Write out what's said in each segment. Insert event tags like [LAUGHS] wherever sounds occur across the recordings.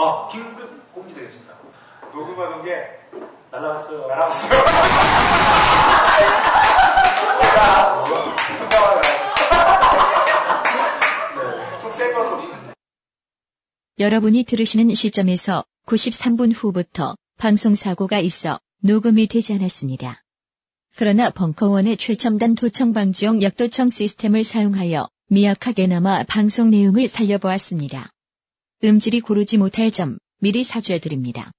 아, 긴급 공지 드리겠습니다. 녹음하던 게 날라갔어요. 날아갔어요. 제가 네. 여러분이 들으시는 시점에서 93분 후부터 방송 사고가 있어 녹음이 되지 않았습니다. 그러나 벙커원의 최첨단 도청 방지용 역도청 시스템을 사용하여 미약하게나마 방송 내용을 살려보았습니다. 음질이 고르지 못할 점 미리 사죄 드립니다.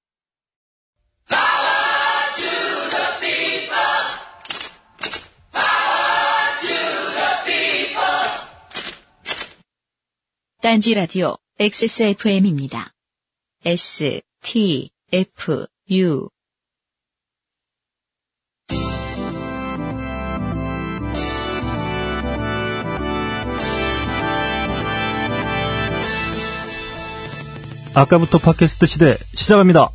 딴지 라디오 XSFM입니다. S, T, F, U. 아까부터 팟캐스트 시대 시작합니다.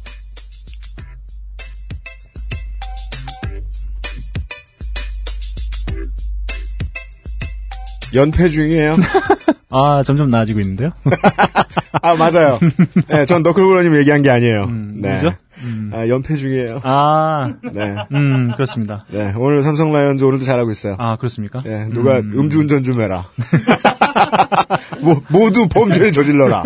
연패 중이에요. [LAUGHS] 아, 점점 나아지고 있는데요? [LAUGHS] 아, 맞아요. 네, 전 너클브로님 얘기한 게 아니에요. 음, 네. 누구죠? 음. 아, 연패 중이에요. 아, 네. 음, 그렇습니다. 네, 오늘 삼성 라이온즈 오늘도 잘하고 있어요. 아, 그렇습니까? 네, 누가 음. 주운전좀 해라. [LAUGHS] 모, 모두 범죄를 저질러라.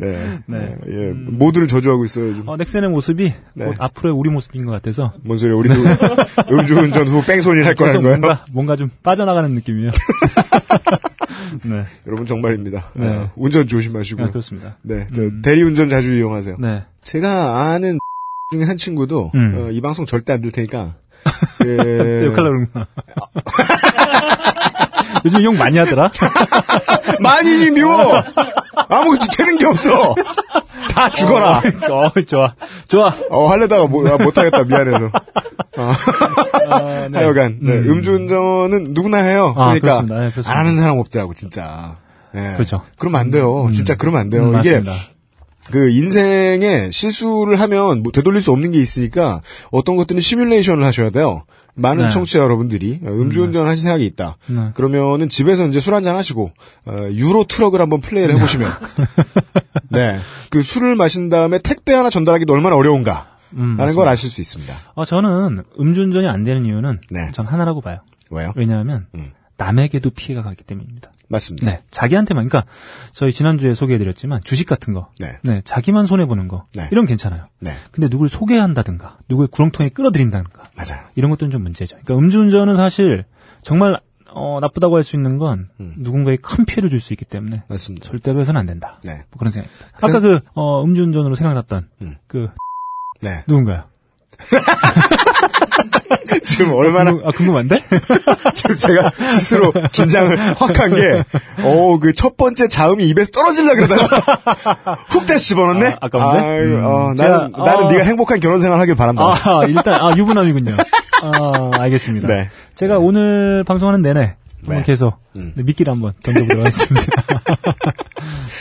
네. 네. 어, 예, 모두를 저주하고 있어요, 요즘. 어, 넥센의 모습이 네. 곧 앞으로의 우리 모습인 것 같아서 뭔 소리야, 우리도 [LAUGHS] 음주운전 후 뺑소니를 할 거라는 거예요? 뭔가, 뭔가 좀 빠져나가는 느낌이에요. 네. 여러분 정말입니다. 네. 어, 운전 조심하시고. 아, 그렇습니다. 네, 저 음. 대리운전 자주 이용하세요. 네. 제가 아는 [LAUGHS] 중에 한 친구도 음. 어, 이 방송 절대 안 들 테니까 그, 욕하려고 그러는구나. 요즘 욕 많이 하더라? [LAUGHS] 만인이 미워 아무 되는 게 없어 다 죽어라 어, 좋아. 좋아. 어 하려다가 못, 아, 못하겠다 미안해서 어. 아, 네. 하여간 네, 음. 음주운전은 누구나 해요 아, 그러니까. 네, 그렇습니다. 안 하는 사람 없더라고 진짜 네. 그렇죠. 그러면 안 돼요 진짜 그러면 안 돼요 음, 이게 맞습니다. 그 인생에 실수를 하면 뭐 되돌릴 수 없는 게 있으니까 어떤 것들은 시뮬레이션을 하셔야 돼요. 많은 네. 청취자 여러분들이 어, 음주운전 하신 생각이 있다. 네. 그러면은 집에서 이제 술 한잔 하시고 어, 유로 트럭을 한번 플레이를 해보시면 [LAUGHS] 네. 그 술을 마신 다음에 택배 하나 전달하기도 얼마나 어려운가 음, 라는. 걸 아실 수 있습니다. 어, 저는 음주운전이 안 되는 이유는 네. 전 하나라고 봐요. 왜요? 왜냐하면 음. 남에게도 피해가 가기 때문입니다. 맞습니다. 네, 자기한테만 그러니까 저희 지난주에 소개해 드렸지만 주식 같은 거, 네. 자기만 손해 보는 거 네. 이런 괜찮아요. 네. 근데 누굴 소개한다든가, 누굴 구렁텅이에 끌어들인다든가 맞아요. 이런 것들은 좀 문제죠. 그러니까 음주운전은 사실 정말 어, 나쁘다고 할 수 있는 건 음. 누군가에 큰 피해를 줄 수 있기 때문에 맞습니다. 절대로 해서는 안 된다. 네. 뭐 그런 생각입니다. 아까 그 어, 음주운전으로 생각났던 음. 그 네. 누군가요? [LAUGHS] 지금 얼마나 궁금, 아, 궁금 한데? [LAUGHS] 지금 제가 스스로 긴장을 확 한 게, 어, 그 첫 번째 자음이 입에서 떨어질라 그러다가 [LAUGHS] 훅 다시 집어넣네? 아, 아까운데? 아유, 음, 어, 제가, 나는, 나는 어. 네가 행복한 결혼 생활 하길 바란다. 아, 일단, 아, 유부남이군요. 아, 알겠습니다. 네. 제가 오늘 방송하는 내내 한번 네. 계속 음. 네, 미끼를 한번 던져보도록 하겠습니다.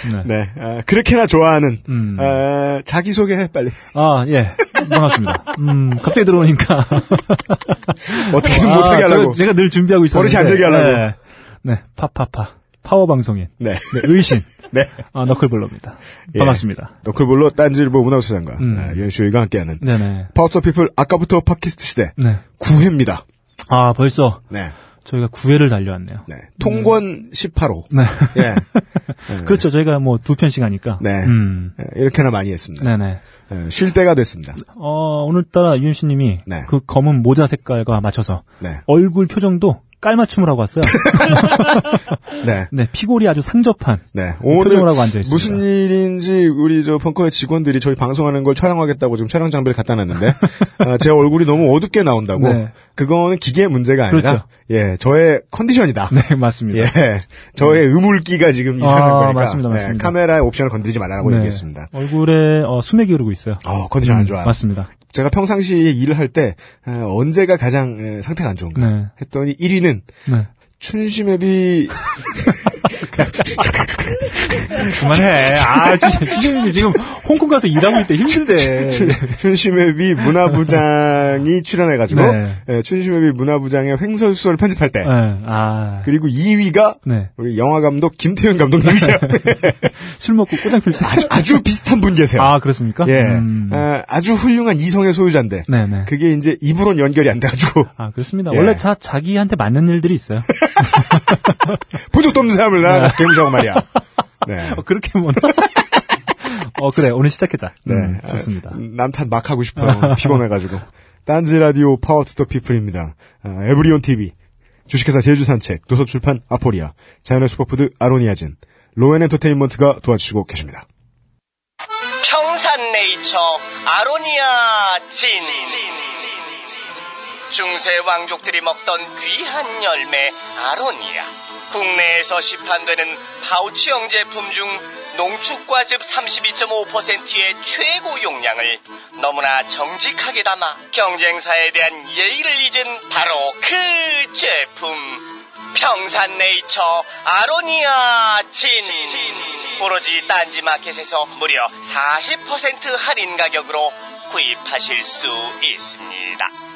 [LAUGHS] 네. 네, 아, 그렇게나 좋아하는, 음. 아, 자기 소개해, 빨리. 아, 예. 반갑습니다. 음, 갑자기 들어오니까. [LAUGHS] 어떻게든 아, 못하게 하려고. 제가, 제가 늘 준비하고 있었는데. 버릇이 안 들게 하려고. 네. 네, 파파파. 파워 방송인. 네. 네, 의신. [LAUGHS] 네. 아, 너클블러입니다. 예. 반갑습니다. 너클볼로 딴지일보 문화수장과 음. 아, 연쇼이가 함께하는 네네. Power to the People 아까부터 팟캐스트 시대 네. 9회입니다. 아, 벌써 네. 저희가 9회를 달려왔네요. 네. 통권 18호. 네. 예. [LAUGHS] 그렇죠. 저희가 뭐 두 편씩 하니까. 네. 음. 예, 이렇게나 많이 했습니다. 네네. 예, 쉴 때가 됐습니다. 어, 오늘따라 유현 씨님이 네. 그 검은 모자 색깔과 맞춰서 네. 얼굴 표정도 깔맞춤을 하고 왔어요. [LAUGHS] 네. 네, 피골이 아주 상접한 네. 표정을 하고 앉아 있습니다. 무슨 일인지 우리 저 벙커의 직원들이 저희 방송하는 걸 촬영하겠다고 지금 촬영 장비를 갖다 놨는데 [LAUGHS] 아, 제 얼굴이 너무 어둡게 나온다고. 네. 그거는 기계의 문제가 아니라 그렇죠. 예, 저의 컨디션이다. 네, 맞습니다. 예. 저의 음울기가 지금 이상한 아, 거니까. 맞습니다, 예, 맞습니다. 카메라의 옵션을 건드리지 말라고 네. 얘기했습니다. 얼굴에 어, 수맥이 흐르고 있어요. 어, 컨디션 안 음, 좋아요. 맞습니다. 제가 평상시에 일을 할때 어, 언제가 가장 에, 상태가 안 좋은가 네. 했더니 1위는 네. 춘심앱이 [LAUGHS] 그만해. 아, 춘심이 지금 홍콩 가서 일하고 있대 힘들대. 춘심회비 문화부장이 출연해가지고 네. 예, 춘심회비 문화부장의 횡설수설을 편집할 때 네, 아, 그리고 2위가 네. 우리 영화 감독 김태현 감독님이세요. [LAUGHS] 술 먹고 꼬장 필 때. 아주, 아주 비슷한 분 계세요. 아, 그렇습니까? 예, 음. 아, 아주 훌륭한 이성의 소유자인데 네네. 그게 이제 입으론 연결이 안 돼가지고 아, 그렇습니다. 예. 원래 자, 자기한테 맞는 일들이 있어요. [LAUGHS] 본 적도 없는 사람을 나 가서 개무자고 말이야. [LAUGHS] 네. 어, 그렇게 뭐. [LAUGHS] 어, 그래. 오늘 시작하자. 네. 음, 좋습니다. 아, 남탓 막 하고 싶어요. 피곤해가지고. 딴지 라디오 Power to the People입니다. 아, 에브리온 TV, 주식회사 제주산책, 도서출판 아포리아, 자연의 슈퍼푸드 아로니아진, 로엔 엔터테인먼트가 도와주시고 계십니다. 평산네이처 아로니아 진 중세 왕족들이 먹던 귀한 열매 아로니아 국내에서 시판되는 파우치형 제품 중 농축과즙 32.5%의 최고 용량을 너무나 정직하게 담아 경쟁사에 대한 예의를 잊은 바로 그 제품 평산네이처 아로니아 진 오로지 딴지마켓에서 무려 40% 할인 가격으로 구입하실 수 있습니다.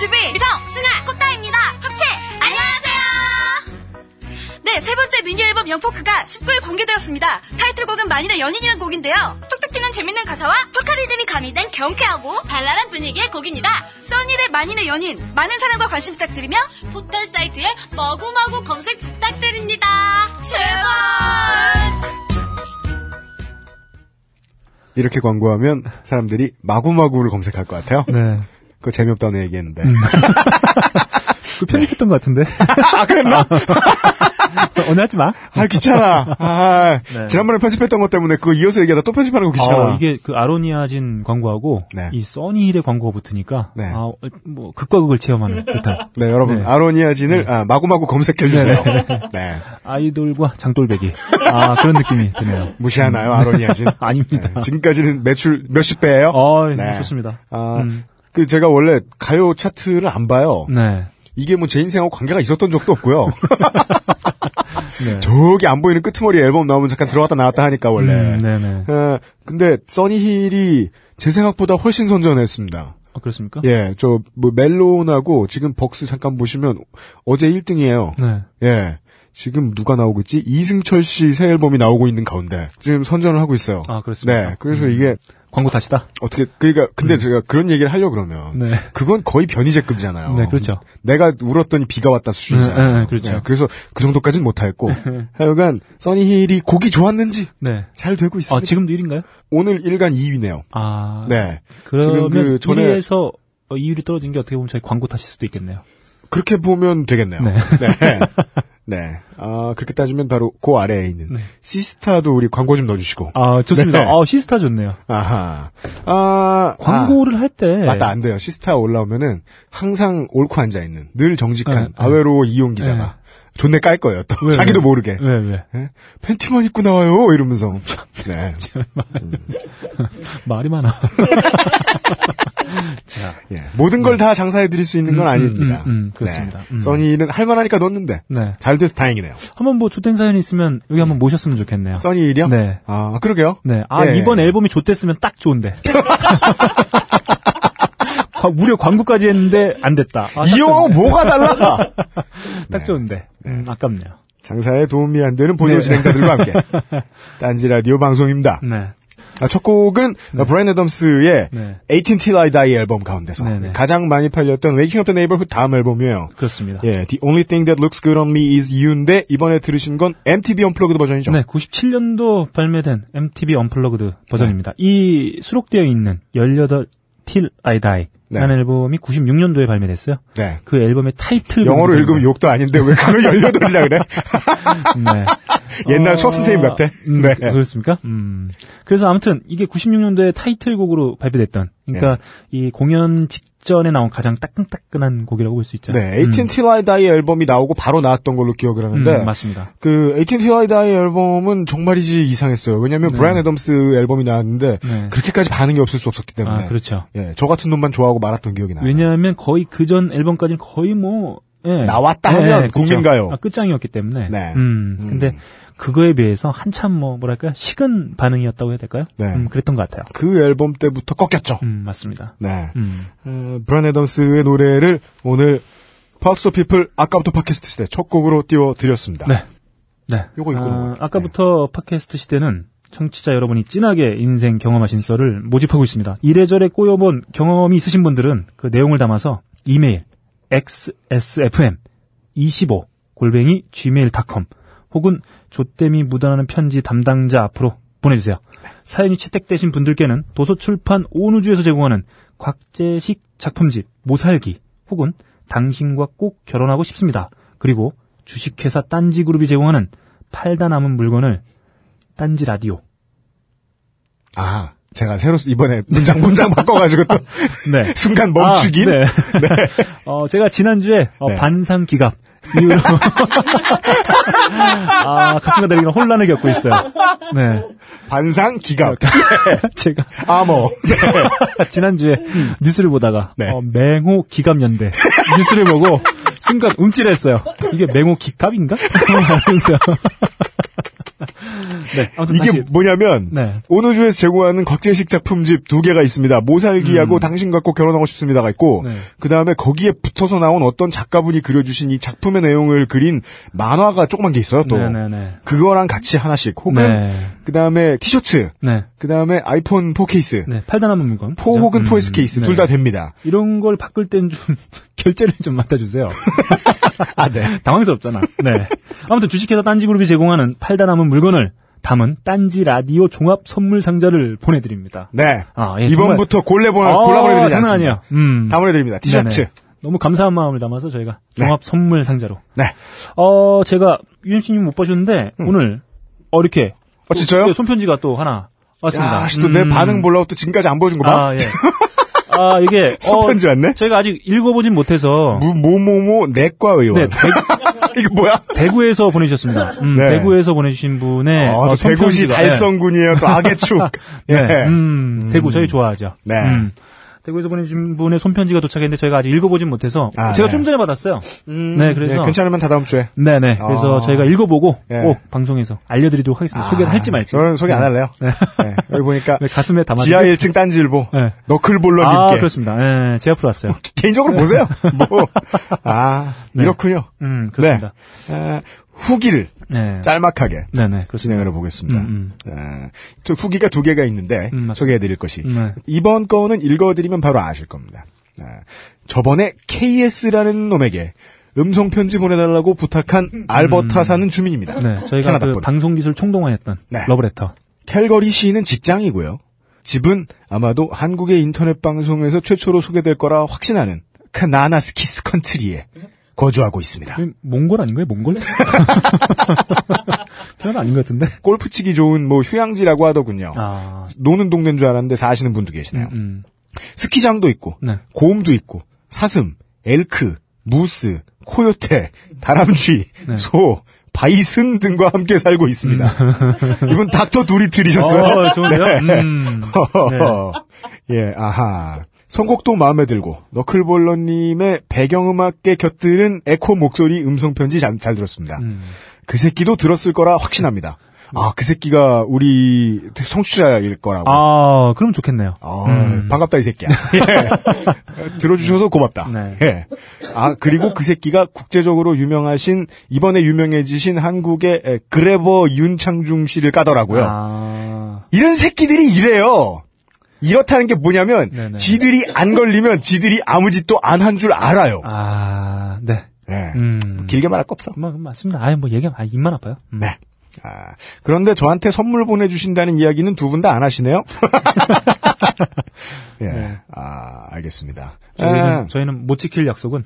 주비 미성 승아 꽃다입니다. 합체! 안녕하세요! 네 세 번째 미니 앨범 영포크가 19일 공개되었습니다. 타이틀곡은 만인의 연인이라는 곡인데요. 톡톡 튀는 재밌는 가사와 포카 리듬이 가미된 경쾌하고 발랄한 분위기의 곡입니다. 써니의 만인의 연인 많은 사랑과 관심 부탁드리며 포털 사이트에 마구마구 검색 부탁드립니다. 제발! 이렇게 광고하면 사람들이 마구마구를 검색할 것 같아요. 네. 그거 재미없다는 얘기했는데. [LAUGHS] 그 편집했던 것 같은데. 아, 그랬나? [LAUGHS] 오늘 하지 마. 아, 귀찮아. 아, 네. 지난번에 편집했던 것 때문에 그거 이어서 얘기하다 또 편집하는 거 귀찮아. 어, 이게 그 아로니아진 광고하고 네. 이 써니힐의 광고가 붙으니까 네. 아, 뭐 극과 극을 체험하는 [LAUGHS] 듯한 네, 여러분, 네. 아로니아진을 아, 마구마구 검색해 주세요. 네. 아이돌과 장돌배기 아 그런 느낌이 드네요. 무시하나요, 아로니아진? 아닙니다. 네, 지금까지는 매출 몇십 배예요? 어, 네. 좋습니다. 아, 음. 그 제가 원래 가요 차트를 안 봐요. 네. 이게 뭐 제 인생하고 관계가 있었던 적도 없고요. [LAUGHS] 네. 저기 안 보이는 끄트머리 앨범 나오면 잠깐 들어갔다 나왔다 하니까 원래. 음, 네네. 어, 근데 써니힐이 제 생각보다 훨씬 선전했습니다. 어, 그렇습니까? 예, 저 뭐 멜론하고 지금 벅스 잠깐 보시면 어제 1등이에요. 네. 예. 지금 누가 나오고 있지? 이승철 씨 새 앨범이 나오고 있는 가운데 지금 선전을 하고 있어요. 아, 그렇습니까? 네. 그래서 음. 이게 광고 다시다. 어떻게 그러니까 근데 제가 그런 얘기를 하려 고 그러면 네. 그건 거의 변이제급이잖아요. 네, 그렇죠. 내가 울었더니 비가 왔다 수준이잖아요. 네, 네, 그렇죠. 그래서 그 정도까지는 못하겠고 [LAUGHS] 하여간 써니힐이 곡이 좋았는지 네. 잘 되고 있습니다. 아, 지금도 1인가요? 오늘 일간 2위네요. 아. 네. 그러면 지금 그 전에 1위에서 2위로 떨어진 게 어떻게 보면 저희 광고 탓일 수도 있겠네요. 그렇게 보면 되겠네요. 네. [LAUGHS] 네. 네. 아, 그렇게 따지면 바로 그 아래에 있는 시스타도 우리 광고 좀 넣어주시고. 아, 좋습니다. 네. 아, 시스타 좋네요. 아하. 아, 광고를 할 때. 아, 맞다, 안 돼요. 시스타 올라오면은 항상 옳고 앉아있는, 늘 정직한, 네, 네. 아외로 이용 기자가. 존내 깔 거예요, 또. 왜, 자기도 왜? 모르게. 왜, 왜? 예? 팬티만 입고 나와요, 이러면서. 네. [LAUGHS] [LAUGHS] 말이 많아. [LAUGHS] 예. 모든 걸다 장사해 드릴 수 있는 건 음, 음, 아닙니다. 음, 음, 그렇습니다. 네. 음. 써니는 할만하니까 넣었는데. 네. 잘 돼서 다행이네요. 한번 뭐 좆된 사연이 있으면 여기 한번 모셨으면 좋겠네요. 써니 일이요? 네. 아, 그러게요. 네. 아, 예. 이번 앨범이 좆됐으면 딱 좋은데. 과- 무려 광고까지 했는데 안 됐다. 아, 딱 이용하고 좋은데. 뭐가 달라? [LAUGHS] 딱 좋은데. 음, 아깝네요. 장사에 도움이 안 되는 보조 네. 진행자들과 함께. [LAUGHS] 딴지 라디오 방송입니다. 네. 아, 첫 곡은 브라이언 애덤스의 네. 18 Till I Die 앨범 가운데서 네네. 가장 많이 팔렸던 Waking Up the Neighborhood 다음 앨범이에요. 그렇습니다. 예, The Only Thing That Looks Good on Me Is You인데 이번에 들으신 건 MTV Unplugged 버전이죠. 네, 97년도 발매된 MTV Unplugged 버전입니다. 이 수록되어 있는 18 Till I Die 네. 라는 앨범이 96년도에 발매됐어요. 네. 그 앨범의 타이틀 영어로 읽으면 욕도 아닌데 왜 그걸 18이라 그래? [LAUGHS] 네. [LAUGHS] 옛날 어, 수학 선생님 같아. 음, 네. 그- 그렇습니까? 음. 그래서 아무튼 이게 96년도에 타이틀곡으로 발표됐던, 그러니까 네. 이 공연 직 직전에 나온 가장 따끈따끈한 곡이라고 볼 수 있죠. 네, AT&T Lie Die 앨범이 나오고 바로 나왔던 걸로 기억을 음, 하는데 음, 맞습니다. 그 AT&T Die 앨범은 정말이지 이상했어요. 왜냐하면 네. 브라이언 애덤스 앨범이 나왔는데 네. 그렇게까지 반응이 없을 수 없었기 때문에 아, 그렇죠. 예, 저 같은 놈만 좋아하고 말았던 기억이 나요. 왜냐하면 거의 그 전 앨범까지는 거의 뭐 예. 나왔다 하면 그쵸. 국민가요. 아, 끝장이었기 때문에. 네. 음, 음. 근데 그거에 비해서 한참 뭐 뭐랄까 식은 반응이었다고 해야 될까요? 네. 음, 그랬던 것 같아요. 그 앨범 때부터 꺾였죠. 음, 맞습니다. 네. 음. 어, 브라이언 애덤스의 노래를 오늘 Power to the People 아까부터 팟캐스트 시대 첫 곡으로 띄워드렸습니다. 네. 네. 요거 읽고 아, 넘어갈게요. 아까부터 팟캐스트 시대는 청취자 여러분이 진하게 인생 경험하신 썰을 모집하고 있습니다. 이래저래 꼬여본 경험이 있으신 분들은 그 내용을 담아서 이메일 xsfm25 골뱅이 gmail.com 혹은 조땜이 묻어나는 편지 담당자 앞으로 보내주세요. 사연이 채택되신 분들께는 도서출판 온우주에서 제공하는 곽재식 작품집 모살기 혹은 당신과 꼭 결혼하고 싶습니다. 그리고 주식회사 딴지그룹이 제공하는 팔다 남은 물건을 딴지 라디오. 아, 제가 새로 이번에 문장 문장 바꿔가지고 또 [LAUGHS] 네. 순간 멈추긴. 아, 네. [LAUGHS] 어, 제가 지난주에 어, 네. 반상 기갑 이후로 [LAUGHS] 아, 가끔가다 이런 혼란을 겪고 있어요. 네. 반상 기갑. [LAUGHS] 제가 아머. 지난주에 뉴스를 보다가 네. 어, 맹호 기갑연대 뉴스를 보고 순간 움찔했어요. 이게 맹호 기갑인가? [LAUGHS] 하면서 네, 아무튼 이게 다시 뭐냐면 네. 온우주에서 제공하는 곽재식 작품집 두 개가 있습니다. 모살기하고 당신과 꼭 결혼하고 싶습니다가 있고 음. 네. 그 다음에 거기에 붙어서 나온 어떤 작가분이 그려주신 이 작품의 내용을 그린 만화가 조그만 게 있어요. 또 네네네. 그거랑 같이 하나씩 혹은 네. 그 다음에 티셔츠 네. 그 다음에 아이폰 4 케이스 네. 팔다 남은 물건. four 그죠? 혹은 음, four S 케이스 네. 둘다 됩니다. 이런 걸 바꿀 땐 좀 [LAUGHS] 결제를 좀 맡아주세요. [LAUGHS] 아 네. 당황스럽잖아. 네. 아무튼 주식회사 딴지그룹이 제공하는 팔다 남은 물건을 담은 딴지 라디오 종합 선물 상자를 보내드립니다. 네. 아, 예, 이번부터 골래 보내 아, 골라 보내드리지 장난 않습니다. 아니에요. 음. 다 보내드립니다. 티셔츠. 네네. 너무 감사한 마음을 담아서 저희가 네. 종합 선물 상자로. 네. 어, 제가 UMC님 못 봐주셨는데 오늘 어 이렇게 어, 진짜요? 또 손편지가 또 하나 왔습니다. 야, 씨, 또내 음. 반응 보려고 또 지금까지 안 보여준 거 봐. 아, 예. 아, 이게 [LAUGHS] 손편지 왔네? 제가 아직 읽어보진 못해서 무, 뭐뭐뭐 내과 의원. 네, 대, [LAUGHS] 이거 뭐야? 대구에서 보내주셨습니다. [LAUGHS] 음, 네. 대구에서 보내주신 분의 아, 어, 또 대구시 손편지가- 달성군이에요. 또 악의 축. [LAUGHS] 네. 예. 네. 음, 대구 저희 좋아하죠. 네. 음. 대구에서 보내주신 분의 손편지가 도착했는데 저희가 아직 읽어보진 못해서 아, 제가 네. 좀 전에 받았어요. 음, 네, 그래서- 괜찮으면 다 다음 주에. 네 네. 그래서 아. 저희가 읽어보고 예. 꼭 방송에서 알려드리도록 하겠습니다. 소개를 할지 말지. 저는 소개 안 할래요. 네. 네. 여기 보니까 네, 가슴에 담아. 지하 1층 딴지일보 네. 너클볼러님께 아, 그렇습니다. 네, 제 앞으로 왔어요. 개인적으로 보세요. [LAUGHS] 뭐. 아, 네. 이렇군요. 음, 그렇습니다. 아, 후기를 네. 짤막하게 네네. 진행을 해보겠습니다. 음, 아, 또 후기가 두 개가 있는데 음. 소개해드릴 것이 네. 이번 거는 읽어드리면 바로 아실 겁니다. 아, 저번에 KS라는 놈에게 음성 편지 보내달라고 부탁한 알버타 사는 주민입니다. 네, 저희가 그 분. 방송 기술 총동원했던 네. 러브레터. 캘거리 시는 직장이고요. 집은 아마도 한국의 인터넷 방송에서 최초로 소개될 거라 확신하는 카나나스키스 컨트리에 거주하고 있습니다. 그 몽골 아닌가요? 몽골? [LAUGHS] 표현 아닌 것 같은데? 골프 치기 좋은 뭐 휴양지라고 하더군요. 아, 노는 동네인 줄 알았는데 사시는 분도 계시네요. 음, 스키장도 있고 네. 곰도 있고 사슴, 엘크, 무스, 코요테, 다람쥐, 네. 소, 바이슨 등과 함께 살고 있습니다. 이분 닥터 두리틀이셨어요. 어, 좋은데요? [LAUGHS] 음. 네. [LAUGHS] 예, 아하. 선곡도 마음에 들고 너클볼러님의 배경음악에 곁들은 에코 목소리 음성편지 잘, 잘 들었습니다. 음. 그 새끼도 들었을 거라 확신합니다. 아, 그 새끼가 우리 성취자일 거라고. 아, 그럼 좋겠네요. 아, 음. 반갑다 이 새끼야. [LAUGHS] 예. [LAUGHS] 들어주셔서 고맙다. 네. 예. 아 그리고 그 새끼가 국제적으로 유명하신 이번에 유명해지신 한국의 에, 그래버 윤창중 씨를 까더라고요. 아, 이런 새끼들이 이래요. 이렇다는 게 뭐냐면 네네. 지들이 안 걸리면 지들이 아무 짓도 안 한 줄 알아요. 아, 네. 예. 음. 길게 말할 거 없어. 뭐, 맞습니다. 아예 뭐 얘기하면, 아, 입만 아파요. 음. 네. 아, 그런데 저한테 선물 보내주신다는 이야기는 두 분 다 안 하시네요? [LAUGHS] 예. 네. 아, 알겠습니다. 저희는, 아, 저희는 못 지킬 약속은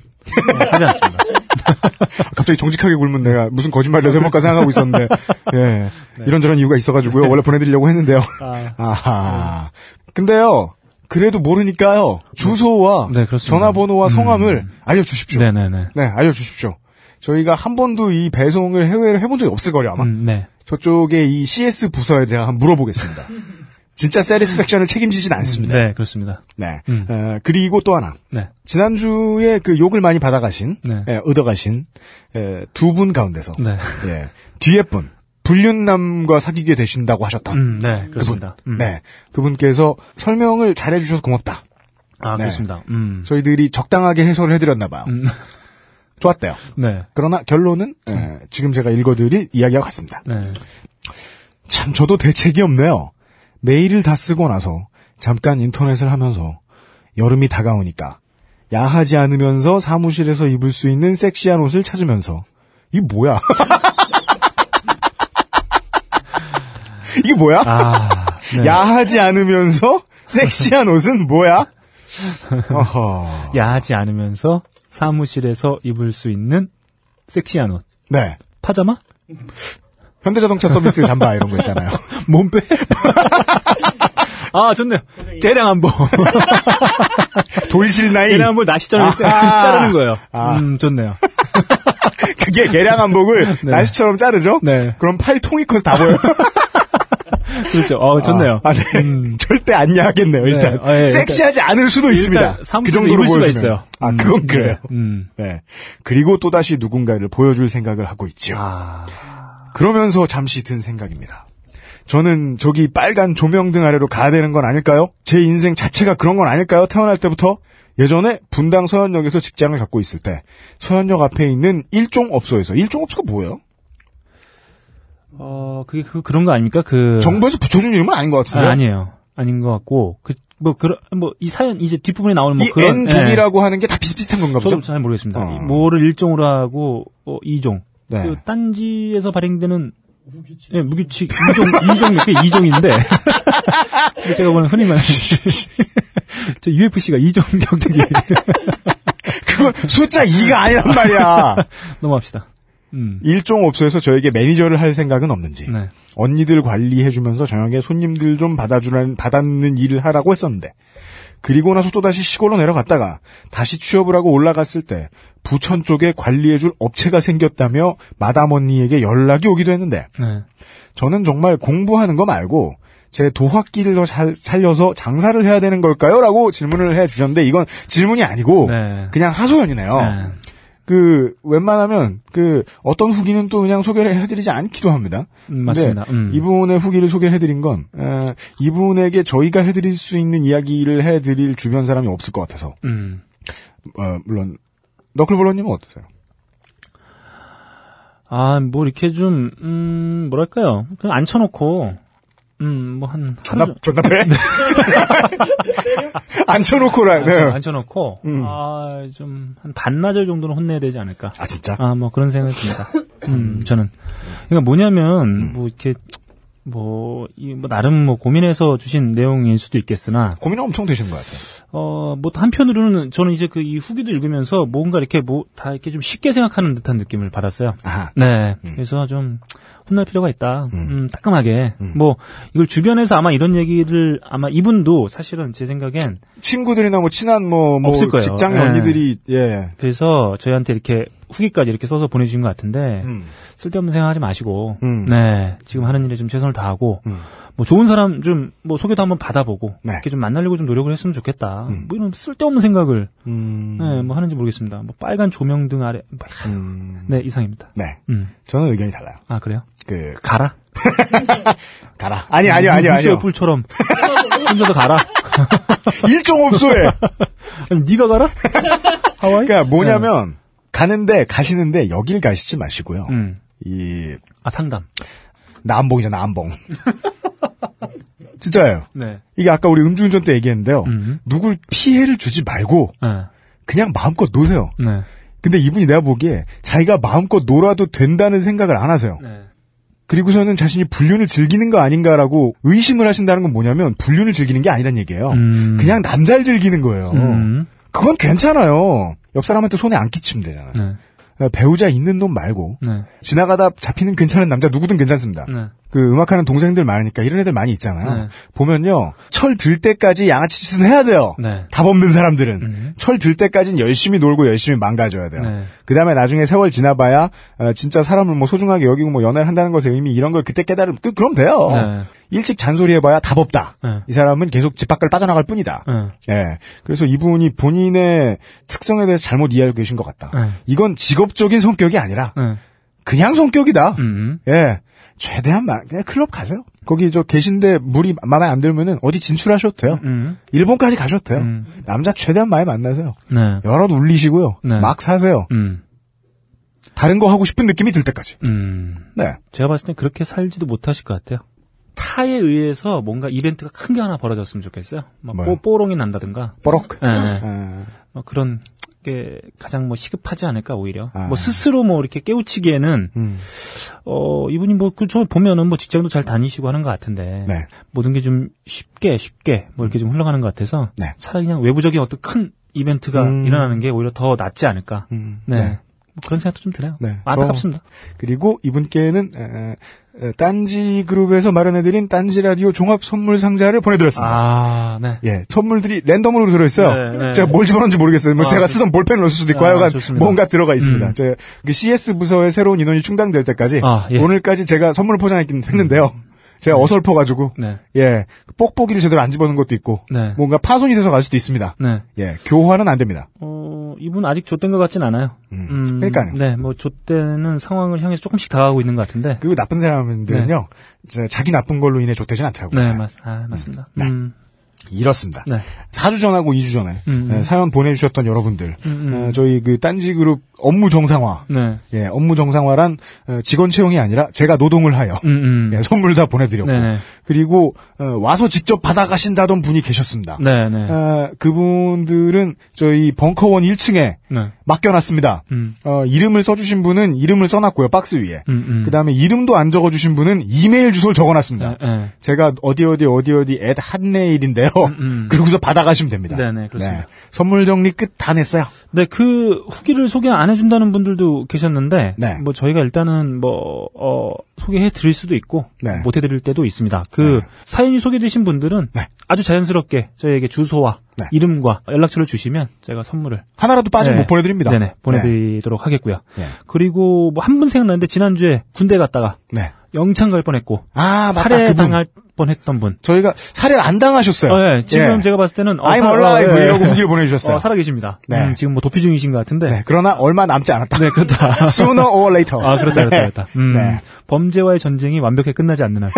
네, 하지 않습니다. [LAUGHS] 갑자기 정직하게 굴면 내가 무슨 거짓말이라도 해볼까 생각하고 있었는데, 예. 네. 이런저런 이유가 있어가지고요. 원래 보내드리려고 했는데요. 아, [LAUGHS] 아하. 근데요, 그래도 모르니까요. 주소와 네, 그렇습니다. 전화번호와 성함을 음. 알려주십시오. 네네네. 네, 알려주십시오. 저희가 한 번도 이 배송을 해외로 해본 적이 없을 거예요, 아마. 음, 네. 저쪽에 이 CS 부서에 대해 한번 물어보겠습니다. [LAUGHS] 진짜 세리스팩션을 책임지진 않습니다. 네, 그렇습니다. 네. 음. 어, 그리고 또 하나. 네. 지난주에 그 욕을 많이 받아가신, 네. 예, 얻어가신, 두분 가운데서, 네. 예, 뒤에 분, 불륜남과 사귀게 되신다고 하셨던, 음, 네, 그렇습니다. 음. 네. 그분께서 설명을 잘해주셔서 고맙다. 아, 네. 그렇습니다. 음. 저희들이 적당하게 해설을 해드렸나 봐요. 음. [LAUGHS] 좋았대요. 네. 그러나 결론은, 예, 지금 제가 읽어드릴 이야기와 같습니다. 네. 참 저도 대책이 없네요. 메일을 다 쓰고 나서 잠깐 인터넷을 하면서 여름이 다가오니까 야하지 않으면서 사무실에서 입을 수 있는 섹시한 옷을 찾으면서 이게 뭐야? [LAUGHS] 이게 뭐야? 아, [LAUGHS] 네. 야하지 않으면서 섹시한 옷은 뭐야? 어허. 야하지 않으면서 사무실에서 입을 수 있는 섹시한 옷. 네. 파자마? 현대자동차 서비스 잠바 이런 거 있잖아요. [LAUGHS] 몸빼? 아, 좋네요. 개량 한복. [LAUGHS] 돌실 나이. 개량 한복 나시처럼 이렇게 아하. 자르는 거예요. 아. 음, 좋네요. 그게 개량 한복을 네. 나시처럼 자르죠? 네. 그럼 팔 통이 커서 다 보여요. 그렇죠. 어, 좋네요. 아, 네. 음. [LAUGHS] 절대 안 야하겠네요, 일단. 아, 예, 섹시하지 않을 수도 있습니다. 그 정도로 입을 수가. 있어요. 아, 음, 그건 그래요. 네. 음. 네. 그리고 또다시 누군가를 보여줄 생각을 하고 있죠. 아, 그러면서 잠시 든 생각입니다. 저는 저기 빨간 조명등 아래로 가야 되는 건 아닐까요? 제 인생 자체가 그런 건 아닐까요? 태어날 때부터? 예전에 분당 서현역에서 직장을 갖고 있을 때 서현역 앞에 있는 일종업소에서 일종업소가 뭐예요? 어, 그게 그, 그런 거 아닙니까? 그. 정부에서 붙여준 이름은 아닌 것 같은데. 아, 아니에요. 아닌 것 같고, 그, 뭐, 그런, 뭐, 이 사연, 이제 뒷부분에 나오는 뭐 이 그런. N 종이라고 하는 게 다 비슷비슷한 건가 예. 보죠? 저도 잘 모르겠습니다. 어. 이 뭐를 일종으로 하고, 어, 이종. 네. 그, 딴지에서 발행되는. 예, 무규칙, 이종, 이종, 그게 이종인데. 근데 제가 보는 흔히 말하는. [LAUGHS] 저 UFC가 이종 경쟁이. 그건 숫자 2가 아니란 말이야. [LAUGHS] 넘어갑시다. 음. 일종 업소에서 저에게 매니저를 할 생각은 없는지. 네. 언니들 관리해주면서 저녁에 손님들 좀 받아주는, 받았는 일을 하라고 했었는데. 그리고 나서 또다시 시골로 내려갔다가 다시 취업을 하고 올라갔을 때 부천 쪽에 관리해줄 업체가 생겼다며 마담 언니에게 연락이 오기도 했는데 네. 저는 정말 공부하는 거 말고 제 도화끼를 더 잘 살려서 장사를 해야 되는 걸까요? 라고 질문을 해 주셨는데 이건 질문이 아니고 네. 그냥 하소연이네요. 네. 그 웬만하면 그 어떤 후기는 또 그냥 소개를 해드리지 않기도 합니다. 음, 맞습니다. 음. 이분의 후기를 소개해드린 건 에, 이분에게 저희가 해드릴 수 있는 이야기를 해드릴 주변 사람이 없을 것 같아서 음. 어, 물론 너클볼러님은 어떠세요? 아, 뭐, 이렇게 좀, 음, 뭐랄까요. 그냥 앉혀놓고, 음, 뭐, 한, 존나 하루 존나 패? 앉혀놓고라. 네. [LAUGHS] 정- 앉혀놓고, 음. 아, 좀, 한 반나절 정도는 혼내야 되지 않을까. 아 진짜? 아, 뭐, 그런 생각이 듭니다. [LAUGHS] 음, 저는. 그러니까 뭐냐면, 뭐, 이렇게, 뭐, 이, 뭐, 나름 뭐, 고민해서 주신 내용일 수도 있겠으나, 고민 엄청 되신 것 같아요. 어, 뭐, 한편으로는 저는 이제 그 이 후기도 읽으면서 뭔가 이렇게 뭐, 다 이렇게 좀 쉽게 생각하는 듯한 느낌을 받았어요. 아하. 네. 그래서 좀 혼날 필요가 있다. 음. 음, 따끔하게. 뭐 이걸 주변에서 아마 이런 얘기를 아마 이분도 사실은 제 생각엔 친구들이나 뭐 친한 뭐, 뭐 없을 거예요. 직장 네. 언니들이 예. 그래서 저희한테 이렇게 후기까지 이렇게 써서 보내주신 것 같은데 음. 쓸데없는 생각하지 마시고 음. 네 지금 하는 일에 좀 최선을 다하고 음. 뭐 좋은 사람 좀 뭐 소개도 한번 받아보고 네. 이렇게 좀 만나려고 좀 노력을 했으면 좋겠다. 음. 뭐 이런 쓸데없는 생각을 음. 네, 뭐 하는지 모르겠습니다. 뭐 빨간 조명 등 아래 뭐, 음. 네 이상입니다. 네. 음. 저는 의견이 달라요. 아 그래요? 그 가라. [LAUGHS] 가라. 아니 아니 아니 아니요. 뿔처럼 [LAUGHS] 혼자서 가라. [LAUGHS] 일종 업소에. 아니, 네가 가라? 하와이? 그러니까 뭐냐면 가는데 가시는데 여길 가시지 마시고요. 음. 이아 상담. 남봉이잖아 남봉. [LAUGHS] 진짜예요. 네. 이게 아까 우리 음주운전 때 얘기했는데요. 음. 누굴 피해를 주지 말고 네. 그냥 마음껏 노세요. 네. 근데 이분이 내가 보기에 자기가 마음껏 놀아도 된다는 생각을 안 하세요. 네. 그리고서는 자신이 불륜을 즐기는 거 아닌가라고 의심을 하신다는 건 뭐냐면 불륜을 즐기는 게 아니란 얘기예요. 음. 그냥 남자를 즐기는 거예요. 음. 그건 괜찮아요. 옆 사람한테 손에 안 끼치면 되잖아요. 네. 어, 배우자 있는 놈 말고 네. 지나가다 잡히는 괜찮은 남자 누구든 괜찮습니다. 네. 그 음악하는 동생들 많으니까 이런 애들 많이 있잖아요. 네. 보면요. 철 들 때까지 양아치 짓은 해야 돼요. 네. 답 없는 사람들은. 음. 철들 때까지는 열심히 놀고 열심히 망가져야 돼요. 네. 그 다음에 나중에 세월 지나봐야, 어, 진짜 사람을 뭐 소중하게 여기고 뭐 연애를 한다는 것의 의미 이런 걸 그때 깨달으면, 그, 그럼 돼요. 네. 일찍 잔소리 해봐야 답 없다. 네. 이 사람은 계속 집 밖을 빠져나갈 뿐이다. 네. 예. 그래서 이분이 본인의 특성에 대해서 잘못 이해하고 계신 것 같다. 네. 이건 직업적인 성격이 아니라 네. 그냥 성격이다. 음. 예. 최대한 마, 그냥 클럽 가세요. 거기 저 계신데 물이 마음에 안 들면은 어디 진출하셔도 돼요. 음. 일본까지 가셔도 돼요. 음. 남자 최대한 많이 만나세요. 네. 여럿 울리시고요. 네. 막 사세요. 음. 다른 거 하고 싶은 느낌이 들 때까지. 음. 네. 제가 봤을 땐 그렇게 살지도 못하실 것 같아요. 타에 의해서 뭔가 이벤트가 큰 게 하나 벌어졌으면 좋겠어요. 막 뭐요? 뽀, 뽀롱이 난다든가. 뽀록. 예, 예. 아, 뭐 그런 게 가장 뭐 시급하지 않을까 오히려. 아. 뭐 스스로 뭐 이렇게 깨우치기에는 음. 어 이분이 뭐그저 보면은 뭐 직장도 잘 다니시고 하는 것 같은데 네. 모든 게 좀 쉽게 쉽게 뭐 이렇게 좀 흘러가는 것 같아서 네. 차라리 그냥 외부적인 어떤 큰 이벤트가 음. 일어나는 게 오히려 더 낫지 않을까. 음. 네. 네. 뭐 그런 생각도 좀 들어요. 네. 안타깝습니다. 그리고 이분께는 에, 에, 딴지 그룹에서 마련해드린 딴지 라디오 종합 선물 상자를 보내드렸습니다. 아, 네. 예, 선물들이 랜덤으로 들어있어요. 네, 네. 제가 뭘 집어넣은지 모르겠어요. 뭐 아, 제가 그- 쓰던 볼펜을 넣을 수도 있고 아, 하여간. 뭔가 들어가 있습니다. 음. 제그 CS 부서의 새로운 인원이 충당될 때까지 아, 예. 오늘까지 제가 선물을 포장했긴 했는데요. 제가 어설퍼가지고 네. 예 뽁뽁이를 제대로 안 집어넣은 것도 있고 네. 뭔가 파손이 돼서 갈 수도 있습니다. 네. 예, 교환은 안 됩니다. 어, 이분 아직 좆된 것 같진 않아요. 음, 그러니까요. 네, 뭐 좆되는 상황을 향해서 조금씩 다가가고 있는 것 같은데. 그리고 나쁜 사람들은요, 저 자기 나쁜 걸로 인해 좋대진 않더라고요. 네, 잘. 맞, 아, 맞습니다. 네. 음, 이렇습니다. 네. 4주 전하고 2주 전에 음, 예, 사연 보내주셨던 여러분들, 음, 음. 어, 저희 그 딴지그룹 업무 정상화, 네. 예, 업무 정상화란 어, 직원 채용이 아니라 제가 노동을 하여 음, 음. 예, 선물 다 보내드렸고 네네. 그리고 어, 와서 직접 받아가신다던 분이 계셨습니다. 네, 네. 어, 그분들은 저희 벙커원 1층에 네. 맡겨놨습니다. 음, 어, 이름을 써주신 분은 이름을 써놨고요 박스 위에. 음, 음. 그 다음에 이름도 안 적어주신 분은 이메일 주소를 적어놨습니다. 네, 네. 제가 어디 어디 어디 어디 앳 한메일인데요. 음. [LAUGHS] 그러고서 받아가시면 됩니다. 네네, 그렇습니다. 선물 정리 끝 다 냈어요. 네, 그 후기를 소개 안 해준다는 분들도 계셨는데, 네. 뭐 저희가 일단은 뭐 어, 소개해 드릴 수도 있고 네. 못 해드릴 때도 있습니다. 그 네. 사연이 소개되신 분들은 네. 아주 자연스럽게 저희에게 주소와 네. 이름과 연락처를 주시면 제가 선물을 하나라도 빠지면 네. 못 보내드립니다. 네네 보내드리도록 하겠고요. 네. 그리고 뭐 한 분 생각나는데 지난주에 군대 갔다가 네. 영창 갈 뻔했고 아 맞다 살해 그분. 당할 뻔했던 분. 저희가 살해를 안 당하셨어요. 어, 예, 지금 예. 제가 봤을 때는 어, I'm 살- alive 어, 예, 이러고 예. 후기를 보내주셨어요. 어, 살아계십니다. 네. 음, 지금 뭐 도피 중이신 것 같은데. 네, 그러나 얼마 남지 않았다. 네, 그렇다. [LAUGHS] Sooner or later. 아, 그렇다, 그렇다, 네. 그렇다. 음, 네. 범죄와의 전쟁이 완벽하게 끝나지 않는 한.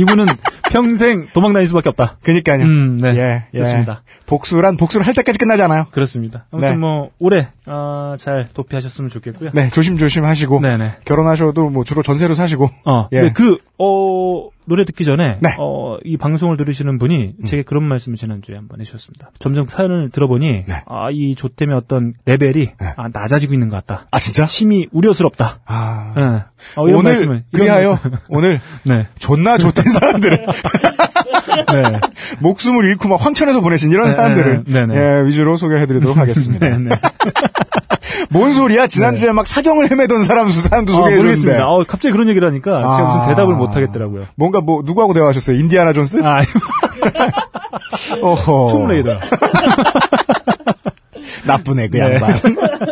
이분은 평생 도망 다닐 수밖에 없다. 그니까요. 음, 네. 예, 예. 그렇습니다. 복수란 복수를 할 때까지 끝나잖아요. 그렇습니다. 아무튼 네. 뭐, 올해, 아, 잘 도피하셨으면 좋겠고요. 네, 조심조심 하시고. 네네. 결혼하셔도 뭐 주로 전세로 사시고. 어, 예. 네, 그, 어, 노래 듣기 전에, 네. 어, 이 방송을 들으시는 분이 제게 그런 말씀을 지난주에 한번 해주셨습니다. 점점 사연을 들어보니, 네. 아, 이 조땜의 어떤 레벨이, 네. 아, 낮아지고 있는 것 같다. 아, 진짜? 심히 우려스럽다. 아. 예. 어, 이런 오늘, 말씀을. 그리하여, 말씀- 오늘, [LAUGHS] 네. 존나 좋던 사람들을, [LAUGHS] 네. [LAUGHS] 목숨을 잃고 막 황천에서 보내신 이런 네, 사람들을, 네, 네. 예, 위주로 소개해드리도록 [LAUGHS] 하겠습니다. [LAUGHS] 뭔 소리야? 지난주에 막 사경을 헤매던 사람 수 사람도 아, 소개해줬는데. 모르겠습니다. 어, 갑자기 그런 얘기를 하니까 제가 아. 무슨 대답을 못 하겠더라고요. 뭔가 뭐, 누구하고 대화하셨어요? 인디아나 존스? 아, 어허. 툼레이더. 나쁘네, 그 네. 양반.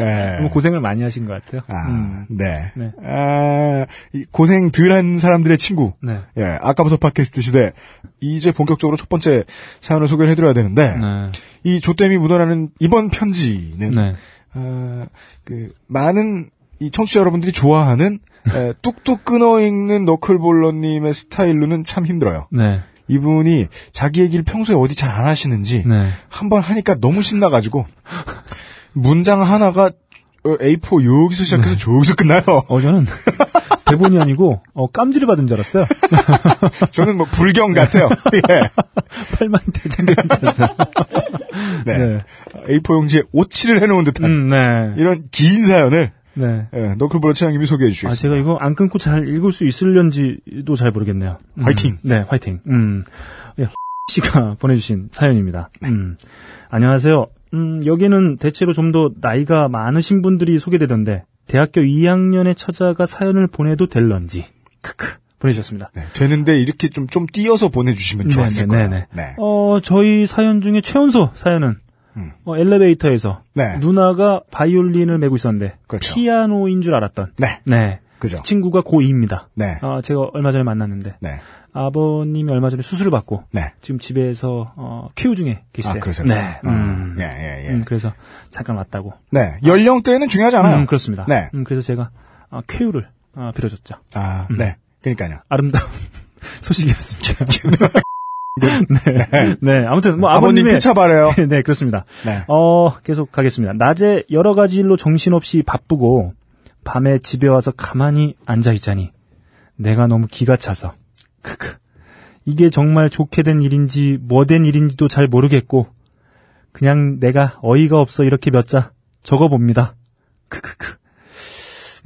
예. [LAUGHS] 너무 고생을 많이 하신 것 같아요. 아, 음. 네. 네. 아, 이 고생 덜한 사람들의 친구. 네. 예, 아까부터 팟캐스트 시대. 이제 본격적으로 첫 번째 사연을 소개를 해드려야 되는데, 네. 이 조땜이 묻어나는 이번 편지는, 네. 어, 그, 많은 이 청취자 여러분들이 좋아하는, 에, 뚝뚝 끊어 읽는 너클볼러님의 스타일로는 참 힘들어요. 네. 이분이 자기 얘기를 평소에 어디 잘 안 하시는지, 네. 한번 하니까 너무 신나가지고, 문장 하나가 어, A4 여기서 시작해서 네. 저기서 끝나요. 어, 저는 대본이 아니고, 어, 깜지를 받은 줄 알았어요. [LAUGHS] 저는 뭐 불경 같아요. [LAUGHS] 예. 팔만 대장경인 줄 알았어요. 네. 네. A4 용지에 오치를 해놓은 듯한 음, 네. 이런 긴 사연을 네. 예, 너클볼러 최양님이 소개해 아, 주시겠습니다. 제가 이거 안 끊고 잘 읽을 수 있을련지도 잘 모르겠네요. 음, 화이팅. 네, 화이팅. 음. 네, [LAUGHS] 씨가 보내주신 사연입니다. 음. 안녕하세요. 음, 여기는 대체로 좀 더 나이가 많으신 분들이 소개되던데, 대학교 2학년의 처자가 사연을 보내도 될런지. 크크. 보내주셨습니다. 네, 되는데 이렇게 좀, 좀 띄어서 보내주시면 좋았을 네네, 거예요. 네네. 네. 어, 저희 사연 중에 최연소 사연은 음. 어, 엘리베이터에서 네. 누나가 바이올린을 메고 있었는데 그렇죠. 피아노인 줄 알았던 네. 네. 그죠. 친구가 고2입니다. 네. 아, 제가 얼마 전에 만났는데 네. 아버님이 얼마 전에 수술을 받고 네. 지금 집에서 어, 큐 중에 계시대요. 아, 그러세요? 네. 아, 음. 예, 예, 예. 음, 그래서 잠깐 왔다고. 네. 연령대는 중요하지 않아요. 음, 그렇습니다. 네. 음, 그래서 제가 어, 큐를 어, 빌어줬죠. 아, 음. 네. 그러니까요. 아름다운 [LAUGHS] 소식이었습니다. [LAUGHS] 네. 네. 아무튼 뭐 아버님 바래요. [LAUGHS] 네, 그렇습니다. 네. 어, 계속 가겠습니다. 낮에 여러 가지 일로 정신없이 바쁘고 밤에 집에 와서 가만히 앉아 있자니 내가 너무 기가 차서 크크. 이게 정말 좋게 된 일인지 뭐 된 일인지도 잘 모르겠고 그냥 내가 어이가 없어 이렇게 몇 자 적어 봅니다. 크크크.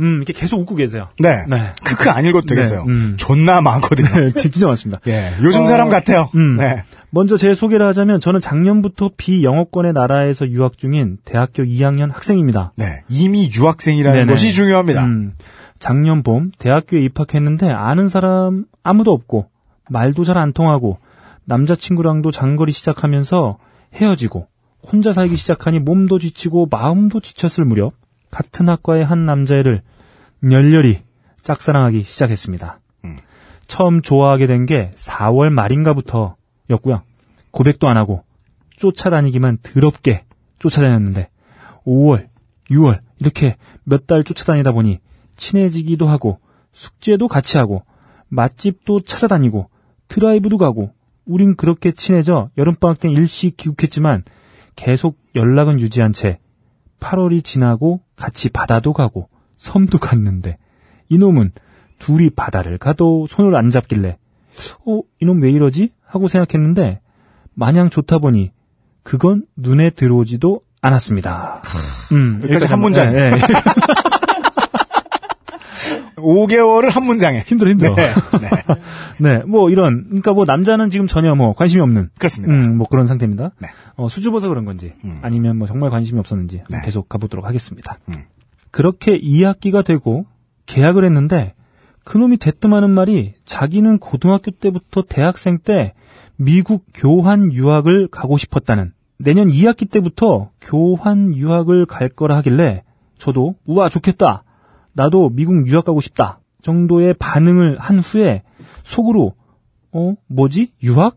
음, 이렇게 계속 웃고 계세요. 네. 네. 크크 안 읽어도 되겠어요. 네, 음. 존나 많거든요. [LAUGHS] 네, 진짜 많습니다. 예. 요즘 어, 사람 같아요. 음. 네. 먼저 제 소개를 하자면 저는 작년부터 비영어권의 나라에서 유학 중인 대학교 2학년 학생입니다. 네. 이미 유학생이라는 네네. 것이 중요합니다. 음, 작년 봄 대학교에 입학했는데 아는 사람 아무도 없고 말도 잘 안 통하고 남자친구랑도 장거리 시작하면서 헤어지고 혼자 살기 시작하니 몸도 지치고 마음도 지쳤을 무렵 같은 학과의 한 남자애를 열렬히 짝사랑하기 시작했습니다. 음. 처음 좋아하게 된 게 4월 말인가부터였고요. 고백도 안 하고 쫓아다니기만 더럽게 쫓아다녔는데 5월, 6월 이렇게 몇 달 쫓아다니다 보니 친해지기도 하고 숙제도 같이 하고 맛집도 찾아다니고 드라이브도 가고 우린 그렇게 친해져 여름방학 때 일시 귀국했지만 계속 연락은 유지한 채 8월이 지나고 같이 바다도 가고 섬도 갔는데 이놈은 둘이 바다를 가도 손을 안 잡길래 어 이놈 왜 이러지 하고 생각했는데 마냥 좋다 보니 그건 눈에 들어오지도 않았습니다. 음, 여기까지 한 문장. 예, 예. [LAUGHS] 5개월을 한 문장에. 힘들어 힘들어. 네. 네. [LAUGHS] 네, 뭐 이런 그러니까 뭐 남자는 지금 전혀 뭐 관심이 없는 그렇습니다. 음, 뭐 그런 상태입니다. 네. 어, 수줍어서 그런 건지 음. 아니면 뭐 정말 관심이 없었는지 네. 계속 가보도록 하겠습니다. 음. 그렇게 2학기가 되고 계약을 했는데 그놈이 대뜸하는 말이 자기는 고등학교 때부터 대학생 때 미국 교환 유학을 가고 싶었다는 내년 2학기 때부터 교환 유학을 갈 거라 하길래 저도 우와 좋겠다. 나도 미국 유학 가고 싶다. 정도의 반응을 한 후에 속으로 어 뭐지 유학?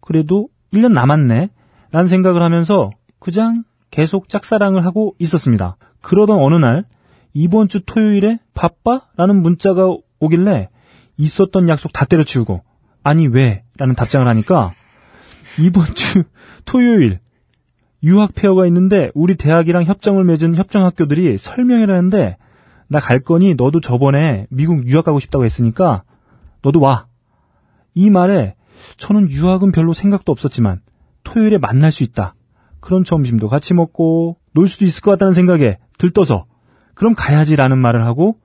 그래도 1년 남았네. 라는 생각을 하면서 그냥 계속 짝사랑을 하고 있었습니다. 그러던 어느 날 이번 주 토요일에 바빠? 라는 문자가 오길래 있었던 약속 다 때려치우고 아니 왜? 라는 답장을 하니까 이번 주 토요일 유학 페어가 있는데 우리 대학이랑 협정을 맺은 협정 학교들이 설명회라는데 나 갈 거니 너도 저번에 미국 유학 가고 싶다고 했으니까 너도 와. 이 말에 저는 유학은 별로 생각도 없었지만 토요일에 만날 수 있다. 그런 점심도 같이 먹고 놀 수도 있을 것 같다는 생각에 들떠서 그럼 가야지라는 말을 하고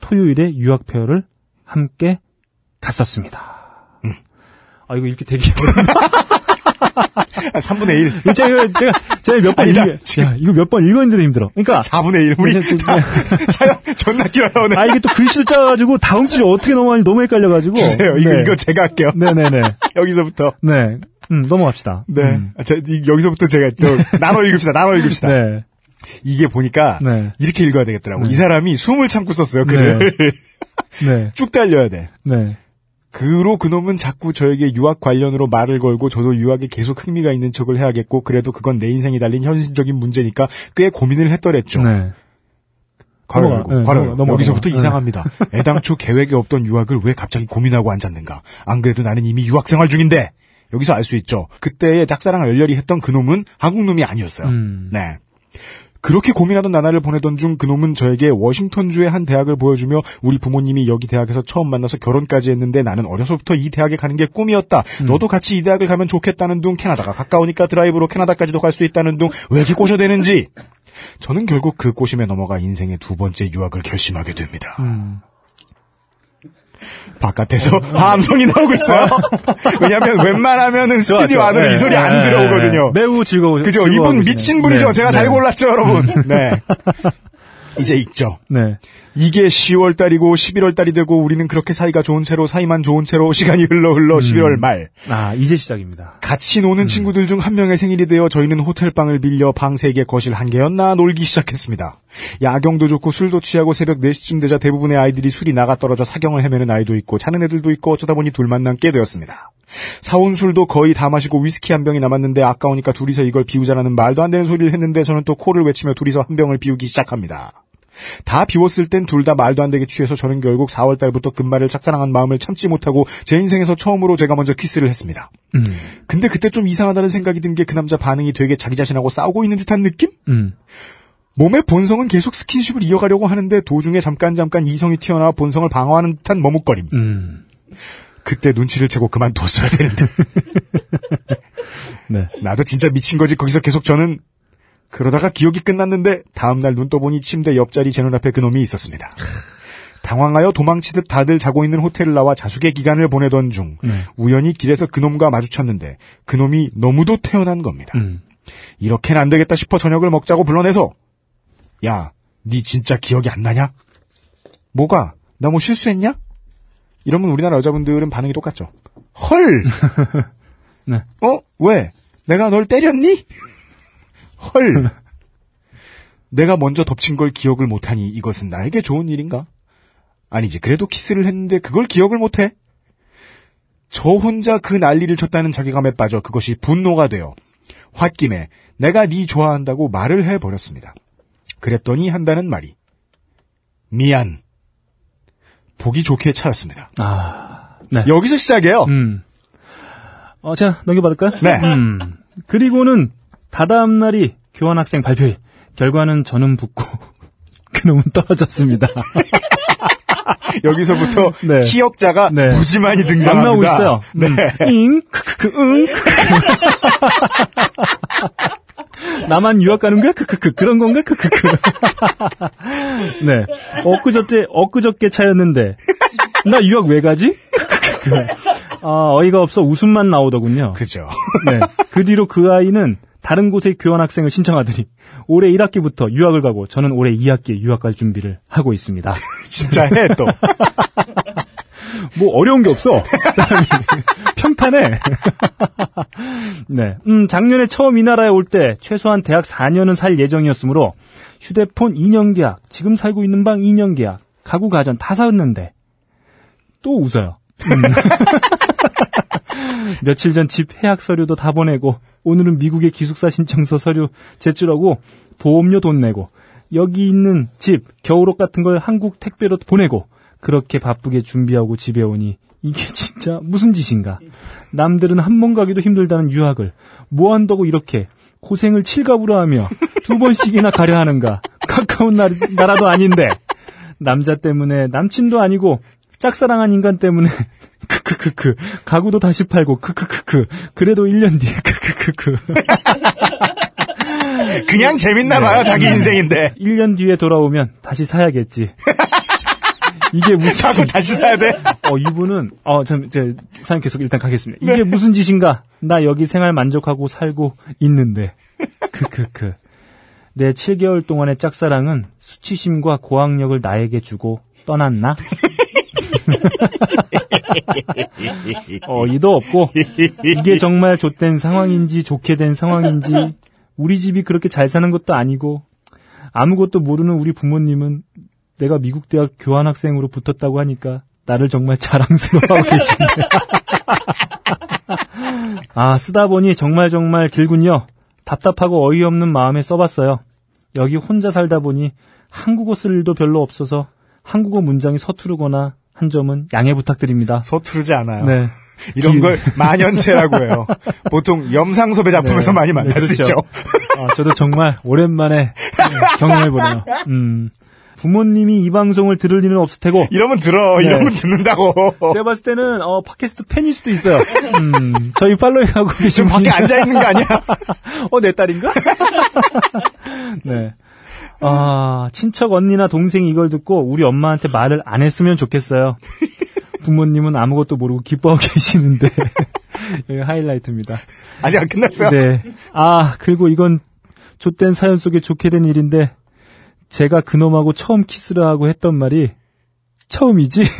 토요일에 유학 페어를 함께 갔었습니다. 아 이거 이렇게 되게 [LAUGHS] 아, 3분의 1. 제가 제가 제가 몇 번 읽. 야, 이거 몇 번 읽었는데도 힘들어. 그러니까 4분의 1. 우리 네, 저- 다 사연 존나 길어요, 오늘. 아 이게 또 글씨도 작아가지고 다음 주에 어떻게 넘어가는지 너무 헷갈려가지고 주세요. 이거, 네. 이거 제가 할게요. 네네네 [LAUGHS] 여기서부터. 네 음, 넘어갑시다. 네. 음. 아, 저, 이- 여기서부터 제가 저, 나눠 읽읍시다, 나눠 읽읍시다. 네. 이게 보니까, 네. 이렇게 읽어야 되겠더라고. 네. 이 사람이 숨을 참고 썼어요, 글을. 네. [LAUGHS] 쭉 달려야 돼. 네. 그로 그놈은 자꾸 저에게 유학 관련으로 말을 걸고 저도 유학에 계속 흥미가 있는 척을 해야겠고 그래도 그건 내 인생이 달린 현실적인 문제니까 꽤 고민을 했더랬죠. 네. 괄호 열고, 네, 괄호 열고. 여기서부터 넘어가. 이상합니다. [LAUGHS] 애당초 계획에 없던 유학을 왜 갑자기 고민하고 앉았는가. 안 그래도 나는 이미 유학 생활 중인데 여기서 알 수 있죠. 그때의 짝사랑을 열렬히 했던 그놈은 한국놈이 아니었어요. 음. 네. 그렇게 고민하던 나날을 보내던 중 그놈은 저에게 워싱턴주의 한 대학을 보여주며 우리 부모님이 여기 대학에서 처음 만나서 결혼까지 했는데 나는 어려서부터 이 대학에 가는 게 꿈이었다. 너도 같이 이 대학을 가면 좋겠다는 둥 캐나다가 가까우니까 드라이브로 캐나다까지도 갈 수 있다는 둥 왜 이렇게 꼬셔대는지. 저는 결국 그 꼬심에 넘어가 인생의 두 번째 유학을 결심하게 됩니다. 음. 바깥에서 함성이 나오고 있어요. [LAUGHS] 왜냐하면 웬만하면은 스튜디오 안으로 네, 이 소리 안 네, 들어오거든요. 네. 매우 즐거워. 그죠? 이분. 미친 분이죠. 네, 제가 잘 네. 골랐죠, 여러분. 네. [LAUGHS] 이제 읽죠. 네. 이게 10월 달이고 11월 달이 되고 우리는 그렇게 사이가 좋은 채로 사이만 좋은 채로 시간이 흘러 흘러 11월 말 아, 이제 시작입니다. 같이 노는 친구들 중 한 명의 생일이 되어 저희는 호텔 방을 빌려 방 3개 거실 1개였나 놀기 시작했습니다. 야경도 좋고 술도 취하고 새벽 4시쯤 되자 대부분의 아이들이 술이 나가 떨어져 사경을 헤매는 아이도 있고 자는 애들도 있고 어쩌다 보니 둘만 남게 되었습니다. 사온 술도 거의 다 마시고 위스키 한 병이 남았는데 아까우니까 둘이서 이걸 비우자라는 말도 안 되는 소리를 했는데 저는 또 콜을 외치며 둘이서 한 병을 비우기 시작합니다. 다 비웠을 땐 둘 다 말도 안 되게 취해서 저는 결국 4월 달부터 금발을 짝사랑한 마음을 참지 못하고 제 인생에서 처음으로 제가 먼저 키스를 했습니다. 음. 근데 그때 좀 이상하다는 생각이 든 게 그 남자 반응이 되게 자기 자신하고 싸우고 있는 듯한 느낌? 음. 몸의 본성은 계속 스킨십을 이어가려고 하는데 도중에 잠깐 잠깐 이성이 튀어나와 본성을 방어하는 듯한 머뭇거림. 음. 그때 눈치를 채고 그만뒀어야 되는데. [LAUGHS] 네. 나도 진짜 미친 거지. 거기서 계속 저는 그러다가 기억이 끝났는데 다음날 눈 떠보니 침대 옆자리 제 눈앞에 그놈이 있었습니다. 당황하여 도망치듯 다들 자고 있는 호텔을 나와 자숙의 기간을 보내던 중 네. 우연히 길에서 그놈과 마주쳤는데 그놈이 너무도 태어난 겁니다. 음. 이렇게는 안 되겠다 싶어 저녁을 먹자고 불러내서 야, 네 진짜 기억이 안 나냐? 뭐가? 나 뭐 실수했냐? 이러면 우리나라 여자분들은 반응이 똑같죠. 헐! [LAUGHS] 네. 어? 왜? 내가 널 때렸니? 헐! [LAUGHS] 내가 먼저 덮친 걸 기억을 못하니 이것은 나에게 좋은 일인가? 아니지, 그래도 키스를 했는데 그걸 기억을 못해? 저 혼자 그 난리를 쳤다는 자괴감에 빠져 그것이 분노가 되어 홧김에 내가 네 좋아한다고 말을 해버렸습니다. 그랬더니 한다는 말이 미안. 보기 좋게 차였습니다. 아. 네. 여기서 시작이에요. 음. 어, 자, 넘겨받을까요? 네. 음. 그리고는 다다음 날이 교환학생 발표일. 결과는 저는 붙고 [LAUGHS] 그놈은 떨어졌습니다. [LAUGHS] 여기서부터 네. 기억자가 네. 무지만이 막 등장합니다. 나오고 있어요. 네. 음. 잉, 크크크, 응. [LAUGHS] 나만 유학 가는 거야? 크크크. 그런 건가? 크크크. 네. 엊그저께, 엊그저께 차였는데, 나 유학 왜 가지? 크크크. 아, 어이가 없어 웃음만 나오더군요. 그죠. 네. 그 뒤로 그 아이는 다른 곳에 교환 학생을 신청하더니 올해 1학기부터 유학을 가고 저는 올해 2학기에 유학 갈 준비를 하고 있습니다. [LAUGHS] 진짜 해, 또. [LAUGHS] 뭐 어려운 게 없어. 평탄해. [LAUGHS] 네. 음, 작년에 처음 이 나라에 올 때 최소한 대학 4년은 살 예정이었으므로 휴대폰 2년 계약, 지금 살고 있는 방 2년 계약, 가구 가전 다 샀는데 또 웃어요. 음. 며칠 전 집 해약 서류도 다 보내고 오늘은 미국의 기숙사 신청서 서류 제출하고 보험료 돈 내고 여기 있는 집 겨울옷 같은 걸 한국 택배로 보내고 그렇게 바쁘게 준비하고 집에 오니 이게 [LAUGHS] 진짜 무슨 짓인가? 남들은 한 번 가기도 힘들다는 유학을 뭐 한다고 이렇게 고생을 칠갑으로 하며 두 번씩이나 가려 하는가? [LAUGHS] 가까운 나, 나라도 아닌데 남자 때문에 남친도 아니고 짝사랑한 인간 때문에 [LAUGHS] 크크크크 가구도 다시 팔고 크크크크 그래도 1년 뒤에 크크크크 [LAUGHS] 그냥 재밌나 봐요, 자기 인생인데. 1년 뒤에 돌아오면 다시 사야겠지. 이게 무슨 [LAUGHS] 가구 다시 사야 돼? 어 이분은 어참 제 사연 계속 일단 가겠습니다. 이게 무슨 짓인가? 나 여기 생활 만족하고 살고 있는데 크크크 내 7개월 동안의 짝사랑은 수치심과 고학력을 나에게 주고 떠났나? [LAUGHS] 어이도 없고 이게 정말 좋된 상황인지 좋게 된 상황인지 우리 집이 그렇게 잘 사는 것도 아니고 아무것도 모르는 우리 부모님은 내가 미국 대학 교환 학생으로 붙었다고 하니까 나를 정말 자랑스러워하고 [LAUGHS] 계시네요. 아 쓰다 보니 정말 정말 길군요. 답답하고 어이없는 마음에 써봤어요. 여기 혼자 살다 보니 한국어 쓸 일도 별로 없어서 한국어 문장이 서투르거나 한 점은 양해 부탁드립니다. 서투르지 않아요. 네. [LAUGHS] 이런 길- 걸 만연체라고 해요. 보통 염상섭의 작품에서 많이 만날 네, 수 그렇죠. 있죠. 아, 저도 정말 오랜만에 경험해 보네요. 음, 부모님이 이 방송을 들을 리는 없을 테고, 이러면 들어. 네. 이러면 듣는다고. 제가 봤을 때는, 어, 팟캐스트 팬일 수도 있어요. 음, 저희 팔로잉하고 계신 지금 밖에 앉아있는 거 아니야? [LAUGHS] 어, 내 딸인가? [LAUGHS] 네. 아, 친척 언니나 동생이 이걸 듣고 우리 엄마한테 말을 안 했으면 좋겠어요. 부모님은 아무것도 모르고 기뻐하고 [LAUGHS] 계시는데. 여기 하이라이트입니다. 아직 안 끝났어요. 네. 아, 그리고 이건 좆된 사연 속에 좋게 된 일인데 제가 그놈하고 처음 키스를 하고 했던 말이 처음이지? [LAUGHS]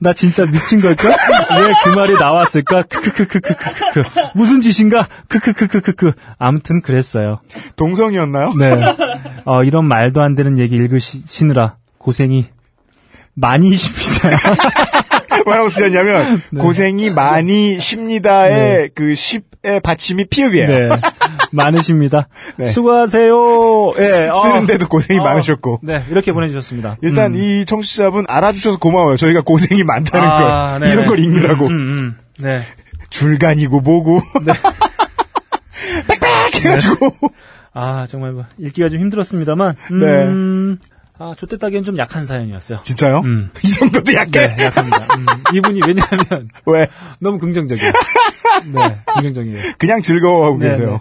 나 진짜 미친 걸까? 왜 그 말이 나왔을까? 크크크크크크크. 무슨 짓인가? 크크크크크크. 아무튼 그랬어요. 동성이었나요? 네. 어, 이런 말도 안 되는 얘기 읽으시느라 고생이 많이 십니다. 뭐라고 쓰셨냐면 네. 고생이 많이 쉽니다의 그10 의 받침이 피읍이에요. 네. 많으십니다. [LAUGHS] 네. 수고하세요. 예. 어. 쓰는데도 고생이 어. 많으셨고. 네. 이렇게 보내주셨습니다. 일단 음. 이 청취자분 알아주셔서 고마워요. 저희가 고생이 많다는 아, 걸 네네. 이런 걸 읽느라고 음, 음, 음. 네. 줄간이고 뭐고 [LAUGHS] 빽빽 해가지고 아, 정말 뭐, 읽기가 좀 힘들었습니다만, 네. 음, 아, 조때따기엔 좀 약한 사연이었어요. 진짜요? 음. [LAUGHS] 이 정도도 약해? 네, 약합니다. 음, 이분이 왜냐하면, [LAUGHS] 왜? 너무 긍정적이에요. [LAUGHS] 네, 긍정적이에요. 그냥 즐거워하고 네, 계세요. 네.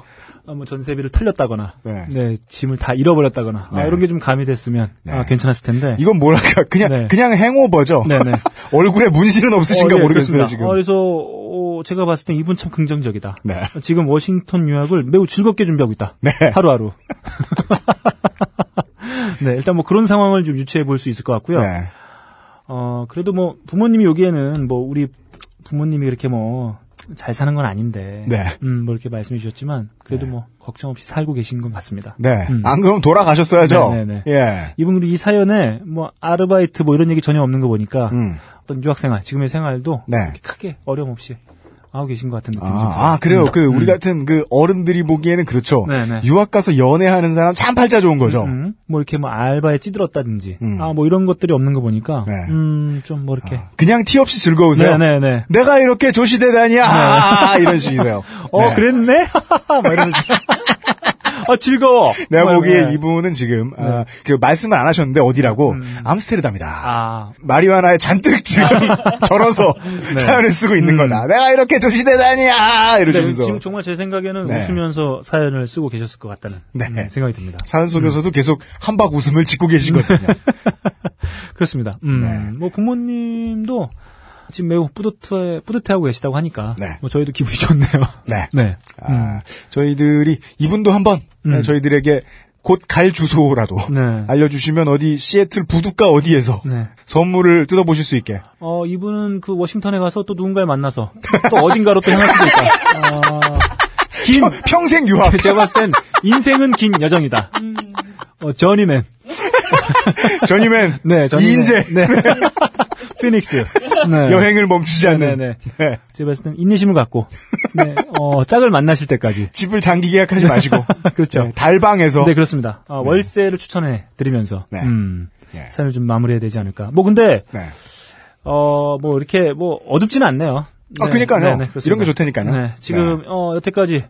아, 뭐 전세비를 털렸다거나, 네. 네. 짐을 다 잃어버렸다거나, 아, 네. 이런 게 좀 가미됐으면, 네. 아, 괜찮았을 텐데. 이건 뭐랄까 그냥 네. 그냥 행오버죠. 네네. 얼굴에 문신은 없으신가 어, 네, 모르겠어요. 지금. 어, 그래서 어, 제가 봤을 때 이분 참 긍정적이다. 네. 지금 워싱턴 유학을 매우 즐겁게 준비하고 있다. 네. 하루하루. 네, 일단 뭐 그런 상황을 좀 유추해 볼 수 있을 것 같고요. 네. 어, 그래도 뭐 부모님이 여기에는 뭐 우리 부모님이 그렇게 뭐 잘 사는 건 아닌데, 네. 음, 뭐 이렇게 말씀해 주셨지만 그래도 뭐 걱정 없이 살고 계신 것 같습니다. 네. 음. 안 그러면 돌아가셨어야죠. 네, 네, 예. 이분 그리고 이 사연에 뭐 아르바이트 뭐 이런 얘기 전혀 없는 거 보니까 음. 어떤 유학생활 지금의 생활도 네. 크게 어려움 없이 하고 계신 것 같은 느낌이 좀 아. 아, 그래요. 음. 그 우리 음. 같은 그 어른들이 보기에는 그렇죠. 네, 네. 유학 가서 연애하는 사람 참 팔자 좋은 거죠. 음, 뭐 이렇게 뭐 알바에 찌들었다든지 음. 아뭐 이런 것들이 없는 거 보니까 네. 음좀 뭐 이렇게 그냥 티 없이 즐거우세요. 네네네 내가 이렇게 조시대다니야 아, 이런 식이세요. [LAUGHS] 어 네. 그랬네 [LAUGHS] 막 이러면서 [LAUGHS] 아 즐거워 내가 뭐 보기에 네. 이분은 지금 아, 그 말씀을 안 하셨는데 어디라고 암스테르담이다. 아 마리화나에 잔뜩 지금 [LAUGHS] 절어서 사연을 쓰고 있는 음. 거다. 내가 이렇게 조시대다니야 네, 이러시면서 지금 정말 제 생각에는 네. 웃으면서 사연을 쓰고 계셨을 것 같다는 네. 음, 생각이 듭니다. 사연 속에서도 계속 한박 웃음을 짓고 계시거든요. [LAUGHS] 그렇습니다. 음, 네. 뭐 부모님도 지금 매우 뿌듯해 뿌듯해하고 계시다고 하니까 네. 뭐 저희도 기분이 좋네요. [LAUGHS] 네. 네. 아, 저희들이 이분도 한번 음. 저희들에게 곧 갈 주소라도 네. [LAUGHS] 알려주시면 어디 시애틀 부두가 어디에서 네. 선물을 뜯어보실 수 있게 어, 이분은 그 워싱턴에 가서 또 누군가를 만나서 또 어딘가로 또 향할 수도 있다. [LAUGHS] 어, 긴, 평, 평생 유학 제가 봤을 땐 인생은 긴 여정이다. 어, 저니맨. 전이맨 네, 저니맨. 이인재 네. 피닉스. [LAUGHS] 네. 여행을 멈추지 않는 네네. 네. 제가 봤을 땐 인내심을 갖고, 네, 어, 짝을 만나실 때까지. 집을 장기 계약하지 마시고 [LAUGHS] 그렇죠. 네, 달방에서 네, 그렇습니다. 어, 월세를 추천해 드리면서, 네. 음, 예. 사연을 좀 마무리해야 되지 않을까. 뭐, 근데, 네. 어, 뭐, 이렇게, 뭐, 어둡지는 않네요. 아, 그니까요. 그렇습니다. 이런 게 좋다니까요. 네, 지금, 어, 여태까지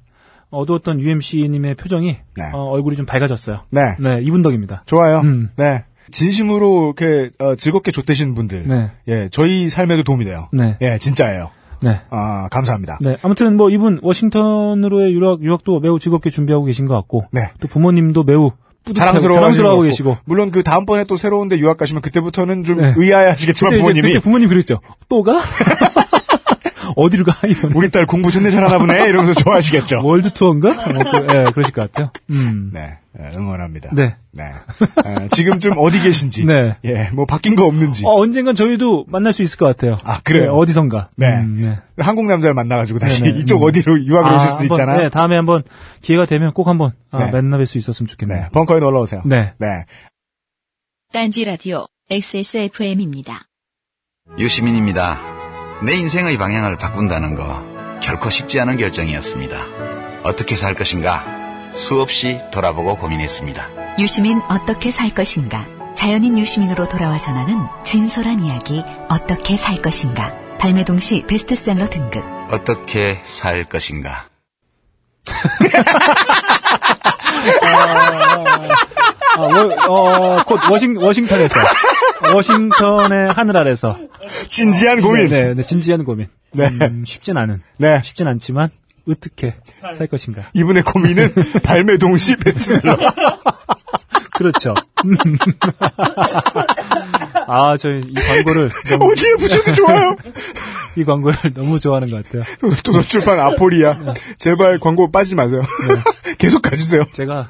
어두웠던 UMC님의 표정이, 네. 어, 얼굴이 좀 밝아졌어요. 네. 네, 이분 덕입니다. 좋아요. 음. 네. 진심으로 이렇게 어, 즐겁게 좆되신 분들, 네. 예, 저희 삶에도 도움이 돼요. 네. 예, 진짜예요. 네. 아, 감사합니다. 네, 아무튼 뭐 이분 워싱턴으로의 유학, 유학도 매우 즐겁게 준비하고 계신 것 같고, 네. 또 부모님도 매우 자랑스러워 자랑스러워하고 계시고, 물론 그 다음번에 또 새로운데 유학 가시면 그때부터는 좀 네. 의아해하시겠지만 그때 부모님이 그때 부모님 그러시죠. 또 가? [LAUGHS] 어디로 가? 우리 딸 공부 존내 잘하나 보네 이러면서 [LAUGHS] 좋아하시겠죠. 월드 투어인가? 어, 그, 예, 그러실 것 같아요. 음. 네, 예, 응원합니다. 네. 네. 아, 지금쯤 어디 계신지, 네. 예, 뭐 바뀐 거 없는지. 어, 언젠간 저희도 만날 수 있을 것 같아요. 아, 그래요? 네, 어디선가. 네. 음, 네. 한국 남자를 만나가지고 다시 네네. 이쪽 음. 어디로 유학을 오실 수 한번, 있잖아요. 네, 다음에 한번 기회가 되면 꼭 한번 아, 네. 만나뵐 수 있었으면 좋겠네요. 네, 벙커에 놀러 오세요. 네. 네. 딴지 라디오 XSFM입니다. 유시민입니다. 내 인생의 방향을 바꾼다는 거 결코 쉽지 않은 결정이었습니다. 어떻게 살 것인가 수없이 돌아보고 고민했습니다. 유시민 어떻게 살 것인가? 자연인 유시민으로 돌아와 전하는 진솔한 이야기 어떻게 살 것인가? 발매 동시 베스트셀러 등급. 어떻게 살 것인가. 아, 워, 어, 곧 워싱, 워싱턴에서. 워싱턴의 하늘 아래서. 진지한 고민. 네, 네, 진지한 고민. 네. 음, 쉽진 않은. 네. 쉽진 않지만, 어떻게 살 것인가. 이분의 고민은 [LAUGHS] 발매 동시 베스트셀러. 그렇죠. 음. 아, 저이 광고를, 너무, 어디에 붙여도 좋아요. [LAUGHS] 이 광고를 너무 좋아하는 것 같아요. 도서출판 아포리아. 제발 광고 빠지지 마세요. [LAUGHS] 계속 가주세요. 제가,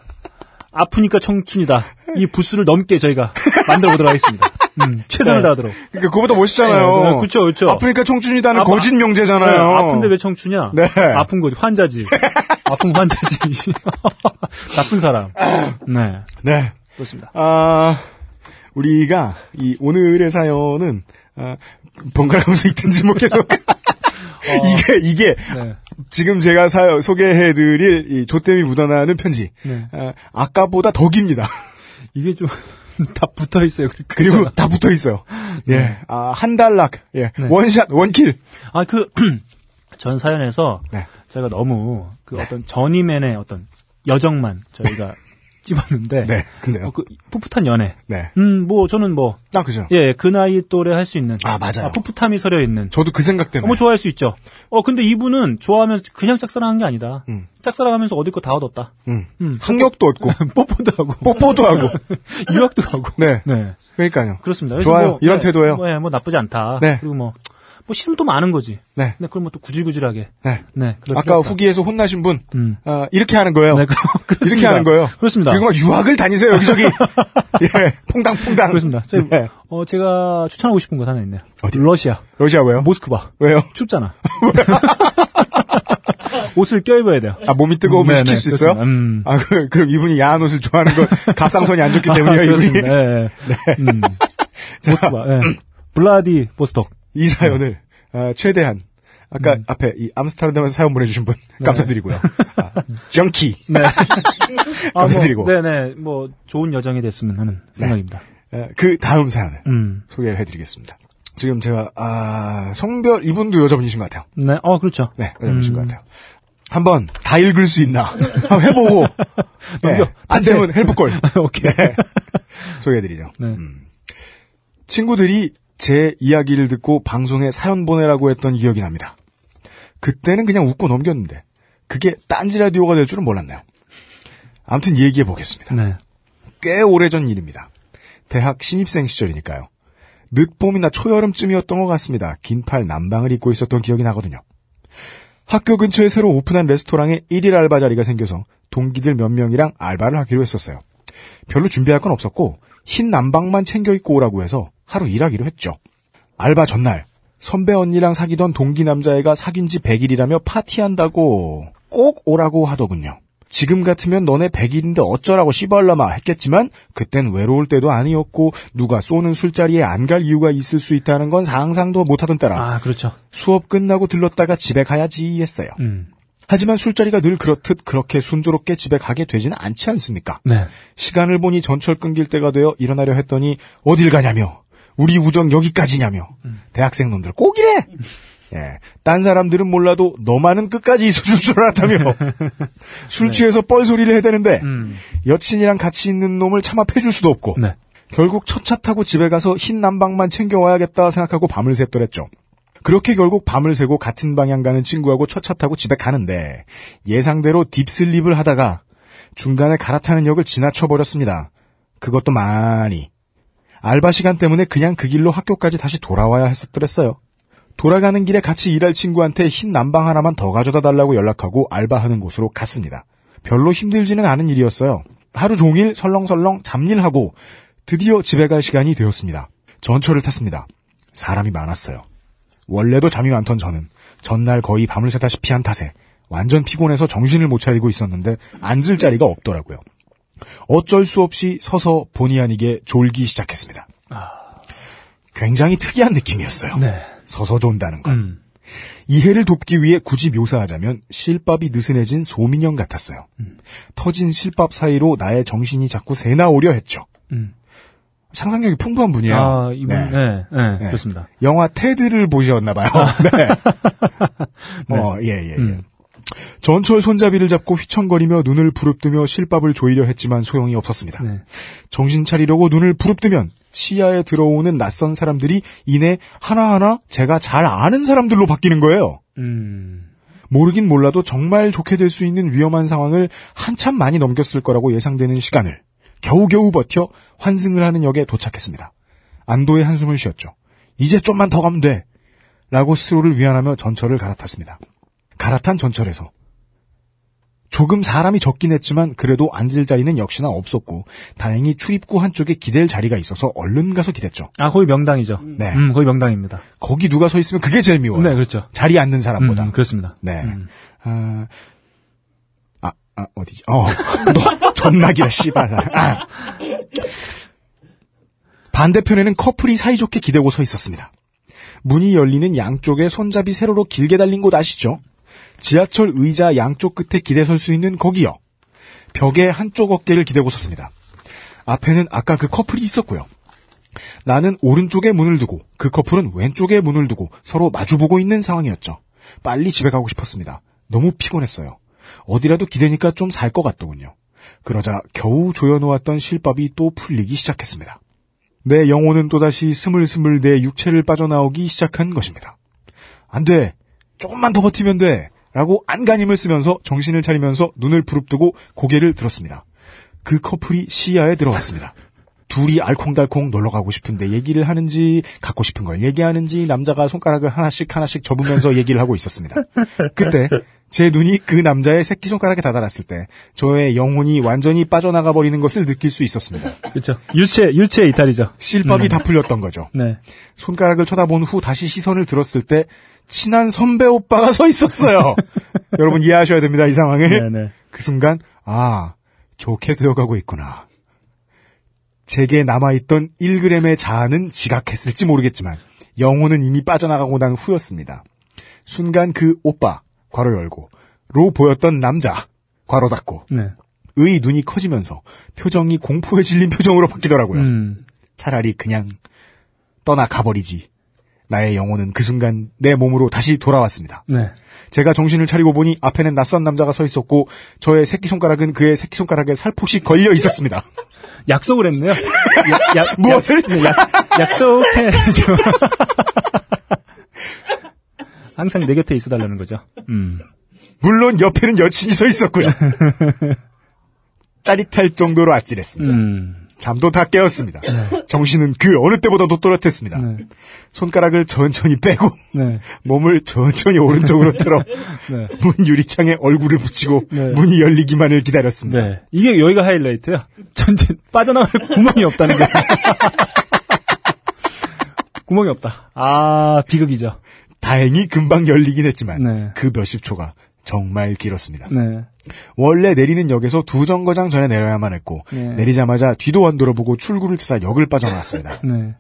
아프니까 청춘이다. 이 부스를 넘게 저희가 만들어 보도록 하겠습니다. 음, 최선을 네. 다하도록. 그러니까 그거보다 멋있잖아요. 네, 네, 그쵸, 그쵸. 아프니까 청춘이다는 아파- 거짓 명제잖아요. 네, 아픈데 왜 청춘이야? 네. 아픈 거지. 환자지. [LAUGHS] 아픈 환자지. 나쁜 사람. 네. 네. 그렇습니다. 아, 우리가 이 오늘의 사연은 아, 번갈아가면서 읽든지 뭐 계속 [LAUGHS] 이게 이게 네. 지금 제가 사- 소개해드릴 이 조땜이 묻어나는 편지 네. 아, 아까보다 더 깁니다. [LAUGHS] 이게 좀 [LAUGHS] 다 붙어 있어요. 그리고 다 붙어 있어요. 예, 아, 한 달락, 예, 원샷, 원킬. 아, 그, [CLEARS THROAT] 전 사연에서 네. 제가 너무 그 어떤 전임맨의 어떤 여정만 저희가 집었는데. 네, 근데요. 어, 그 풋풋한 연애. 네. 음, 뭐 저는 뭐, 아, 그죠. 예, 그 나이 또래 할 수 있는. 아, 맞아요. 풋풋함이 서려 있는. 저도 그 생각 때문에. 너무 좋아할 수 있죠. 어, 근데 이분은 좋아하면서 그냥 짝사랑한 게 아니다. 음. 짝사랑하면서 얻을 거 다 얻었다. 음. 음. 학력도 얻고, [LAUGHS] 뽀뽀도 하고. 뽀뽀도 하고. [LAUGHS] 유학도 가고. 네. 네. 그러니까요. 그렇습니다. 좋아요. 뭐, 이런 네, 태도예요. 뭐, 예, 뭐 나쁘지 않다. 네. 그리고 뭐, 뭐 싫으면 또 많은 거지. 네. 네, 그럼 뭐 또 구질구질하게. 네. 네. 아까. 후기에서 혼나신 분, 음. 아, 이렇게 하는 거예요. 네, [LAUGHS] 그-. 이렇게 하는 거예요. 그렇습니다. 그리고 막 유학을 다니세요, 여기저기. [LAUGHS] 예, 퐁당퐁당. 그렇습니다. 저, 네. 어, 제가 추천하고 싶은 곳 하나 있네요. 어디? 러시아. 러시아 왜요? 모스크바. 왜요? 춥잖아. [LAUGHS] 옷을 껴입어야 돼요. 아, 몸이 뜨거우면 네, 시킬 네, 수 있어요? 음. 아, 그, 그럼 이분이 야한 옷을 좋아하는 건 갑상선이 안 좋기 때문이에요, 아, 이분이. 그렇습니다. 예, 예. 음. 모스크바. 예. 블라디 보스톡. 이 사연을, 아, 최대한, 아까 음. 앞에 이 암스테르담에서 사연 보내주신 분, 감사드리고요. 아, 정키. [LAUGHS] 네. [LAUGHS] 감사드리고. 아, 뭐, 네네. 뭐 좋은 여정이 됐으면 하는 생각입니다. 아, 그 다음 사연을 음. 소개를 해드리겠습니다. 지금 제가, 아, 성별, 이분도 여자분이신 것 같아요. 네. 어 그렇죠. 네, 여자분이신 음. 것 같아요. 한번 다 읽을 수 있나 [LAUGHS] 한번 해보고 네. 안 되면 헬프걸 오케이. 네, 소개해드리죠. 네. 음. 친구들이 제 이야기를 듣고 방송에 사연 보내라고 했던 기억이 납니다. 그때는 그냥 웃고 넘겼는데 그게 딴지 라디오가 될 줄은 몰랐네요. 아무튼 얘기해 보겠습니다. 네. 꽤 오래전 일입니다. 대학 신입생 시절이니까요. 늦봄이나 초여름쯤이었던 것 같습니다. 긴팔 남방을 입고 있었던 기억이 나거든요. 학교 근처에 새로 오픈한 레스토랑에 1일 알바 자리가 생겨서 동기들 몇 명이랑 알바를 하기로 했었어요. 별로 준비할 건 없었고 흰 남방만 챙겨 입고 오라고 해서 하루 일하기로 했죠. 알바 전날 선배 언니랑 사귀던 동기 남자애가 사귄 지 100일이라며 파티한다고 꼭 오라고 하더군요. 지금 같으면 너네 100일인데 어쩌라고 씨발라마 했겠지만 그땐 외로울 때도 아니었고 누가 쏘는 술자리에 안 갈 이유가 있을 수 있다는 건 상상도 못하던 때라 아 그렇죠. 수업 끝나고 들렀다가 집에 가야지 했어요. 음. 하지만 술자리가 늘 그렇듯 그렇게 순조롭게 집에 가게 되지는 않지 않습니까? 네. 시간을 보니 전철 끊길 때가 되어 일어나려 했더니 어딜 가냐며 우리 우정 여기까지냐며 대학생 놈들 꼭 이래 예, 딴 사람들은 몰라도 너만은 끝까지 있어줄 줄 알았다며 [LAUGHS] 술 취해서 뻘소리를 해대는데 음. 여친이랑 같이 있는 놈을 참아패줄 수도 없고 네. 결국 첫 차 타고 집에 가서 흰 남방만 챙겨와야겠다 생각하고 밤을 샜더랬죠. 그렇게 결국 밤을 새고 같은 방향 가는 친구하고 첫 차 타고 집에 가는데 예상대로 딥슬립을 하다가 중간에 갈아타는 역을 지나쳐 버렸습니다. 그것도 많이. 알바 시간 때문에 그냥 그 길로 학교까지 다시 돌아와야 했었더랬어요. 돌아가는 길에 같이 일할 친구한테 흰 남방 하나만 더 가져다 달라고 연락하고 알바하는 곳으로 갔습니다. 별로 힘들지는 않은 일이었어요. 하루 종일 설렁설렁 잡일하고 드디어 집에 갈 시간이 되었습니다. 전철을 탔습니다. 사람이 많았어요. 원래도 잠이 많던 저는 전날 거의 밤을 새다시피 한 탓에 완전 피곤해서 정신을 못 차리고 있었는데 앉을 자리가 없더라고요. 어쩔 수 없이 서서 본의 아니게 졸기 시작했습니다. 굉장히 특이한 느낌이었어요. 네. 서서 존다는 건. 음. 이해를 돕기 위해 굳이 묘사하자면 실밥이 느슨해진 소민형 같았어요. 터진 실밥 사이로 나의 정신이 자꾸 새나오려 했죠. 음. 상상력이 풍부한 분이에요. 아 이분 네. 네. 네. 그렇습니다. 영화 테드를 보셨나 봐요. 네. [LAUGHS] 어, 예, 예, 예. 음. 전철 손잡이를 잡고 휘청거리며 눈을 부릅뜨며 실밥을 조이려 했지만 소용이 없었습니다. 네. 정신 차리려고 눈을 부릅뜨면 시야에 들어오는 낯선 사람들이 이내 하나하나 제가 잘 아는 사람들로 바뀌는 거예요. 음. 모르긴 몰라도 정말 좋게 될 수 있는 위험한 상황을 한참 많이 넘겼을 거라고 예상되는 시간을 겨우겨우 버텨 환승을 하는 역에 도착했습니다. 안도의 한숨을 쉬었죠. 이제 좀만 더 가면 돼. 라고 스스로를 위안하며 전철을 갈아탔습니다. 갈아탄 전철에서 조금 사람이 적긴 했지만 그래도 앉을 자리는 역시나 없었고 다행히 출입구 한쪽에 기댈 자리가 있어서 얼른 가서 기댔죠. 아, 거기 명당이죠. 네. 음, 거기 명당입니다. 거기 누가 서 있으면 그게 제일 미워요. 네, 그렇죠. 자리에 앉는 사람보다. 음, 그렇습니다. 네. 음. 아, 아, 아, 어디지? 어, [LAUGHS] 너, 존나기라, 씨발. 아. 반대편에는 커플이 사이좋게 기대고 서 있었습니다. 문이 열리는 양쪽에 손잡이 세로로 길게 달린 곳 아시죠? 지하철 의자 양쪽 끝에 기대 설 수 있는 거기요. 벽에 한쪽 어깨를 기대고 섰습니다. 앞에는 아까 그 커플이 있었고요. 나는 오른쪽에 문을 두고 그 커플은 왼쪽에 문을 두고 서로 마주보고 있는 상황이었죠. 빨리 집에 가고 싶었습니다. 너무 피곤했어요. 어디라도 기대니까 좀 살 것 같더군요. 그러자 겨우 조여놓았던 실밥이 또 풀리기 시작했습니다. 내 영혼은 또다시 스물스물 내 육체를 빠져나오기 시작한 것입니다. 안 돼! 조금만 더 버티면 돼! 라고 안간힘을 쓰면서 정신을 차리면서 눈을 부릅뜨고 고개를 들었습니다. 그 커플이 시야에 들어왔습니다. 둘이 알콩달콩 놀러 가고 싶은데 얘기를 하는지 갖고 싶은 걸 얘기하는지 남자가 손가락을 하나씩 하나씩 접으면서 얘기를 하고 있었습니다. 그때 제 눈이 그 남자의 새끼 손가락에 다다랐을 때 저의 영혼이 완전히 빠져나가 버리는 것을 느낄 수 있었습니다. 그렇죠. 유체, 유체 이탈이죠. 실밥이 음. 다 풀렸던 거죠. 네. 손가락을 쳐다본 후 다시 시선을 들었을 때 친한 선배 오빠가 서 있었어요. [LAUGHS] 여러분 이해하셔야 됩니다, 이 상황을. 네네. 그 순간, 아, 좋게 되어가고 있구나. 제게 남아있던 1g의 자아는 지각했을지 모르겠지만, 영혼은 이미 빠져나가고 난 후였습니다. 순간 그 오빠, 괄호 열고, 로 보였던 남자, 괄호 닫고, 네. 의 눈이 커지면서 표정이 공포에 질린 표정으로 바뀌더라고요. 음. 차라리 그냥 떠나 가버리지. 나의 영혼은 그 순간 내 몸으로 다시 돌아왔습니다. 네. 제가 정신을 차리고 보니 앞에는 낯선 남자가 서 있었고 저의 새끼손가락은 그의 새끼손가락에 살포시 걸려 있었습니다. [LAUGHS] 약속을 했네요. 야- 야- [LAUGHS] 무엇을? 약, 네, 약, 약속해줘. [LAUGHS] 항상 내 곁에 있어달라는 거죠. 음. 물론 옆에는 여친이 서 있었고요. 짜릿할 정도로 아찔했습니다. 음. 잠도 다 깨었습니다. 정신은 그 어느 때보다도 또렷했습니다. 네. 손가락을 천천히 빼고 네. 몸을 천천히 오른쪽으로 틀어 [LAUGHS] 네. 문 유리창에 얼굴을 붙이고 네. 문이 열리기만을 기다렸습니다. 네. 이게 여기가 하이라이트야. 전체 빠져나갈 구멍이 없다는 게. [LAUGHS] 구멍이 없다. 아, 비극이죠. 다행히 금방 열리긴 했지만 네. 그 몇십 초가 정말 길었습니다. 네. 원래 내리는 역에서 두 정거장 전에 내려야만 했고 네. 내리자마자 뒤도 안 돌아보고 출구를 찾아 역을 빠져나왔습니다. [LAUGHS] 네.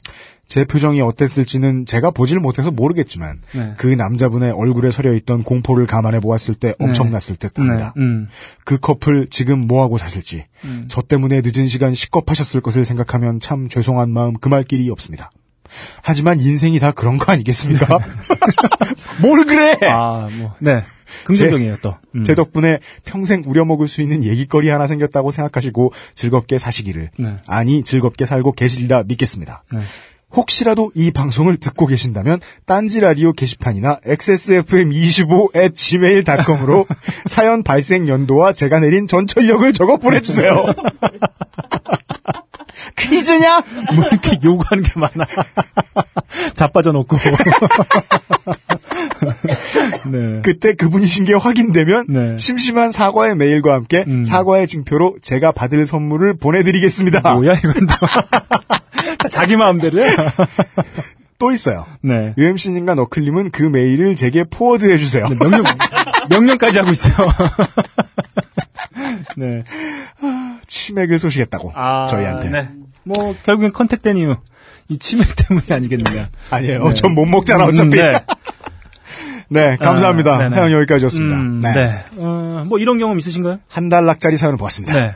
제 표정이 어땠을지는 제가 보질 못해서 모르겠지만 네. 그 남자분의 얼굴에 서려있던 공포를 감안해 보았을 때 엄청났을 듯합니다. 네. 음. 그 커플 지금 뭐하고 사실지 음. 저 때문에 늦은 시간 식겁하셨을 것을 생각하면 참 죄송한 마음 금할 길이 없습니다. 하지만 인생이 다 그런 거 아니겠습니까? [LAUGHS] 뭘 그래! 아, 뭐. 네. 긍정적이에요, 또. 음. 제 덕분에 평생 우려먹을 수 있는 얘기거리 하나 생겼다고 생각하시고 즐겁게 사시기를 네. 아니 즐겁게 살고 계시리라 믿겠습니다. 네. 혹시라도 이 방송을 듣고 계신다면 딴지 라디오 게시판이나 xsfm25 gmail.com으로 [LAUGHS] 사연 발생 연도와 제가 내린 전철력을 적어 보내주세요. [LAUGHS] 퀴즈냐? 뭐 이렇게 요구하는 게 많아. [LAUGHS] 자빠져 놓고. [LAUGHS] 네. 그때 그분이신 게 확인되면 네. 심심한 사과의 메일과 함께 음. 사과의 징표로 제가 받을 선물을 보내드리겠습니다. 뭐야, 이건 [LAUGHS] 자기 마음대로야. 또 있어요. 네. UMC님과 너클님은 그 메일을 제게 포워드해주세요. 명령, 명령까지 하고 있어요. [LAUGHS] 네. 치맥을 소식했다고 아, 저희한테. 네. 뭐, 결국엔 컨택된 이유. 이 치맥 때문이 아니겠느냐. 아니에요. 네. 전못 먹잖아 음, 어차피. 네. 네, 감사합니다. 아. 사연 여기까지였습니다. 음, 네. 네. 어, 뭐 이런 경험 있으신가요? 한 달락짜리 사연을 보았습니다. 네.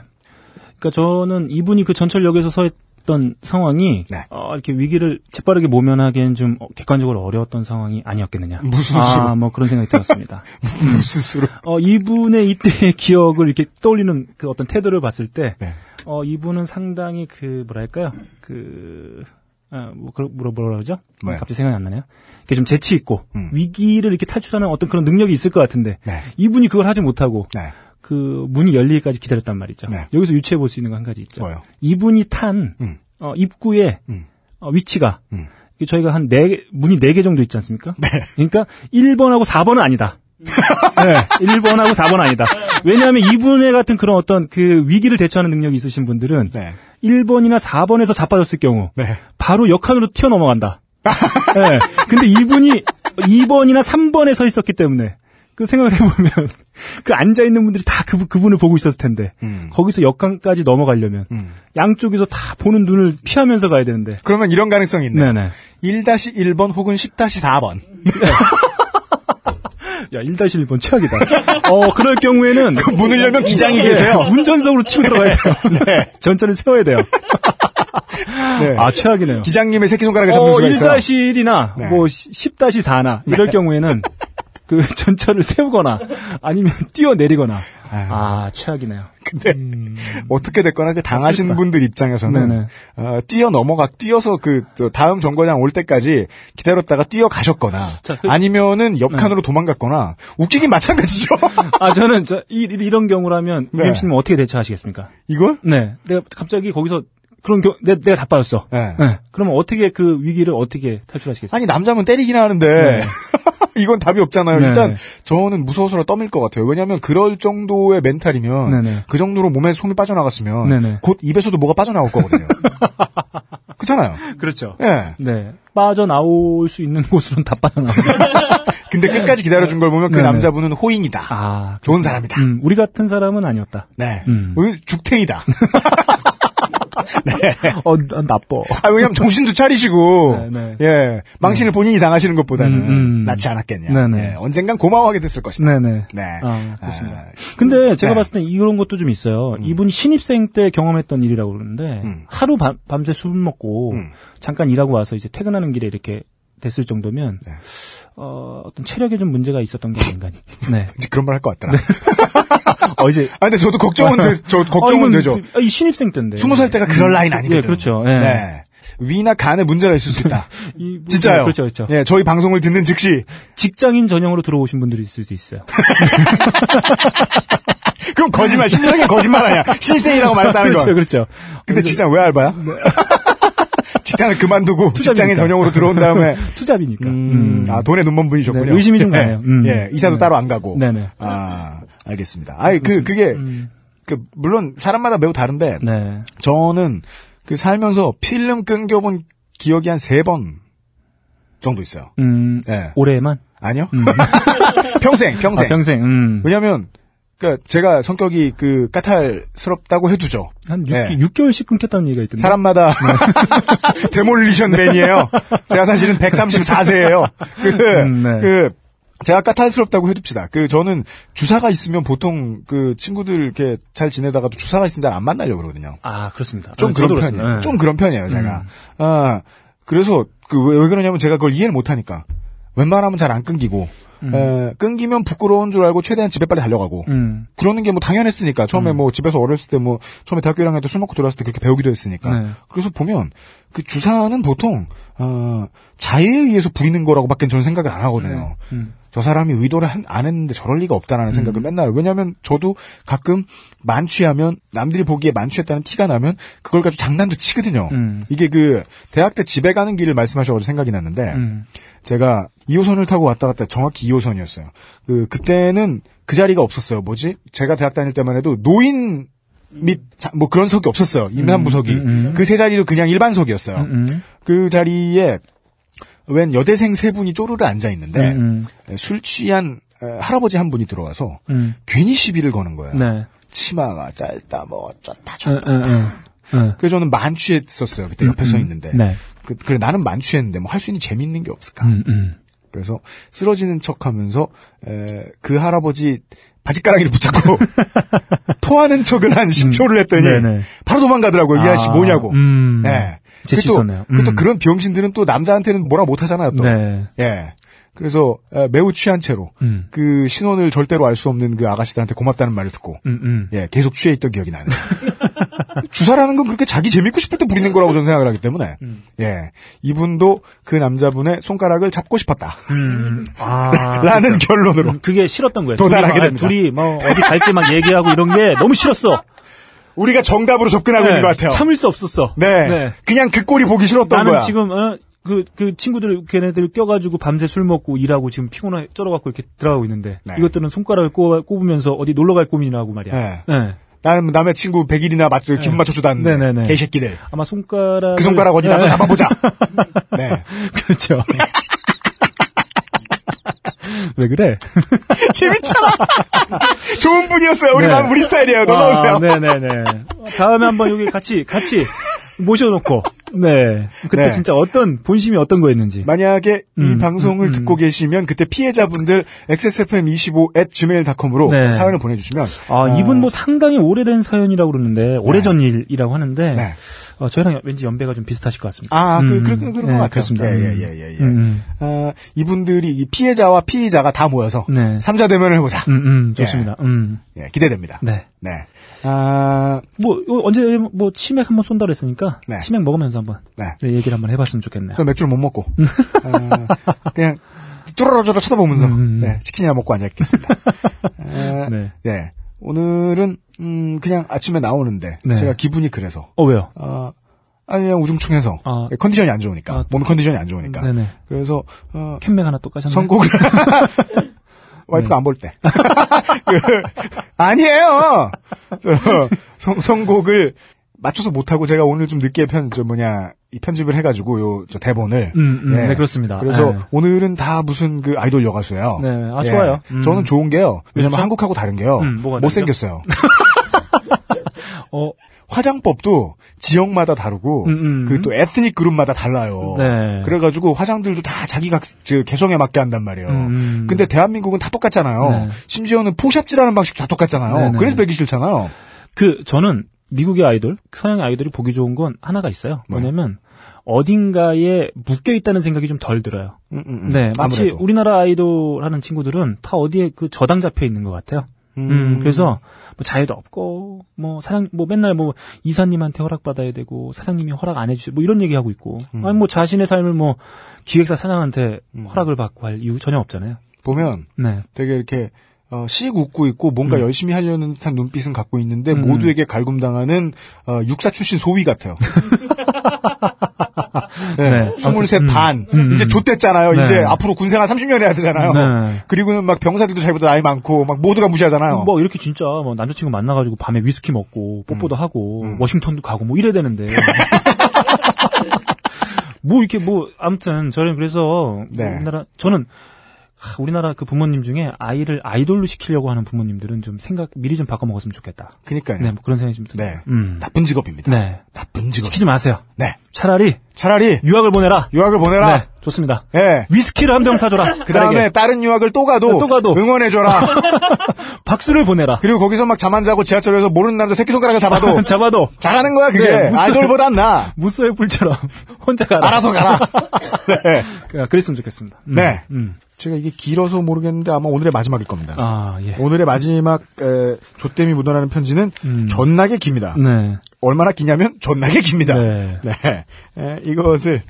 그러니까 저는 이분이 그 전철역에서 서 있던 상황이 네. 어, 이렇게 위기를 재빠르게 모면하기엔 좀 어, 객관적으로 어려웠던 상황이 아니었겠느냐. 무슨 아, 수로? 뭐 그런 생각이 들었습니다. [LAUGHS] 무슨 수로? 어, 이분의 이때의 [LAUGHS] 기억을 이렇게 떠올리는 그 어떤 태도를 봤을 때, 네. 어, 이분은 상당히 그, 뭐랄까요, 그, 아, 뭐, 그, 뭐라, 뭐라 그러죠? 뭐요? 갑자기 생각이 안 나네요. 이게 좀 재치 있고, 음. 위기를 이렇게 탈출하는 어떤 그런 능력이 있을 것 같은데, 네. 이분이 그걸 하지 못하고, 네. 그, 문이 열리기까지 기다렸단 말이죠. 네. 여기서 유추해 볼 수 있는 거 한 가지 있죠. 뭐요? 이분이 탄, 음. 어, 입구의, 음. 어, 위치가, 음. 저희가 한 네, 개- 문이 네 개 정도 있지 않습니까? 네. 그러니까 1번하고 4번은 아니다. 네, 1번하고 4번은 아니다. 왜냐하면 이분의 같은 그런 어떤 그 위기를 대처하는 능력이 있으신 분들은 네. 1번이나 4번에서 자빠졌을 경우 네. 바로 역한으로 튀어넘어간다. 네. 근데 이분이 2번이나 3번에 서 있었기 때문에 그 생각을 해보면 그 앉아 있는 분들이 다 그, 그분을 보고 있었을 텐데 음. 거기서 역한까지 넘어가려면 음. 양쪽에서 다 보는 눈을 피하면서 가야 되는데. 그러면 이런 가능성이 있네요. 네네. 1-1번 혹은 10-4번. [LAUGHS] 야, 1-1번 최악이다. 어, 그럴 경우에는. 그 문을 열면 기장이 계세요. 네, 운전석으로 치고 들어가야 돼요. [LAUGHS] 네. 전철을 세워야 돼요. 네. 아, 최악이네요. 기장님의 새끼손가락에 잡는 어, 수가 있어요. 1-1이나 네. 뭐 10-4나 이럴 경우에는 그 [LAUGHS] 전철을 세우거나 아니면 [LAUGHS] 뛰어내리거나 아, 최악이네요. 근데 어떻게 됐거나 이제 당하신 맞습니다. 분들 입장에서는. 어, 뛰어 넘어가 뛰어서 그 저, 다음 정거장 올 때까지 기다렸다가 뛰어 가셨거나 자, 그- 아니면은 옆칸으로 도망갔거나 웃기긴 마찬가지죠. [LAUGHS] 아, 저는 저, 이, 이런 경우라면 네. UMC님 어떻게 대처하시겠습니까? 이걸? 네. 내가 갑자기 거기서 그런 경, 내, 내가 자빠졌어. 네. 그러면 어떻게 그 위기를 어떻게 탈출하시겠어요? 아니 남자면 때리긴 하는데 네. [LAUGHS] 이건 답이 없잖아요. 네. 일단 저는 무서워서 떠밀 것 같아요. 왜냐하면 그럴 정도의 멘탈이면 네네. 그 정도로 몸에 솜이 빠져나갔으면. 곧 입에서도 뭐가 빠져나올 거거든요. [LAUGHS] 그렇잖아요. 그렇죠. 예. 네. 빠져나올 수 있는 곳으로는 다 빠져나옵니다. [LAUGHS] 근데 끝까지 기다려준 걸 보면 그 네네. 남자분은 호잉이다. 아. 좋은 사람이다. 음, 우리 같은 사람은 아니었다. 네. 음. 우리 죽탱이다. [LAUGHS] 어, 나- 나빠. 아, 왜냐면 정신도 차리시고, 네, 네. 예, 망신을 본인이 당하시는 것보다는 음, 음. 낫지 않았겠냐. 네, 네. 예, 언젠간 고마워하게 됐을 것이다. 네네. 네. 아, 그렇습니다. 아, 근데 제가 네. 봤을 때 이런 것도 좀 있어요. 이분이 신입생 때 경험했던 일이라고 그러는데 음. 하루 밤, 밤새 술 먹고 음. 잠깐 일하고 와서 이제 퇴근하는 길에 이렇게 됐을 정도면 네. 어, 어떤 체력에 좀 문제가 있었던 게 아닌가. [LAUGHS] 네. 이제 그런 말 할 것 같더라. [LAUGHS] 어 이제 아, 근데 저도 걱정은, 되, 저 걱정은 어, 되죠. 아, 이 신입생 때인데. 스무 살 때가 그럴 나이는 아니거든요. 예, 그렇죠. 예. 네. 위나 간에 문제가 있을 수 있다. [LAUGHS] 이- 진짜요. 그렇죠, 그렇죠. 예, 저희 방송을 듣는 즉시 직장인 전형으로 들어오신 분들이 있을 수 있어요. 그럼 거짓말, 심정의 거짓말 아니야. 신입생이라고 말했다는 그렇죠, 건. 그렇죠. 근데 직장 왜 알바야? [LAUGHS] 직장을 그만두고 직장인 투잡이니까. 전용으로 들어온 다음에 [LAUGHS] 투잡이니까. 음, 아 돈에 눈먼 분이셨군요. 네, 의심이 좀 예, 가네요. 음. 예, 이사도 네. 따로 안 가고. 네네. 아 알겠습니다. 아니 그 그게 그 물론 사람마다 매우 다른데 네. 저는 그 살면서 필름 끊겨본 기억이 한 세 번 정도 있어요. 음, 예. 올해만? 아니요. [LAUGHS] 평생 평생. 아, 평생, 음. 왜냐면 그니까 제가 성격이 그 까탈스럽다고 해두죠. 한 6, 예. 개월씩 끊겼다는 얘기가 있던데. 사람마다 [LAUGHS] 데몰리션 맨이에요. 제가 사실은 134세예요. 그, 음, 네. 그 제가 까탈스럽다고 해둡시다. 그 저는 주사가 있으면 보통 그 친구들 이렇게 잘 지내다가도 주사가 있으면 잘 안 만나려고 그러거든요. 아, 그렇습니다. 좀 아, 그런 편이에요. 네. 좀 그런 편이에요, 제가. 아, 그래서 그 왜 그러냐면 제가 그걸 이해를 못 하니까. 웬만하면 잘 안 끊기고 에, 끊기면 부끄러운 줄 알고 최대한 집에 빨리 달려가고 음. 그러는 게 뭐 당연했으니까 처음에 뭐 집에서 어렸을 때 뭐 처음에 대학교 1학년 때 술 먹고 들어왔을 때 그렇게 배우기도 했으니까 네. 그래서 보면 그 주사는 보통 어, 자해에 의해서 부리는 거라고밖에 저는 생각을 안 하거든요. 음. 저 사람이 의도를 한- 안 했는데 저럴 리가 없다라는 생각을 맨날 왜냐하면 저도 가끔 만취하면 남들이 보기에 만취했다는 티가 나면 그걸 가지고 장난도 치거든요. 음. 이게 그 대학 때 집에 가는 길을 말씀하셔가지고 생각이 났는데 음. 제가 2호선을 타고 왔다 갔다 정확히 2호선이었어요. 그 그때는 그 자리가 없었어요. 뭐지? 제가 대학 다닐 때만 해도 노인 및뭐 그런 석이 없었어요. 임산부석이 음, 음. 그세 자리도 그냥 일반석이었어요. 음. 그 자리에 웬 여대생 세 분이 쪼르르 앉아 있는데 음. 술 취한 에, 할아버지 한 분이 들어와서 음. 괜히 시비를 거는 거예요. 네. 치마가 짧다 뭐 어쩌다 응, 저쩌다. 응, 응. 응. 그래서 저는 만취했었어요. 그때 옆에 서 있는데. 네. 그, 그래 나는 만취했는데 뭐 할 수 있는 재밌는 게 없을까? 음, 음. 그래서 쓰러지는 척하면서 에, 그 할아버지 바지가랑이를 붙잡고 [LAUGHS] 토하는 척을 한 10초를 했더니 음. 네네. 바로 도망가더라고요. 이 아저씨 아, 뭐냐고. 음. 예. 그 또- 있었네요. 그또 음. 그런 병신들은 또 남자한테는 뭐라 못하잖아요. 또. 네. 예. 그래서 에, 매우 취한 채로 음. 그 신원을 절대로 알 수 없는 그 아가씨들한테 고맙다는 말을 듣고 음, 음. 예 계속 취해 있던 기억이 나네요. [LAUGHS] 주사라는 건 그렇게 자기 재밌고 싶을 때 부리는 거라고 저는 생각을 하기 때문에 음. 예 이분도 그 남자분의 손가락을 잡고 싶었다. 음. [LAUGHS] 아. 라는 결론으로 그게 싫었던 거예요. 도달하게 둘이, 막- 됩니다. 둘이 뭐 어디 갈지 막 얘기하고 이런 게 너무 싫었어. 우리가 정답으로 접근하고 네, 있는 것 같아요. 참을 수 없었어. 네. 그냥 그 꼴이 보기 싫었던 나는 거야. 지금 어, 그, 그 친구들, 걔네들 껴가지고 밤새 술 먹고 일하고 지금 피곤해 쩔어갖고 이렇게 들어가고 있는데, 네. 이것들은 손가락을 꼽, 꼽으면서 어디 놀러 갈 꿈이라고 말이야. 네. 네. 나는 남의 친구 100일이나 맞, 기분 맞춰주다는데. 네네네. 개새끼들. 아마 손가락. 그 손가락 어디 나도 잡아보자. [LAUGHS] 네. 그렇죠. [LAUGHS] 왜 그래? [LAUGHS] 재밌잖아. [LAUGHS] 좋은 분이었어요. 우리 네. 맘 우리 스타일이에요. 놀러오세요. 아, 네네네. 다음에 한번 여기 같이, 같이 모셔놓고, 네. 그때 네. 진짜 어떤, 본심이 어떤 거였는지. 만약에 이 음, 방송을 음, 음. 듣고 계시면 그때 피해자분들 xsfm25 at gmail.com으로 네. 사연을 보내주시면 아, 이분 뭐 상당히 오래된 사연이라고 그러는데, 오래전 일이라고 하는데, 네. 어, 저희랑 왠지 연배가 좀 비슷하실 것 같습니다. 아, 그, 음, 그런, 그런 것 네, 같아요. 그렇습니다. 예, 예, 음. 예, 예, 예. 음, 음. 아, 이분들이 이 피해자와 피의자가 다 모여서 네. 삼자 대면을 해보자. 음, 음, 좋습니다. 음. 예, 기대됩니다. 네. 네. 아, 뭐, 언제, 뭐, 치맥 한번 쏜다 그랬으니까, 네. 치맥 먹으면서 한번, 네. 네, 얘기를 한번 해봤으면 좋겠네요. 저 맥주를 못 먹고 [LAUGHS] 아, 그냥 뚜러러저러 쳐다보면서 음, 음. 네, 치킨이나 먹고 앉아있겠습니다. [LAUGHS] 아, 네. 네. 오늘은 음, 그냥 아침에 나오는데 네. 제가 기분이 그래서 어, 왜요? 어, 아니 그냥 우중충해서 아. 컨디션이 안 좋으니까 아, 몸 컨디션이 안 좋으니까 네네. 그래서 어, 캔맥 하나 또 까셨나요? 선곡을 [LAUGHS] [LAUGHS] 와이프가 안볼 때. [LAUGHS] 그, 아니에요. 저, 선, 선곡을 맞춰서 못하고 제가 오늘 좀 늦게 편, 저 뭐냐, 이 편집을 해가지고 요, 저 대본을. 음, 음, 예. 네, 그렇습니다. 그래서 네. 오늘은 다 무슨 그 아이돌 여가수예요. 네, 아, 예. 좋아요. 음. 저는 좋은 게요. 왜냐면? 한국하고 다른 게요. 음, 못생겼어요. 어, 화장법도 지역마다 다르고, 음, 음. 그또 에스닉 그룹마다 달라요. 네. 그래가지고 화장들도 다 자기가 그 개성에 맞게 한단 말이에요. 음. 근데 대한민국은 다 똑같잖아요. 네. 심지어는 포샵질하는 방식도 다 똑같잖아요. 네네. 그래서 배기 싫잖아요. 그, 저는 미국의 아이돌, 서양의 아이돌이 보기 좋은 건 하나가 있어요. 네. 뭐냐면, 어딘가에 묶여 있다는 생각이 좀 덜 들어요. 음, 음, 음. 네, 마치 아무래도. 우리나라 아이돌 하는 친구들은 다 어디에 그 저당 잡혀 있는 것 같아요. 음, 음. 그래서 뭐 자유도 없고 뭐 사장 뭐 맨날 뭐 이사님한테 허락 받아야 되고 사장님이 허락 안 해주고 뭐 이런 얘기 하고 있고 음. 아니 뭐 자신의 삶을 뭐 기획사 사장한테 허락을 받고 할 이유 전혀 없잖아요. 보면 네, 되게 이렇게 어, 씩 웃고 있고 뭔가 열심히 하려는 듯한 눈빛은 갖고 있는데 음. 모두에게 갈굼당하는 어, 육사 출신 소위 같아요. [LAUGHS] 네, 네. 23 음. 반. 음, 이제 음. 좆됐잖아요. 네. 이제 앞으로 군생활 30년 해야 되잖아요. 네. 그리고는 막 병사들도 자기보다 나이 많고 막 모두가 무시하잖아요. 뭐 이렇게 진짜 뭐 남자친구 만나가지고 밤에 위스키 먹고 뽀뽀도 음. 하고 워싱턴도 가고 뭐 이래야 되는데 [LAUGHS] 뭐 이렇게 뭐 아무튼 저는 그래서 뭐 네. 우리나라 저는 하, 우리나라 그 부모님 중에 아이를 아이돌로 시키려고 하는 부모님들은 좀 생각 미리 좀 바꿔 먹었으면 좋겠다. 그니까요. 네, 뭐 그런 생각이 좀 네. 듭니다. 음. 나쁜 직업입니다. 네. 나쁜 직업. 시키지 마세요. 네. 차라리 차라리 유학을 보내라. 유학을 보내라. 네, 좋습니다. 예. 위스키를 한 병 사줘라. [LAUGHS] 그 다음에. 다른 유학을 또 가도, 또 가도. 응원해줘라. [LAUGHS] 박수를 보내라. 그리고 거기서 막 잠 안 자고 지하철에서 모르는 남자 새끼손가락을 잡아도 [LAUGHS] 잡아도 잘하는 거야 그게 네, 무슨- 아이돌보단 나. 무소의 불처럼 혼자 가라. 알아서 가라. 네. 아, 그랬으면 좋겠습니다. 음, 네. 음. 제가 이게 길어서 모르겠는데 아마 오늘의 마지막일 겁니다. 아, 예. 오늘의 마지막 에, 조땜이 묻어나는 편지는 음. 존나게 깁니다. 네. 얼마나 기냐면 존나게 깁니다. 네. 네. 에, 이것을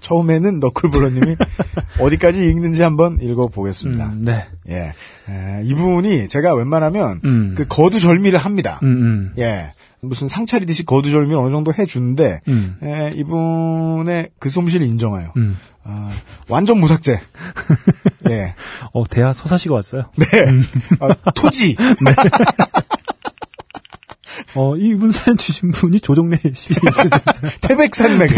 처음에는 너클블러님이 [LAUGHS] 어디까지 읽는지 한번 읽어보겠습니다. 음, 네. 예. 에, 이분이 제가 웬만하면 음. 그 거두절미를 합니다. 음, 음. 예. 무슨 상차리듯이 거두절미를 어느 정도 해주는데 음. 에, 이분의 그 솜씨를 인정해요. 음. 아, 완전 무삭제. [LAUGHS] 예. 어, 대하 서사시가 왔어요. [LAUGHS] 네. 아, 토지. [LAUGHS] 어, 이분 사연 주신 분이 조정래 씨. 태백산맥.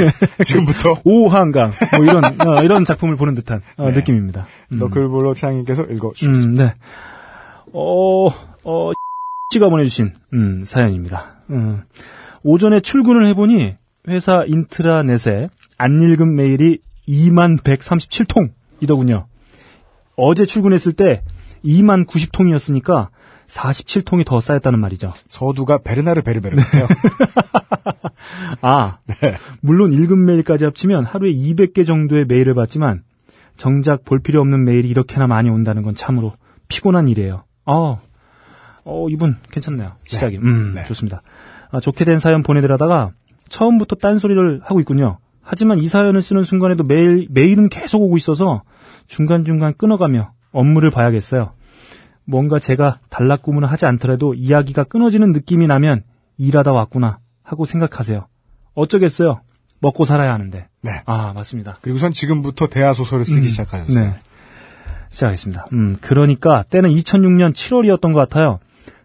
지금부터 오한강. 뭐 이런, 어, 이런 작품을 보는 듯한 어, 네. 느낌입니다. 음. 너클볼러 창님께서 읽어주셨습니다. 음, 네. 어, 어, 씨가 보내주신, 음, 사연입니다. 음, 오전에 출근을 해보니 회사 인트라넷에 안 읽은 메일이 2만 137통이더군요. 어제 출근했을 때 2만 90통이었으니까 47통이 더 쌓였다는 말이죠. 서두가 베르나르 베르베르 같아요. [LAUGHS] 아, 물론 읽은 메일까지 합치면 하루에 200개 정도의 메일을 받지만 정작 볼 필요 없는 메일이 이렇게나 많이 온다는 건 참으로 피곤한 일이에요. 어, 어 이분 괜찮네요. 시작이. 음, 네. 좋습니다. 아, 좋게 된 사연 보내드려다가 처음부터 딴소리를 하고 있군요. 하지만 이 사연을 쓰는 순간에도 메일, 메일은 계속 오고 있어서 중간중간 끊어가며 업무를 봐야겠어요. 뭔가 제가 단락구문을 하지 않더라도 이야기가 끊어지는 느낌이 나면 일하다 왔구나 하고 생각하세요. 어쩌겠어요. 먹고 살아야 하는데. 네. 아, 맞습니다. 그리고선 지금부터 대하 소설을 쓰기 음, 시작하셨어요. 네. 시작하겠습니다. 음, 그러니까 때는 2006년 7월이었던 것 같아요.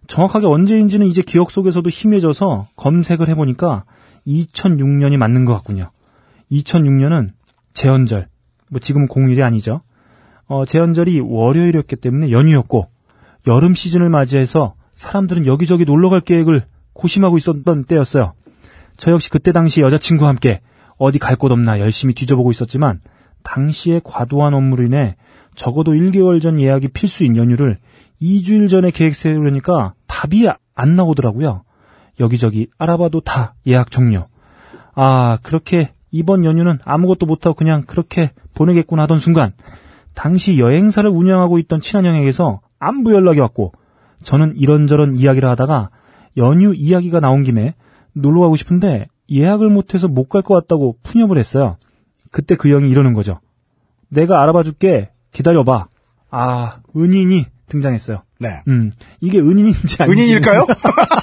정확하게 언제인지는 이제 기억 속에서도 희미해져서 검색을 해보니까 2006년이 맞는 것 같군요. 2006년은 재헌절, 뭐 지금은 공휴일이 아니죠. 어, 재헌절이 월요일이었기 때문에 연휴였고 여름 시즌을 맞이해서 사람들은 여기저기 놀러 갈 계획을 고심하고 있었던 때였어요. 저 역시 그때 당시 여자친구와 함께 어디 갈 곳 없나 열심히 뒤져보고 있었지만 당시에 과도한 업무로 인해 적어도 1개월 전 예약이 필수인 연휴를 2주일 전에 계획 세우려니까 답이 안 나오더라고요. 여기저기 알아봐도 다 예약 종료. 아, 그렇게 이번 연휴는 아무것도 못하고 그냥 그렇게 보내겠구나 하던 순간 당시 여행사를 운영하고 있던 친한 형에게서 안부 연락이 왔고 저는 이런저런 이야기를 하다가 연휴 이야기가 나온 김에 놀러 가고 싶은데 예약을 못해서 못 갈 것 같다고 푸념을 했어요. 그때 그 형이 이러는 거죠. 내가 알아봐 줄게. 기다려봐. 아, 은인이 등장했어요. 네. 음, 이게 은인인지 아닌지 은인일까요?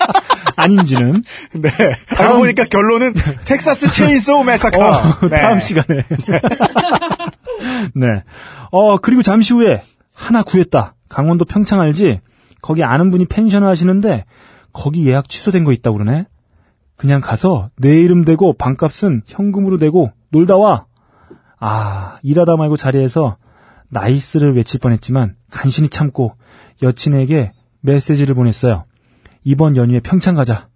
[LAUGHS] 아닌지는 [LAUGHS] 네. 알고 보니까 결론은 텍사스 체인소우 [LAUGHS] 매사카. 어, 네. 다음 시간에. 네. 어, 그리고 잠시 후에 하나 구했다. 강원도 평창 알지? 거기 아는 분이 펜션을 하시는데 거기 예약 취소된 거 있다고 그러네. 그냥 가서 내 이름 대고 방값은 현금으로 내고 놀다 와. 아, 일하다 말고 자리에서 나이스를 외칠 뻔했지만 간신히 참고 여친에게 메시지를 보냈어요. 이번 연휴에 평창 가자.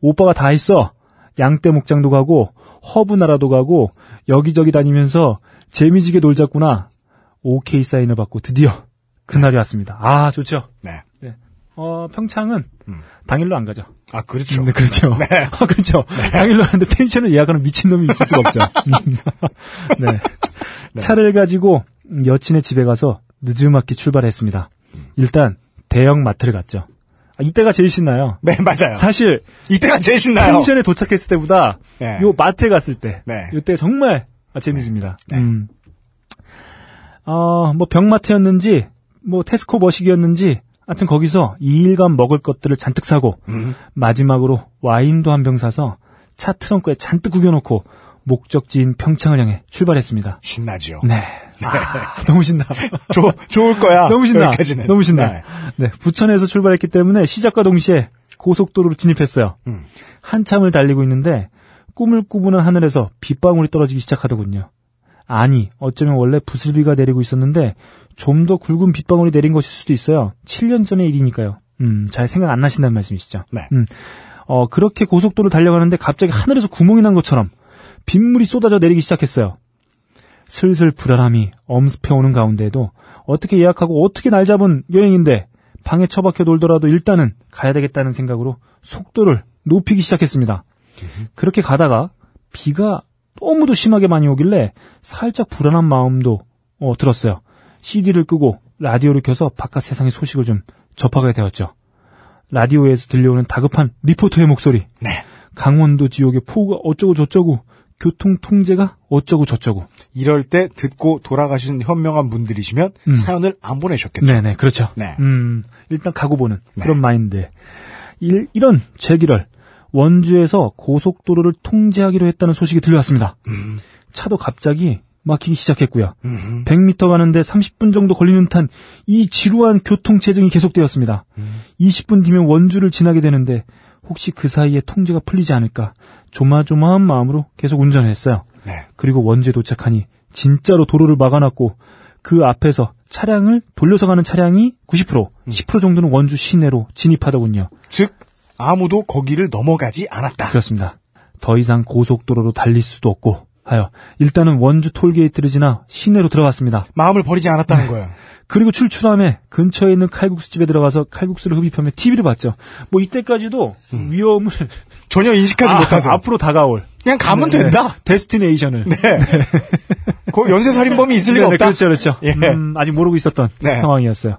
오빠가 다 했어. 양떼 목장도 가고 허브 나라도 가고 여기저기 다니면서 재미지게 놀자꾸나. 오케이 사인을 받고 드디어 그날이 왔습니다. 아 좋죠. 네. 어 평창은 음. 당일로 안 가죠. 아, 그렇죠. 네, 그렇죠. [LAUGHS] 어, 그렇죠. 당일로 하는데 펜션을 예약하는 미친 놈이 있을 수가 없죠. [LAUGHS] 음. 네. 차를 가지고 여친의 집에 가서 느지막이 출발했습니다. 일단 대형 마트를 갔죠. 아, 이때가 제일 신나요. [LAUGHS] 네, 맞아요. 사실 이때가 제일 신나요. 펜션에 도착했을 때보다 네. 요 마트에 갔을 때 네. 이때 정말 아, 재미집니다. 네. 음. 어, 뭐 병마트였는지 뭐 테스코 머시기였는지 하여튼 거기서 2일간 먹을 것들을 잔뜩 사고 음. 마지막으로 와인도 한 병 사서 차 트렁크에 잔뜩 구겨놓고 목적지인 평창을 향해 출발했습니다. 신나죠. 네. 아, 너무 신나. 좋, 좋을 거야. [LAUGHS] 너무 신나. 여기까지는. 너무 신나. 네. 네. 부천에서 출발했기 때문에 시작과 동시에 고속도로로 진입했어요. 음. 한참을 달리고 있는데 꿈을 꾸부는 하늘에서 빗방울이 떨어지기 시작하더군요. 아니, 어쩌면 원래 부슬비가 내리고 있었는데 좀 더 굵은 빗방울이 내린 것일 수도 있어요. 7년 전의 일이니까요. 음, 잘 생각 안 나신다는 말씀이시죠? 네. 음, 어, 그렇게 고속도로를 달려가는데 갑자기 하늘에서 구멍이 난 것처럼 빗물이 쏟아져 내리기 시작했어요. 슬슬 불안함이 엄습해오는 가운데에도 어떻게 예약하고 어떻게 날 잡은 여행인데 방에 처박혀 놀더라도 일단은 가야 되겠다는 생각으로 속도를 높이기 시작했습니다. 그렇게 가다가 비가 너무도 심하게 많이 오길래 살짝 불안한 마음도 어, 들었어요. CD를 끄고 라디오를 켜서 바깥 세상의 소식을 좀 접하게 되었죠. 라디오에서 들려오는 다급한 리포터의 목소리. 네. 강원도 지역의 폭우가 어쩌고 저쩌고 교통 통제가 어쩌고 저쩌고. 이럴 때 듣고 돌아가신 현명한 분들이시면 음. 사연을 안 보내셨겠죠. 네네, 그렇죠. 네. 음, 일단 가고 보는 네. 그런 마인드. 일, 이런 제기를 원주에서 고속도로를 통제하기로 했다는 소식이 들려왔습니다. 음. 차도 갑자기 막히기 시작했고요. 음. 100m 가는데 30분 정도 걸리는 듯한 이 지루한 교통 체증이 계속되었습니다. 음. 20분 뒤면 원주를 지나게 되는데 혹시 그 사이에 통제가 풀리지 않을까 조마조마한 마음으로 계속 운전을 했어요. 네. 그리고 원주에 도착하니 진짜로 도로를 막아놨고 그 앞에서 차량을 돌려서 가는 차량이 90%, 음. 10% 정도는 원주 시내로 진입하더군요. 즉 아무도 거기를 넘어가지 않았다. 그렇습니다. 더 이상 고속도로로 달릴 수도 없고 하여 일단은 원주 톨게이트를 지나 시내로 들어갔습니다. 마음을 버리지 않았다는 거예요. 그리고 출출함에 근처에 있는 칼국수집에 들어가서 칼국수를 흡입하며 TV를 봤죠. 뭐 이때까지도 위험을 전혀 인식하지 아, 못해서 앞으로 다가올 그냥 가면 네, 된다. 데스티네이션을 네. 그 연쇄살인범이 있을 리가 네, 네, 없다. 그렇죠, 그렇죠. 예. 음, 아직 모르고 있었던 네. 상황이었어요.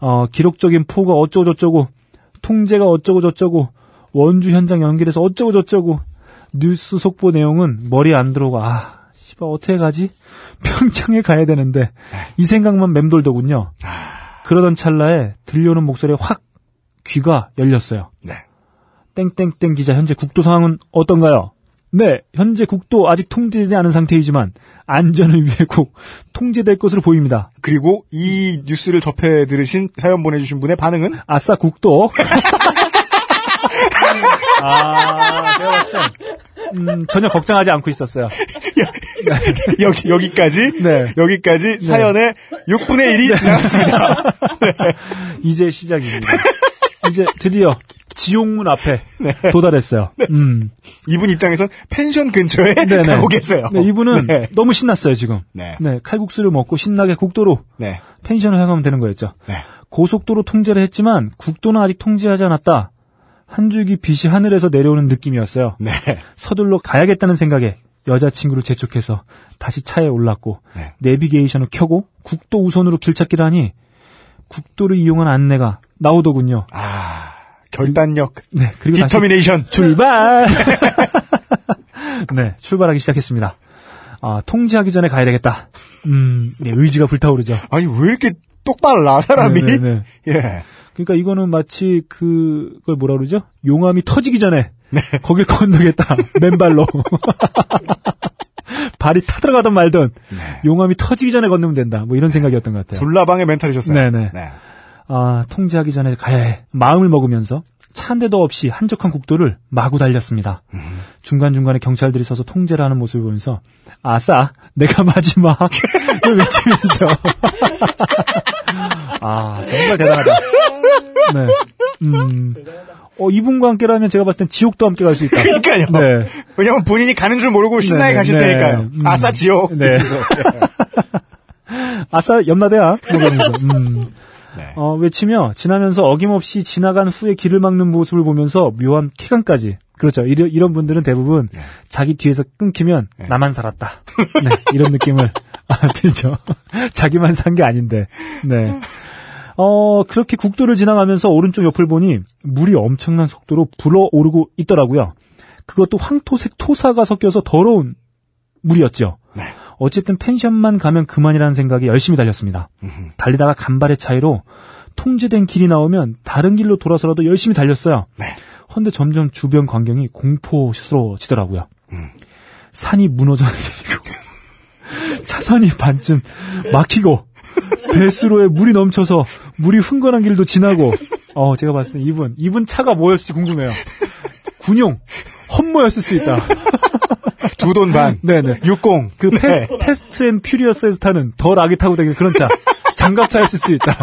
어, 기록적인 포가 어쩌고 저쩌고, 통제가 어쩌고 저쩌고, 원주 현장 연결해서 어쩌고 저쩌고, 뉴스 속보 내용은 머리에 안 들어오고, 아, 씨발, 어떻게 가지? [LAUGHS] 평창에 가야 되는데, 이 생각만 맴돌더군요. 그러던 찰나에 들려오는 목소리에 확 귀가 열렸어요. 네. 땡땡땡 기자 현재 국도 상황은 어떤가요? 네, 현재 국도 아직 통제되지 않은 상태이지만 안전을 위해 꼭 [LAUGHS] 통제될 것으로 보입니다. 그리고 이 뉴스를 접해 들으신 사연 보내주신 분의 반응은 아싸 국도. [LAUGHS] 아, 제가 봤을 땐 음, 전혀 걱정하지 않고 있었어요. [LAUGHS] 여기 여기까지 네. 여기까지 사연의 6분의 1이 지나갔습니다. [LAUGHS] 이제 시작입니다. 이제 드디어 지옥문 앞에 도달했어요. 음. 이분 입장에선 펜션 근처에 네네. 가고 계세요. 네, 이분은 네. 너무 신났어요, 지금. 네. 칼국수를 먹고 신나게 국도로 네. 펜션을 향하면 되는 거였죠. 네. 고속도로 통제를 했지만 국도는 아직 통제하지 않았다. 한 줄기 빛이 하늘에서 내려오는 느낌이었어요. 네. 서둘러 가야겠다는 생각에 여자친구를 재촉해서 다시 차에 올랐고 네. 내비게이션을 켜고 국도 우선으로 길 찾기를 하니 국도를 이용한 안내가 나오더군요. 아, 결단력, 네, 그리고 determination. 출발! [LAUGHS] 네, 출발하기 시작했습니다. 아, 통제하기 전에 가야 되겠다. 음, 네, 의지가 불타오르죠. 아니 왜 이렇게 똑바라 사람이? 네, 네, 네. [LAUGHS] 예. 그러니까 이거는 마치 그걸 뭐라 그러죠? 용암이 터지기 전에 네. 거길 건너겠다. [LAUGHS] 맨발로. [LAUGHS] 발이 타들어가든 말든 용암이 터지기 전에 건너면 된다. 뭐 이런 생각이었던 것 같아요. 불나방의 멘탈이셨어요. 네네. 아, 통제하기 전에 가야 해. 마음을 먹으면서 차한 대도 없이 한적한 국도를 마구 달렸습니다. 중간중간에 경찰들이 서서 통제를 하는 모습을 보면서 아싸, 내가 마지막 외치면서 [LAUGHS] 아, 정말 대단하다. 네. 음. 어, 이분과 함께라면 제가 봤을 땐 지옥도 함께 갈 수 있다. 그러니까요. 네. 왜냐면 본인이 가는 줄 모르고 신나게 네, 가실 네. 테니까요. 음. 아싸 지옥. 네. [LAUGHS] 아싸. 뭐 이러면서. 음. 네. 어, 외치며 지나면서 어김없이 지나간 후에 길을 막는 모습을 보면서 묘한 쾌감까지. 그렇죠. 이런, 이런 분들은 대부분 네. 자기 뒤에서 끊기면 나만 살았다. 네, 이런 느낌을 [LAUGHS] 아, 들죠. [LAUGHS] 자기만 산 게 아닌데. 네. 어, 그렇게 국도를 지나가면서 오른쪽 옆을 보니 물이 엄청난 속도로 불어오르고 있더라고요. 그것도 황토색 토사가 섞여서 더러운 물이었죠. 네. 어쨌든 펜션만 가면 그만이라는 생각에 열심히 달렸습니다. 달리다가 간발의 차이로 통제된 길이 나오면 다른 길로 돌아서라도 열심히 달렸어요. 네. 헌데 점점 주변 광경이 공포스러워지더라고요. 음. 산이 무너져 내리고 [LAUGHS] 차선이 반쯤 막히고 배수로에 물이 넘쳐서 물이 흥건한 길도 지나고 어 제가 봤을 때 이분 이분 차가 뭐였을지 궁금해요. 군용 험머였을 수 있다. 두 돈 반. 네네. 60. 그 Fas, Fast and Furious에서 타는 더 락이 타고 다니는 그런 차. 장갑차였을 수 있다.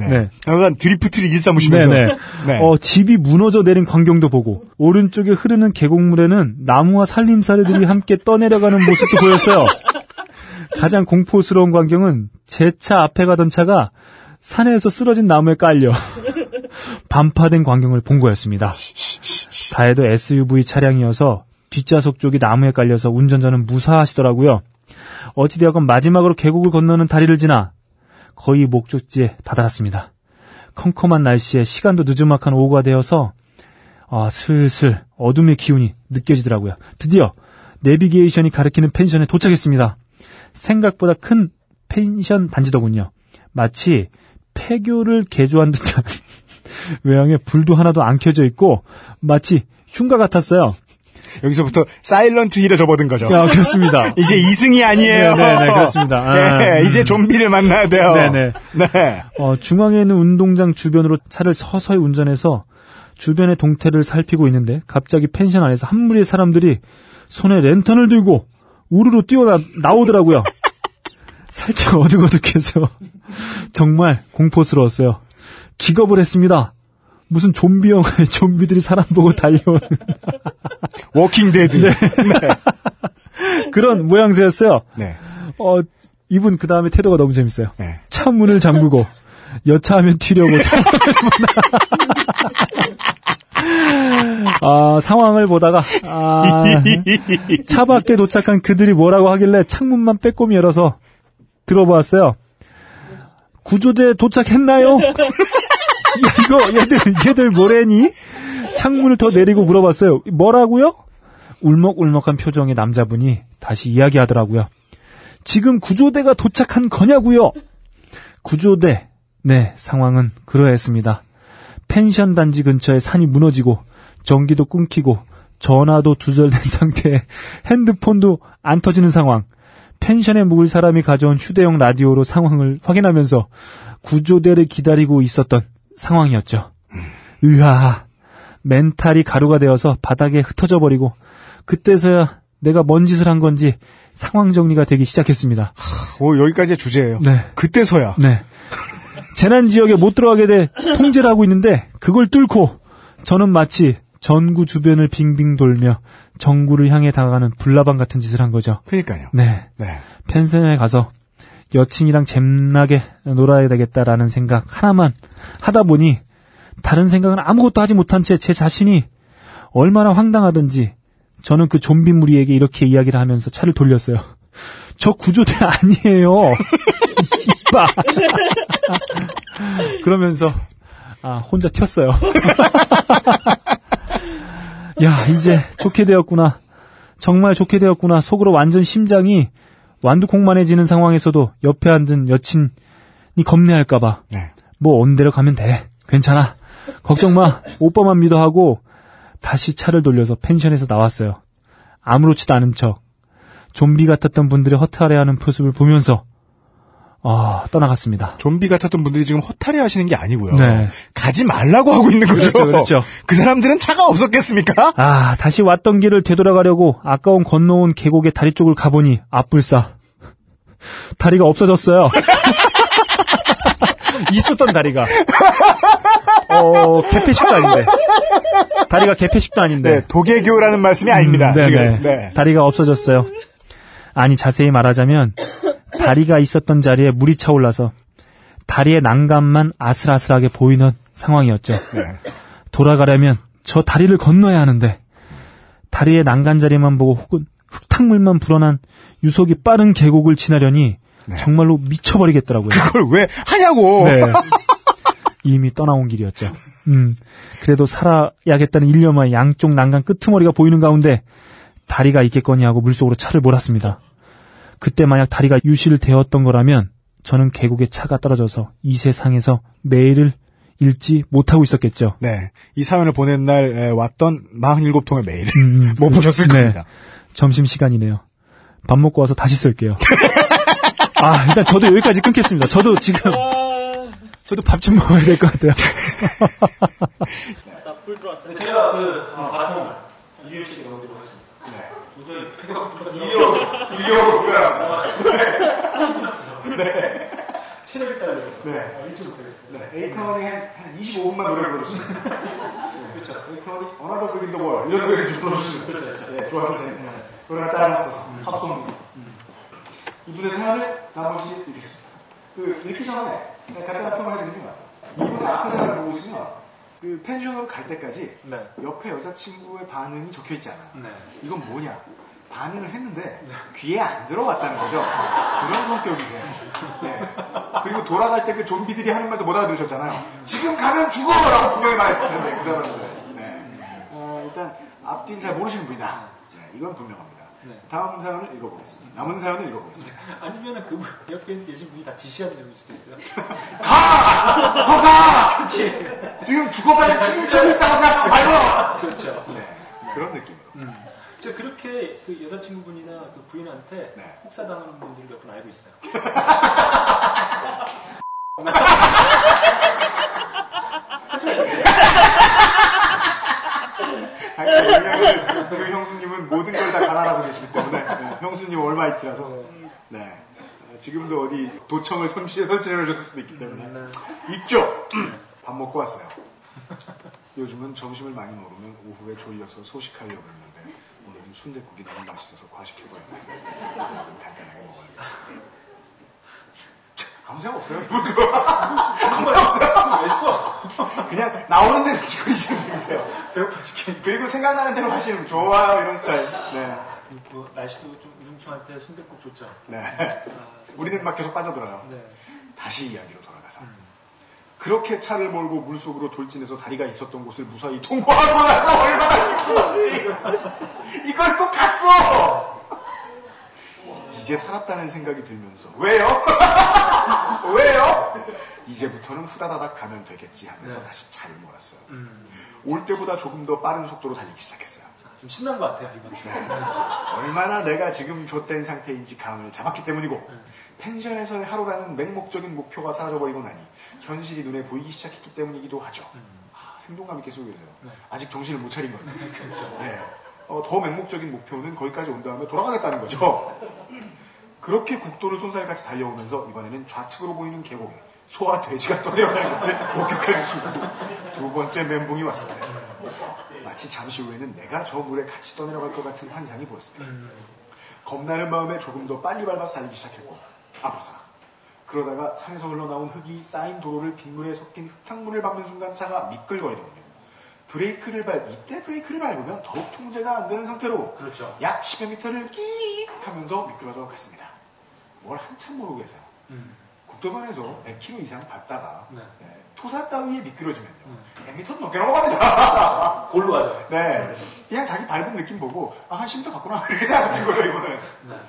네. 약간 드리프트를 일삼으시면서. 네네. 네. 어, 집이 무너져 내린 광경도 보고, 오른쪽에 흐르는 계곡물에는 나무와 살림살이들이 함께 떠내려가는 모습도 보였어요. 가장 공포스러운 광경은 제 차 앞에 가던 차가 산에서 쓰러진 나무에 깔려 [LAUGHS] 반파된 광경을 본 거였습니다. 다해도 SUV 차량이어서 뒷좌석 쪽이 나무에 깔려서 운전자는 무사하시더라고요. 어찌되었건 마지막으로 계곡을 건너는 다리를 지나 거의 목적지에 다다랐습니다. 컴컴한 날씨에 시간도 늦은막한 오후가 되어서 아, 슬슬 어둠의 기운이 느껴지더라고요. 드디어 내비게이션이 가리키는 펜션에 도착했습니다. 생각보다 큰 펜션 단지더군요. 마치 폐교를 개조한 듯한 [LAUGHS] 외양에 불도 하나도 안 켜져 있고 마치 흉가 같았어요. 여기서부터 사일런트 힐에 접어든 거죠. 야, 그렇습니다. [LAUGHS] 이제 이승이 아니에요. 네, 네, 네, 그렇습니다. [LAUGHS] 아, 네, 음. 이제 좀비를 만나야 돼요. 네네. 네. 어, 중앙에 있는 운동장 주변으로 차를 서서히 운전해서 주변의 동태를 살피고 있는데 갑자기 펜션 안에서 한 무리의 사람들이 손에 랜턴을 들고 우르르 뛰어 나오더라고요. [LAUGHS] 살짝 어둑어둑해서 정말 공포스러웠어요. 기겁을 했습니다. 무슨 좀비 영화에 [LAUGHS] 좀비들이 사람 보고 달려오는 Walking Dead. 네. 그런 모양새였어요. 네. 어, 이분 그 다음에 태도가 너무 재밌어요. 네. 창문을 잠그고 여차하면 튀려고 [LAUGHS] 아, 상황을 보다가 아, 차 밖에 도착한 그들이 뭐라고 하길래 창문만 빼꼼히 열어서 들어보았어요. 구조대 도착했나요? 야, 이거 얘들 얘들 뭐래니? 창문을 더 내리고 물어봤어요. 뭐라고요? 울먹울먹한 표정의 남자분이 다시 이야기하더라고요. 지금 구조대가 도착한 거냐고요? 구조대. 네, 상황은 그러했습니다. 펜션 단지 근처에 산이 무너지고 전기도 끊기고 전화도 두절된 [LAUGHS] 상태에 핸드폰도 안 터지는 상황. 펜션에 묵을 사람이 가져온 휴대용 라디오로 상황을 확인하면서 구조대를 기다리고 있었던 상황이었죠. 으아, 멘탈이 가루가 되어서 바닥에 흩어져 버리고 그때서야 내가 뭔 짓을 한 건지 상황 정리가 되기 시작했습니다. 오, 여기까지의 주제예요. 네. 그때서야. 네. 재난 지역에 못 들어가게 돼 통제를 하고 있는데 그걸 뚫고 저는 마치 전구 주변을 빙빙 돌며 정구를 향해 다가가는 불나방 같은 짓을 한 거죠. 그러니까요. 네. 네. 펜션에 가서 여친이랑 잼나게 놀아야 되겠다라는 생각 하나만 하다 보니 다른 생각은 아무것도 하지 못한 채 제 자신이 얼마나 황당하던지 저는 그 좀비 무리에게 이렇게 이야기를 하면서 차를 돌렸어요. [LAUGHS] 저 구조대 [LAUGHS] 아니에요. 씨발. [LAUGHS] 그러면서 아 혼자 튀었어요. 야 이제 좋게 되었구나. 정말 좋게 되었구나. 속으로 완전 심장이 완두콩만해지는 상황에서도 옆에 앉은 여친이 겁내할까봐. 네. 뭐 언대로 가면 돼. 괜찮아. 걱정 마. 오빠만 믿어 하고 다시 차를 돌려서 펜션에서 나왔어요. 아무렇지도 않은 척. 좀비 같았던 분들의 허탈해하는 모습을 보면서 아 떠나갔습니다. 좀비 같았던 분들이 지금 허탈해 하시는 게 아니고요. 네. 가지 말라고 하고 있는 거죠. 그렇죠, 그렇죠. 그 사람들은 차가 없었겠습니까? 아 다시 왔던 길을 되돌아가려고 아까운 건너온 계곡의 다리 쪽을 가보니 앞불싸 다리가 없어졌어요. [LAUGHS] 있었던 다리가 어 개폐식도 아닌데 다리가 개폐식도 아닌데 네, 도개교라는 말씀이 아닙니다. 음, 지금. 네네. 네. 다리가 없어졌어요. 아니 자세히 말하자면 다리가 있었던 자리에 물이 차올라서 다리의 난간만 아슬아슬하게 보이는 상황이었죠. 네. 돌아가려면 저 다리를 건너야 하는데 다리의 난간 자리만 보고 혹은 흙탕물만 불어난 유속이 빠른 계곡을 지나려니 정말로 미쳐버리겠더라고요. 그걸 왜 하냐고. 네. 이미 떠나온 길이었죠. 음, 그래도 살아야겠다는 일념과 양쪽 난간 끄트머리가 보이는 가운데 다리가 있겠거니 하고 물속으로 차를 몰았습니다. 그때 만약 다리가 유실되었던 거라면 저는 계곡에 차가 떨어져서 이 세상에서 매일을 읽지 못하고 있었겠죠. 네. 이 사연을 보낸 날 에, 왔던 47통의 메일. 음, [LAUGHS] 못 보셨을 네. 겁니다. 점심 시간이네요. 밥 먹고 와서 다시 쓸게요. [LAUGHS] 아, 일단 저도 여기까지 끊겠습니다. 저도 지금 저도 밥 좀 먹어야 될 것 같아요. [LAUGHS] 제가 그 바통 이유 씨에 넣 어드리고 하겠습니다. 네. 도저히 폐가 붙어서 이요, 네. 체력이 딸려서 네. 읽지 못하겠어요. 네. 에이카원이 한, 한 25분만 노래를 불렀어요. 그렇죠. 에이카원이 another brick in the wall. 이런 노래를 좀 불러줬어요. 그렇죠. 그렇죠. 예, 좋았을 텐데. 노래가 짧았어서. 팝송. 이분의 사연을 나머지 읽겠습니다. 그, 읽기 전에 간단한 평을 해드리면, 이분의 앞에 사연을 보고 있으면, 그 펜션으로 갈 때까지 네. 옆에 여자친구의 반응이 적혀 있질 않아요. 네. 이건 뭐냐? 반응을 했는데 귀에 안 들어왔다는 거죠. 그런 성격이세요. 네. 그리고 돌아갈 때 그 좀비들이 하는 말도 못 알아들으셨잖아요. 지금 가면 죽어라고 분명히 말했을 텐데 그 사람들. 네. 어, 일단 앞뒤를 잘 모르시는 분이다. 네, 이건 분명합니다. 네. 다음 사연을 읽어보겠습니다. 남은 사연을 읽어보겠습니다. 아니면은 그분 옆에 계신 분이 다 지시하는 내용일 수도 있어요. [LAUGHS] 가! 더 가! 지금 죽어가는 친인척이 있다고 생각하고 말고! 그렇죠. 네. 그런 느낌으로. 음. 제가 그렇게 그 여자친구분이나 그 부인한테 네. 혹사당하는 분들을 몇 분 알고 있어요. [LAUGHS] [LAUGHS] 아니, 왜냐면 그 형수님은 모든 걸 다 가난하고 계시기 때문에 네, 형수님 올마이티라서 네. 어, 지금도 어디 도청을 손실해 설치해 줬을 수도 있기 때문에 있죠. [CLEARS THROAT] 밥 먹고 왔어요. 요즘은 점심을 많이 먹으면 오후에 졸려서 소식하려고 했는데 오늘은 순댓국이 너무 맛있어서 과식해버렸네요. 간단하게 먹어야겠어요. 아무 생각 없어요? [LAUGHS] 아무 생각 없어요? 왜 써? 그냥 나오는 대로 짓거리시는 분이세요. 배고파 죽겠네. 그리고 생각나는 대로 하시는 분 좋아요 이런 스타일. 네. 뭐 날씨도 좀 우중충할 때 순댓국 좋죠. 네. 아, [LAUGHS] 우리는 막 계속 빠져들어요. 네. 다시 이야기로 돌아가서. 그렇게 차를 몰고 물속으로 돌진해서 다리가 있었던 곳을 무사히 통과하고 나서 얼마나 기쁘던지. [LAUGHS] 이걸 또 갔어! 이제 살았다는 생각이 들면서. 왜요? [LAUGHS] 왜요? 이제부터는 후다다닥 가면 되겠지 하면서 네. 다시 차를 몰았어요. 음. 올 때보다 조금 더 빠른 속도로 달리기 시작했어요. 좀 신난 것 같아요, 이번. 얼마나 내가 지금 좆된 상태인지 감을 잡았기 때문이고 펜션에서의 하루라는 맹목적인 목표가 사라져버리고 나니 현실이 눈에 보이기 시작했기 때문이기도 하죠. 아, 생동감 있게 계세요. 아직 정신을 못 차린 거예요. [LAUGHS] 네. 어, 더 맹목적인 목표는 거기까지 온 다음에 돌아가겠다는 거죠. 그렇게 국도를 손살같이 달려오면서 이번에는 좌측으로 보이는 계곡에 소와 돼지가 떠내려가는 것을 목격하는 순간 두 번째 멘붕이 왔습니다. 마치 잠시 후에는 내가 저 물에 같이 떠내려갈 것 같은 환상이 보였습니다. 겁나는 마음에 조금 더 빨리 밟아서 달리기 시작했고 아부사 그러다가 산에서 흘러나온 흙이 쌓인 도로를 빗물에 섞인 흙탕물을 밟는 순간 차가 미끌거리더군요. 브레이크를 밟 이때 브레이크를 밟으면 더욱 통제가 안 되는 상태로 그렇죠. 약 10여 미터를 끼익 하면서 미끄러져 갔습니다. 뭘 한참 모르고 계세요. 음. 국도변에서 100km 이상 밟다가 네. 네, 토사 따위에 미끄러지면요. 100m 넘게 넘어갑니다. [LAUGHS] 골로 가죠. 네. 그냥 자기 밟은 느낌 보고, 아, 한 10m 갔구나. [LAUGHS] 이렇게 생각하신 거죠, 이거는. 네.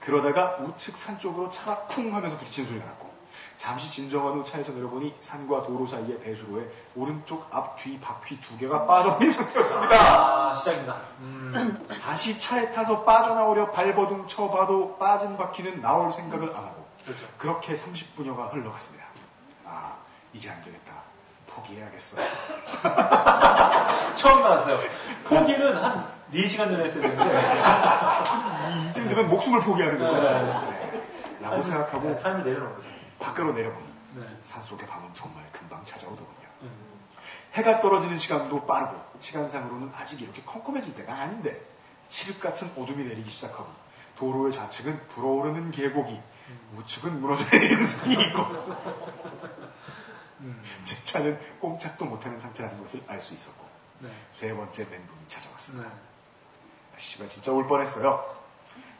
그러다가 우측 산 쪽으로 차가 쿵 하면서 부딪히는 소리가 났고, 잠시 진정한 후 차에서 내려보니 산과 도로 사이의 배수로에 오른쪽 앞, 뒤, 바퀴 두 개가 빠져버린 상태였습니다. 아, 시작입니다. 음. 다시 차에 타서 빠져나오려 발버둥 쳐봐도 빠진 바퀴는 나올 생각을 안 하고, 그렇죠. 그렇게 30분여가 흘러갔습니다. 아, 이제 안 되겠다. 포기해야겠어. [LAUGHS] 처음 나왔어요. 포기는 한 4시간 전에 했어야 되는데. [LAUGHS] 이- 이쯤 되면 목숨을 포기하는 거죠. 네. 네. 라고 생각하고 네, 삶을 내려놓은 거죠. 밖으로 내려보니 네. 산속의 밤은 정말 금방 찾아오더군요. 음. 해가 떨어지는 시간도 빠르고 시간상으로는 아직 이렇게 컴컴해질 때가 아닌데 칠흑 같은 어둠이 내리기 시작하고 도로의 좌측은 불어오르는 계곡이 우측은 무너져 내리는 산이 있고 음. [LAUGHS] 제 차는 꼼짝도 못하는 상태라는 것을 알 수 있었고 네. 세 번째 멘붕이 찾아왔습니다. 네. 아, 씨발 진짜 울 뻔했어요.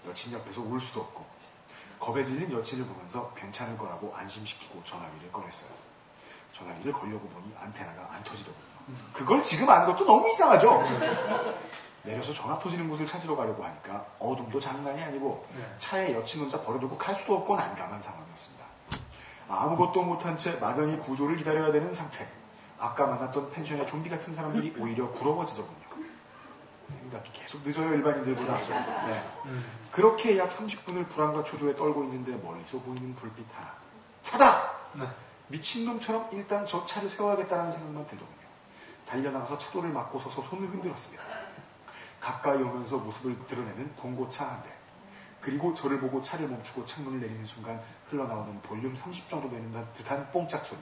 여친 옆에서 울 수도 없고 겁에 질린 여친을 보면서 괜찮을 거라고 안심시키고 전화기를 꺼냈어요. 전화기를 걸려고 보니 안테나가 안 터지더군요. 그걸 지금 아는 것도 너무 이상하죠? 내려서 전화 터지는 곳을 찾으러 가려고 하니까 어둠도 장난이 아니고 네. 차에 여친 혼자 버려두고 갈 수도 없고 난감한 상황이었습니다. 아무것도 못한 채 막연히 구조를 기다려야 되는 상태. 아까 만났던 펜션의 좀비 같은 사람들이 오히려 부러워지더군요. 생각이 계속 늦어요, 일반인들보다. 네. 음. 그렇게 약 30분을 불안과 초조에 떨고 있는데 멀리서 보이는 불빛 하나. 차다! 네. 미친놈처럼 일단 저 차를 세워야겠다는 생각만 들더군요. 달려나가서 차도를 막고 서서 손을 흔들었습니다. 가까이 오면서 모습을 드러내는 봉고차 한 대. 그리고 저를 보고 차를 멈추고 창문을 내리는 순간 흘러나오는 볼륨 30 정도 되는 듯한 뽕짝 소리.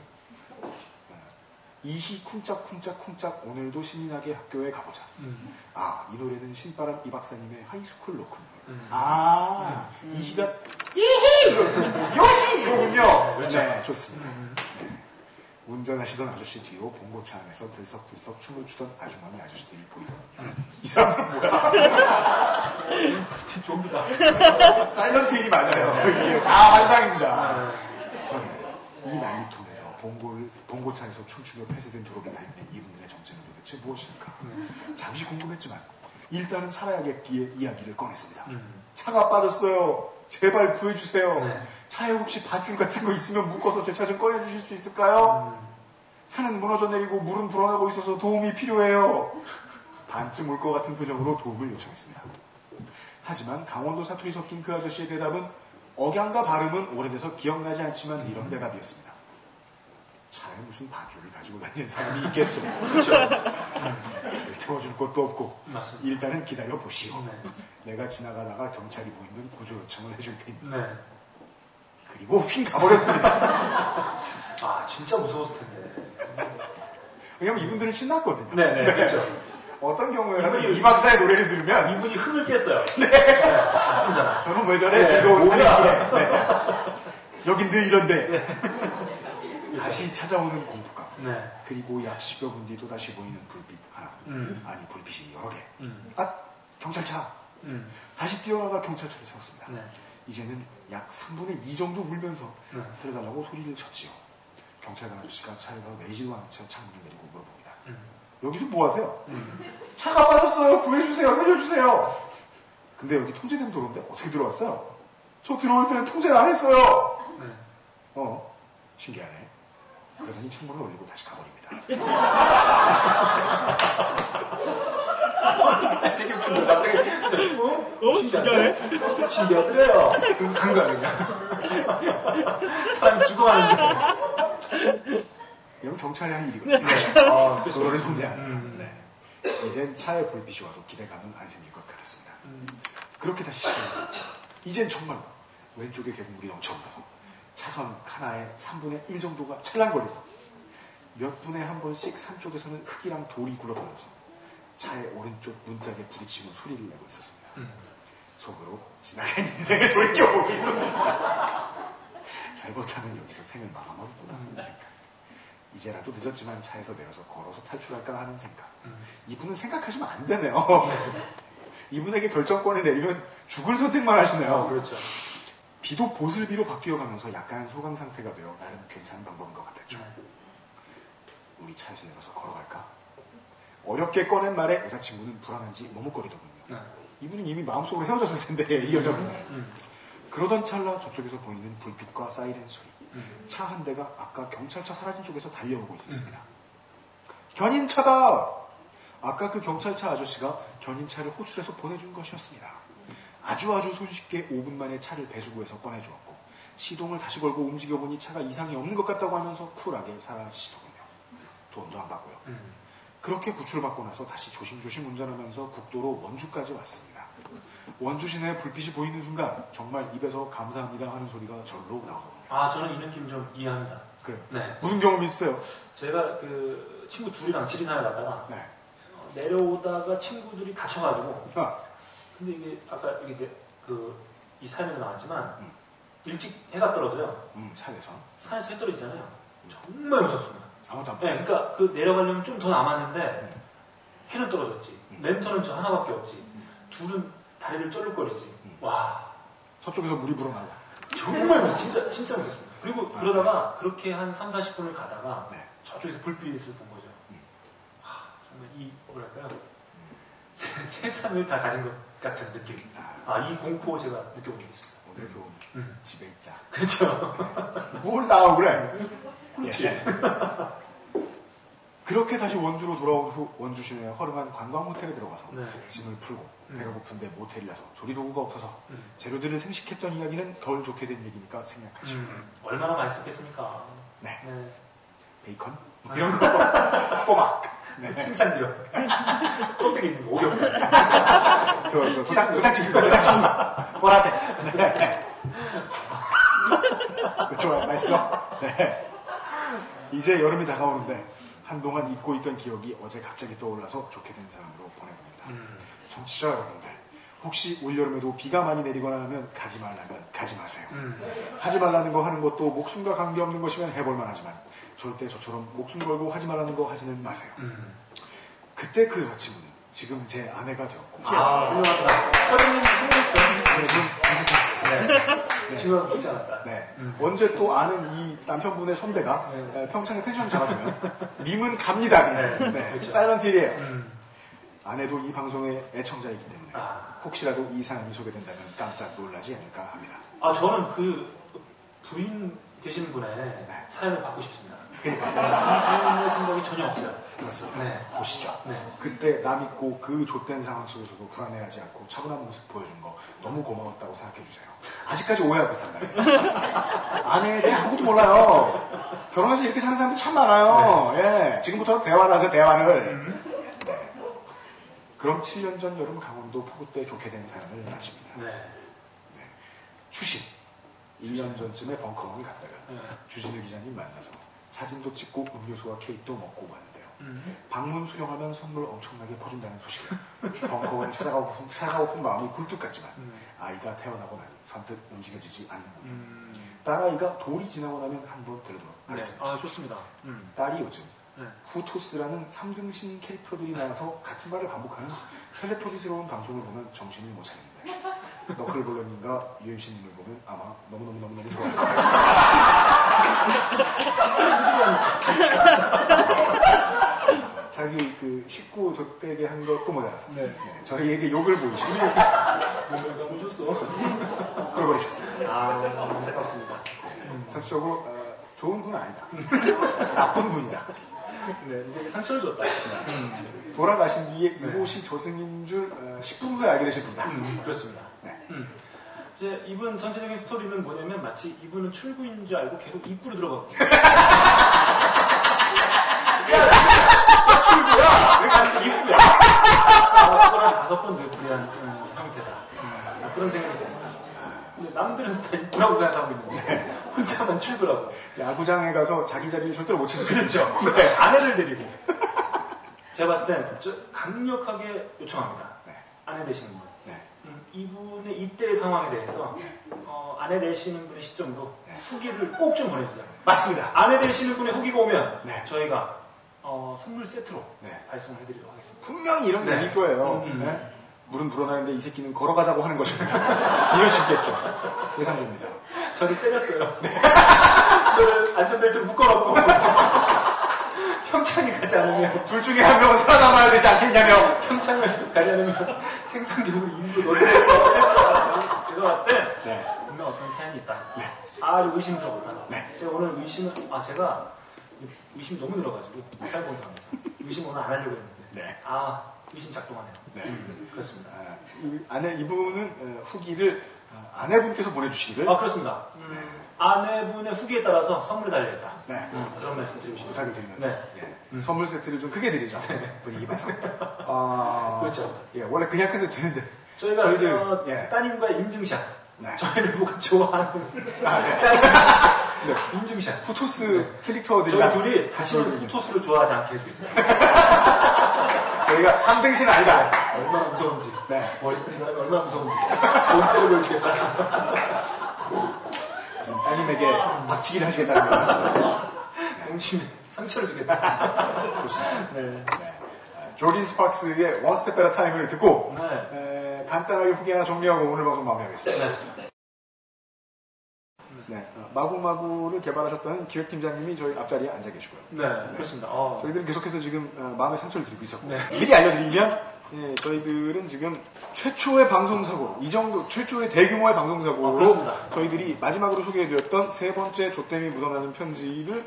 이시 쿵짝쿵짝쿵짝 오늘도 신나게 학교에 가보자. 음. 아, 이 노래는 신바람 이 박사님의 High School Rock군요. 음. 아, 이시가 이히! 요시! 이거군요. 그렇죠. 네, 좋습니다. 음. 네. 운전하시던 아저씨 뒤로 봉고차 안에서 들썩들썩 춤을 추던 아주머니 아저씨들이 보이더군요. 이 사람들 뭐야? 좀비다. 사일런트 힐이 맞아요. 다 환상입니다. 저는 이 난리통에서 봉고를, 봉고차에서 춤추며 폐쇄된 도로를 달리는 이분들의 정체는 도대체 무엇일까? 잠시 궁금했지만 일단은 살아야겠기에 이야기를 꺼냈습니다. 음. 차가 빠졌어요. 제발 구해주세요. 네. 차에 혹시 밧줄 같은 거 있으면 묶어서 제 차 좀 꺼내주실 수 있을까요? 음. 산은 무너져 내리고 물은 불어나고 있어서 도움이 필요해요. 반쯤 울 것 같은 표정으로 도움을 요청했습니다. 하지만 강원도 사투리 섞인 그 아저씨의 대답은 억양과 발음은 오래돼서 기억나지 않지만 이런 대답이었습니다. 차에 무슨 밧줄을 가지고 다니는 사람이 있겠소. 차를 태워줄 것도 없고 맞습니다. 일단은 기다려 보시오. 네. 내가 지나가다가 경찰이 보이면 구조 요청을 해줄 테니. 네. 그리고 휙 가버렸습니다. 아, 진짜 무서웠을 텐데. 왜냐면 이분들은 신났거든요. 네, 네, 그렇죠. 어떤 경우에라도 이분이- 이 박사의 노래를 들으면 이분이 흥을 깼어요. 네. 아프잖아. 저는 왜 저래? 네, 즐거운. 산이기에. 네. 여긴 늘 이런데. 다시 찾아오는 공포감. 네. 그리고 약 10여 분뒤 또다시 보이는 불빛 하나. 음. 아니, 불빛이 여러 개. 음. 아, 경찰차. 음. 다시 뛰어나가 경찰차를 세웠습니다. 네. 이제는 약 3분의 2 정도 울면서 네. 살려달라고 소리를 쳤지요. 경찰관 아저씨가 차에서 내지도 않은 채 창문을 내리고 물어봅니다. 음. 여기서 뭐 하세요? 음. 차가 빠졌어요. 구해주세요. 살려주세요. 근데 여기 통제된 도로인데 어떻게 들어왔어요? 저 들어올 때는 통제를 안 했어요. 네. 어, 신기하네. 그러더니 창문을 올리고 다시 가버립니다. 되게 웃긴다. 갑자기. 어? 신기하네? 신기하더래요. 그리고 간 거야, 그냥. 사람이 죽어가는데. 이건 경찰이 할 일이거든요. 아, 그거를 통제하는. 음. 네. 이젠 차의 불빛이 와도 기대감은 안 생길 것 같았습니다. 그렇게 다시 시작합니다. 이젠 정말 왼쪽에 개구물이 넘쳐올라서 차선 하나에 3분의 1 정도가 찰랑거리고 몇 분에 한 번씩 산 쪽에서는 흙이랑 돌이 굴러다녀서 차의 오른쪽 문짝에 부딪히는 소리를 내고 있었습니다. 속으로 지나간 인생을 돌이켜보고 있었습니다. 잘못하면 여기서 생을 마감하겠구나 하는 생각. 이제라도 늦었지만 차에서 내려서 걸어서 탈출할까 하는 생각. 이분은 생각하시면 안 되네요. [LAUGHS] 이분에게 결정권을 내리면 죽을 선택만 하시네요. 어, 그렇죠. 비도 보슬비로 바뀌어가면서 약간 소강 상태가 되어 나름 괜찮은 방법인 것 같았죠. 우리 차에서 내려서 걸어갈까? 어렵게 꺼낸 말에 여자친구는 불안한지 머뭇거리더군요. 네. 이분은 이미 마음속으로 헤어졌을 텐데 [LAUGHS] 이 여자분은. 음. 그러던 찰나 저쪽에서 보이는 불빛과 사이렌 소리. 음. 차한 대가 아까 경찰차 사라진 쪽에서 달려오고 있었습니다. 견인차다! 아까 그 경찰차 아저씨가 견인차를 호출해서 보내준 것이었습니다. 아주 아주 손쉽게 5분 만에 차를 배수구에서 꺼내주었고 시동을 다시 걸고 움직여보니 차가 이상이 없는 것 같다고 하면서 쿨하게 사라지시더군요. 돈도 안 받고요. 음. 그렇게 구출받고 나서 다시 조심조심 운전하면서 국도로 원주까지 왔습니다. 원주 시내에 불빛이 보이는 순간 정말 입에서 감사합니다 하는 소리가 절로 나오더군요. 아, 저는 이 느낌 좀 이해합니다. 그래요. 네. 무슨 경험이 있어요? 제가 그 친구 둘이랑 지리산에 갔다가 네. 어, 내려오다가 친구들이 다쳐가지고 아, 근데 이게 아까 이게 그이 사연에도 나왔지만 음. 일찍 해가 떨어져요. 음, 산에서. 산에서 해 떨어지잖아요. 정말 무섭습니다. 아무도 안 네, 보여. 그러니까 그 내려가려면 좀 더 남았는데 해는 떨어졌지. 음. 랜턴은 저 하나밖에 없지. 둘은 다리를 쩔룩거리지. 음. 와 서쪽에서 물이 불어나고. 정말 무섭- 진짜 진짜 무섭습니다. 그리고 그러다가 그렇게 한 3, 40분을 가다가 네. 저쪽에서 불빛을 본 거죠. 음. 하, 정말 이 뭐랄까요? 세- 세상을 다 가진 것 같은 느낌. 아, 아이 공포 제가 느껴본 적이 있습니다. 오늘 교훈. 음. 집에 있자. 그렇죠. [LAUGHS] 뭘 나오고 그래? 예. [LAUGHS] 그렇게 다시 원주로 돌아온 후 원주 시내의 허름한 관광 호텔에 들어가서 네. 짐을 풀고 음. 배가 고픈데 모텔이라서 조리도구가 없어서 음. 재료들을 생식했던 이야기는 덜 좋게 된 얘기니까 생략하지. 음, 얼마나 맛있었겠습니까? 네. 네. 베이컨 뭐 이런 거 [LAUGHS] 꼬막. 네. 생산bio. 껍데기 있는 거 오겹살. 저, 저, 도장, 도장치기, 도장치기. 보라색. 네. 좋아요, 맛있어. 네. 이제 여름이 다가오는데, 한동안 잊고 있던 기억이 어제 갑자기 떠올라서 좋게 된 사람으로 보내봅니다. 음. 청취자 여러분들, 혹시 올여름에도 비가 많이 내리거나 하면 가지 말라면 가지 마세요. 음. 하지 말라는 거 하는 것도 목숨과 관계없는 것이면 해볼만 하지만, 절대 저처럼 목숨 걸고 하지 말라는 거 하지는 마세요. 음. 그때 그 여자친구는 지금 제 아내가 되었고, 아, 훌륭하다. 서른님 성공했어요. 여러분 다시 생각했어요. 네. 지금 않았다. 네. 음. 언제 또 아는 이 남편분의 선배가 네. 에, 평창에 텐션 잡아주면 님은 갑니다. 그냥. 네. 네. 그렇죠. 사이런트 일이에요. 음. 아내도 이 방송의 애청자이기 때문에 아. 혹시라도 이 사연이 소개된다면 깜짝 놀라지 않을까 합니다. 아, 저는 그 부인 되신 분의 네. 사연을 받고 싶습니다. 그러니까 부인의 생각이 전혀 없어요. 그렇습니다. 네. 보시죠. 네. 그때 남 있고 그 좆된 상황 속에서도 불안해하지 않고 차분한 모습 보여준 거 너무 고마웠다고 생각해 주세요. 아직까지 오해하고 있단 말이에요. [LAUGHS] 아내에 대해 아무것도 몰라요. 결혼해서 이렇게 사는 사람들이 참 많아요. 예. 지금부터 대화를 하세요, 대화를. 네. 그럼 7년 전 여름 강원도 폭우 때 좋게 된 사연을 마칩니다. 네. 추신. 1년 전쯤에 벙커원을 갔다가 네. 주진우 기자님 만나서 사진도 찍고 음료수와 케이크도 먹고 왔는데요. 음. 방문 수령하면 선물 엄청나게 퍼준다는 소식에 벙커원을 찾아가고, 찾아가고픈 마음이 굴뚝 같지만 음. 아이가 태어나고 나니 선뜻 움직여지지 않는군요. 음. 딸아이가 돌이 지나고 나면 한번 들도록 네. 하겠습니다. 아, 좋습니다. 음. 딸이 요즘 네. 후토스라는 3등신 캐릭터들이 나와서 같은 말을 반복하는 텔레토비스러운 방송을 보면 정신을 못 차리는데 너클볼러님과 유엠씨님을 보면 아마 너무너무너무너무 좋아할 것 같아요. [LAUGHS] 자기 그 식구 족되게 한 것도 모자라서 네. 저희에게 욕을 보이시고 너무 오셨어. 그러버리셨습니다. 아, 안타깝습니다. 전체적으로 어, 좋은 분은 아니다. 나쁜 분이다. 네, 이게 상처를 줬다. 돌아가신 뒤에 이곳이 저승인 줄 어, 10분 후에 알게 되실 분이다. 음, 그렇습니다. 네. 음. 이제 이분 전체적인 스토리는 뭐냐면 마치 이분은 출구인 줄 알고 계속 입구로 들어가고. 출구야! 왜 가는 입구야? 아, 그거랑 다섯 번 되풀이한 음, 형태다. 음, 그런 생각이 듭니다. 근데 남들은 다 입구라고 생각하고 있는데 혼자만 출구라고. 야구장에 가서 자기 자리를 절대로 못수 그렇죠. 있죠. 네. 아내를 데리고. [LAUGHS] 제가 봤을 때는 저- 강력하게 요청합니다. 네. 아내 되시는 분. 네. 음, 이분의 이때의 상황에 대해서 어, 아내 되시는 분의 시점으로 네. 후기를 꼭 좀 보내주세요. 맞습니다. 아내 되시는 분의 후기가 오면 네. 저희가 어, 선물 세트로 네. 발송해드리도록 하겠습니다. 분명히 이런 네. 얘기일 거예요. 음, 음. 네? 물은 불어나는데 이 새끼는 걸어가자고 하는 것입니다. [LAUGHS] 이럴 수 있겠죠. 예상됩니다. 저를 때렸어요. [LAUGHS] 저를 안전벨트로 묶어놓고 [LAUGHS] 평창에 가지 않으면 둘 중에 한 명은 살아남아야 되지 않겠냐며. 평창을 가지 않으면 생산기록을 일부 넣어드렸어. 했어. 제가 봤을 때 네. 분명 어떤 사연이 있다. 아주 의심스럽다. 네. 제가 오늘 의심을, 아, 제가 의심이 너무 늘어가지고, 살공사하면서 의심 오늘 안 하려고 했는데, 네. 아, 의심 작동하네요. 네. 음, 그렇습니다. 아, 이 아내 이분은 어, 후기를 어, 아내분께서 보내주시기를 아, 그렇습니다. 음, 아내분의 후기에 따라서 선물이 달려있다. 네. 음, 그런 말씀 드리고 싶습니다. 부탁을 드리면서 네. 예. 선물 세트를 좀 크게 드리죠. 분위기 봐서. [LAUGHS] 아, 그렇죠. 예, 원래 그냥 끝내도 되는데. 저희가 저희들, 어, 예. 따님과의 인증샷. 네. 저희를 보고 좋아하는 아, 네. [LAUGHS] 네. 인증샷. 후토스 캐릭터들이 저희 둘이 다시는 토스를 좋아하지 않게 할 수 있어요. [LAUGHS] 저희가 3등신 아니다. 얼마나 무서운지. 네. 머리 큰 사람이 얼마나 무서운지. 본때를 보여주겠다. 무슨 따님에게 박치기를 하시겠다는 거예요. 동심에 상처를 주겠다. 좋습니다. 네. 조딘 스팍스의 One Step at a Time을 듣고 네. 에, 간단하게 후기 하나 정리하고 오늘 방송 마무리하겠습니다. 네, 어, 마구마구를 개발하셨다는 기획팀장님이 저희 앞자리에 앉아 계시고요. 네, 그렇습니다. 어, 저희들은 계속해서 지금 어, 마음의 상처를 드리고 있었고 네. 미리 알려드리면 예, 저희들은 지금 최초의 방송사고 이 정도 최초의 대규모의 아, 방송사고로 그렇습니다. 저희들이 마지막으로 소개해드렸던 세 번째 조땜이 묻어나는 편지를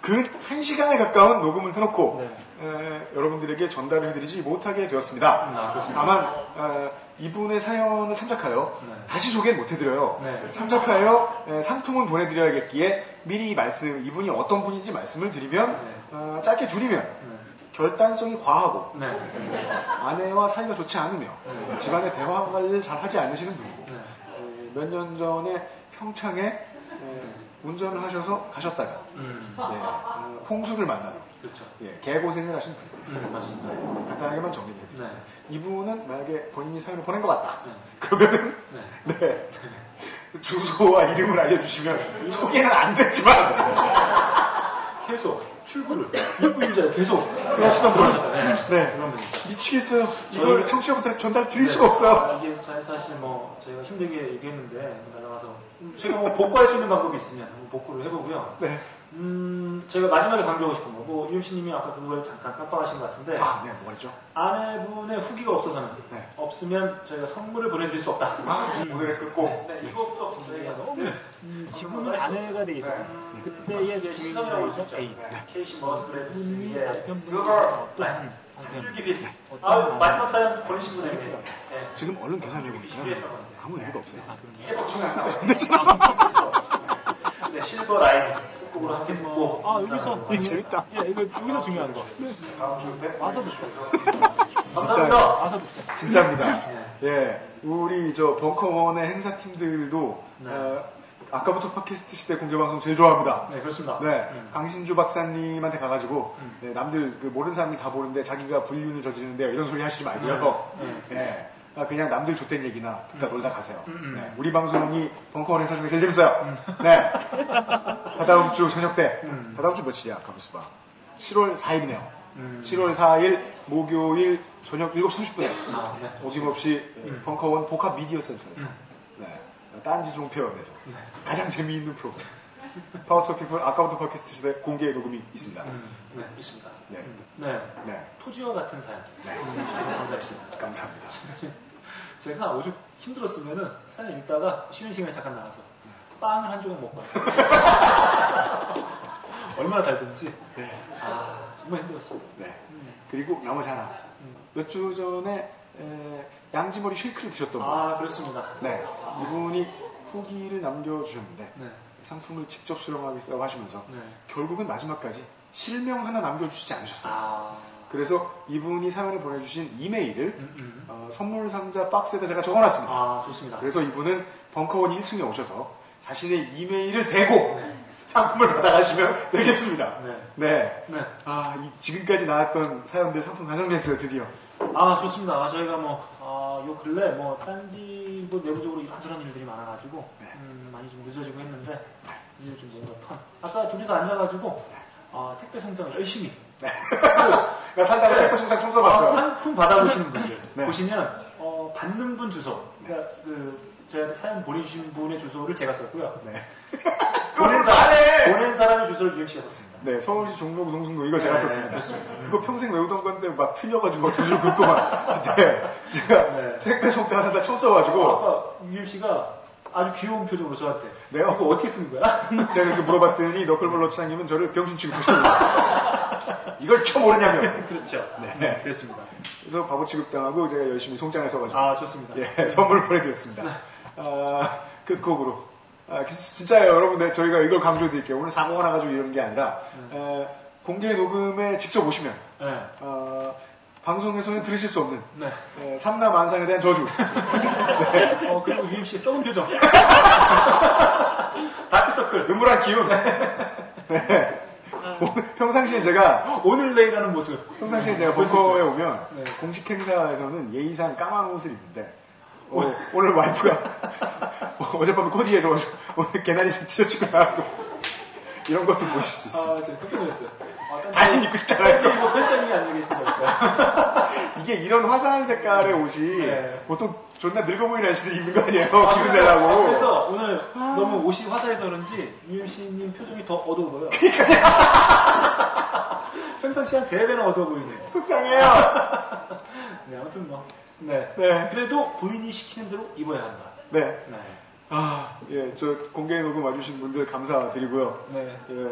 근 1시간에 가까운 녹음을 해놓고 에, 여러분들에게 전달을 해드리지 못하게 되었습니다. 아, 그렇습니다. 다만 어, 이분의 사연을 참작하여 네. 다시 소개는 못해드려요. 네. 참작하여 에, 상품은 보내드려야겠기에 미리 말씀 이분이 어떤 분인지 말씀을 드리면 어, 짧게 줄이면 결단성이 과하고 네. 아내와 사이가 좋지 않으며 집안의 대화 관리를 잘 하지 않으시는 분이고 네. 몇년 전에 평창에 에, 운전을 하셔서 가셨다가 음, 예, 어, 홍수를 만나서 그렇죠. 예, 개고생을 하신 분. 음, 맞습니다. 네, 간단하게만 정리를 해드릴게요. 네. 이분은 만약에 본인이 사연을 보낸 것 같다. 네. 그러면은 네. 주소와 이름을 알려주시면 소개는 안 됐지만 [LAUGHS] 계속 출구를 입구인자 계속 수단 보내셨다. 네. 네. 그런 분이죠. 미치겠어요. 이걸 저희를- 청취자분들 전달 드릴 네. 수가 없어요. 아, 이게 사- 사실 뭐 저희가 힘들게 얘기했는데 나가서 제가 뭐 복구할 수 있는 방법이 있으면 한번 복구를 해보고요. 네. 음, 제가 마지막에 강조하고 싶은 거, 뭐 이윤씨님이 아까 그걸 잠깐 깜빡하신 것 같은데 아, 네, 뭐가 있죠? 아내분의 후기가 없어서는 네. 없으면 저희가 선물을 보내드릴 수 없다. 아, 오늘의 끝곡. 네, 이것도 저희가 너무 음, 지금은 아내가 돼 있어요. 네. 그때의 그 신성이라고 있죠. 케이시 머스레스의 남편분이 네. 어떤 상태입니다. 혈기빛. 아, 마지막 사연 보내신 분에게 네. 지금 얼른 계산해 보니까 아무 의미가 없어요. [LAUGHS] 네, 실버 라인 끝곡으로 함께 듣고 아 여기서 이 재밌다. 예 이거 여기서 중요한 거 다음 주인데? 와서 듣자. 감사합니다. 와서 듣자. 진짜입니다. 예. 우리 저 벙커원의 행사팀들도 네. 어, 아까부터 팟캐스트 시대 공개방송 제일 좋아합니다. 네, 그렇습니다. 네, 강신주 박사님한테 가가지고 음. 네, 남들 그 모르는 사람이 다 보는데 자기가 불륜을 저지르는데요 이런 소리 하시지 말고요. 네. 예. 아, 그냥 남들 좆된 얘기나 듣다 놀다 가세요. 음, 네, 우리 방송이 벙커원 행사 중에 제일 재밌어요. 네. 다다음 주 저녁 때, 음. 다다음 주 며칠이야? 봐. 7월 4일이네요. 음. 7월 4일 목요일 저녁 7시 30분에 아, 네. 어김없이 음. 벙커원 복합 미디어 센터에서 음. 네, 딴지 종편에서 네. 가장 재미있는 프로그램 Power to the People 아까부터 팟캐스트 시대 공개 녹음이 있습니다. 음, 네, 있습니다. 네. 음, 네. 네, 토지와 같은 사연. 네. 감사했습니다. 감사합니다. [LAUGHS] 제가 오죽 힘들었으면은 사연 읽다가 쉬는 시간에 잠깐 나가서 빵을 한 조각 먹고 왔어요. [LAUGHS] 얼마나 달든지. 네. 아, 정말 힘들었습니다. 네. 그리고 나머지 하나. 몇 주 전에 에, 양지머리 쉐이크를 드셨던 분. 아, 그렇습니다. 네. 이분이 후기를 남겨주셨는데 네. 상품을 직접 수령하겠다고 하시면서 네. 결국은 마지막까지 실명 하나 남겨주시지 않으셨어요. 아, 그래서 이분이 사연을 보내주신 이메일을 음, 음. 어, 선물 상자 박스에다 제가 적어놨습니다. 아, 좋습니다. 그래서 이분은 벙커원 1층에 오셔서 자신의 이메일을 대고 네. 상품을 받아가시면 되겠습니다. 네. 네. 네. 아, 이 지금까지 나왔던 사연들 상품 가정됐어요, 드디어. 아, 좋습니다. 아, 저희가 뭐, 아, 요 근래 뭐, 딴지 뭐 내부적으로 이런저런 일들이 많아가지고, 음, 많이 좀 늦어지고 했는데, 이제 좀 뭔가 턴. 아까 둘이서 앉아가지고, 아, 택배 성장을 열심히. [LAUGHS] 나 살다가 택배 송장 좀 아, 써봤어요. 상품 받아보시는 [LAUGHS] 분들. 네. 보시면, 어, 받는 분 주소. 그러니까 그, 저희한테 사연 보내주신 분의 주소를 제가 썼고요. 네. 보낸 [LAUGHS] 사람, 보낸 사람의 주소를 UMC가 썼습니다. 네, 서울시 종로구 동승동 이걸 제가 네, 썼습니다. 그렇습니다. 그거 평생 외우던 건데 막 틀려가지고 막두줄 긋고 막. 그때 [LAUGHS] 제가 네. 택배 송장 하나 총 써가지고 아까 UMC가 아주 귀여운 표정으로 저한테. 네요? 이거 어떻게 쓰는 거야? [LAUGHS] 제가 이렇게 물어봤더니 너클볼러 치장님은 저를 병신 취급하시더라고요. [LAUGHS] 이걸 처음 모르냐면. 그렇죠. 네. 그랬습니다. 그래서 바보 취급당하고 제가 열심히 송장을 써가지고. 아, 좋습니다. 예, 선물 보내드렸습니다. 아, 끝곡으로. 아, 진짜 여러분들 저희가 이걸 강조해드릴게요. 오늘 사고가 나가지고 이러는 게 아니라 에, 공개 녹음에 직접 오시면 네. 어, 방송에서는 들으실 수 없는 네. 에, 삼라만상에 대한 저주. [LAUGHS] 어, 그리고 UMC의 썩은 표정. [LAUGHS] 다크서클. 음울한 기운. 네. 오늘 평상시에 제가 오늘 내일하는 모습. 평상시에 제가 벙커에. 오면 네. 공식 행사에서는 예의상 까만 옷을 입는데 어, 오늘 와이프가 [LAUGHS] 어젯밤에 코디해서 오늘 개나리 티셔츠가 나가고 이런 것도 보실 수 있어요. 아, 제가 깜짝 놀랐어요. 아, 딴 다시 데- 입고 싶잖아요. 딴지 뭐 편장님이 앉아 계신 줄 알았어요. [LAUGHS] 이게 이런 화사한 색깔의 옷이 네. 보통 존나 늙어 보이는 아저씨들이 입는 거 아니에요? 아, 기분 내라고. 그래서 오늘 너무 옷이 화사해서 그런지 UMC님 표정이 더 어두워 보여요. [LAUGHS] 평상시 한 3배나 어두워 보이네요. 속상해요. 네, 아무튼 뭐. 네. 네. 그래도 부인이 시키는 대로 입어야 한다. 네. 네. 아, 예, 저 공개 녹음 와주신 분들 감사드리고요. 네. 예,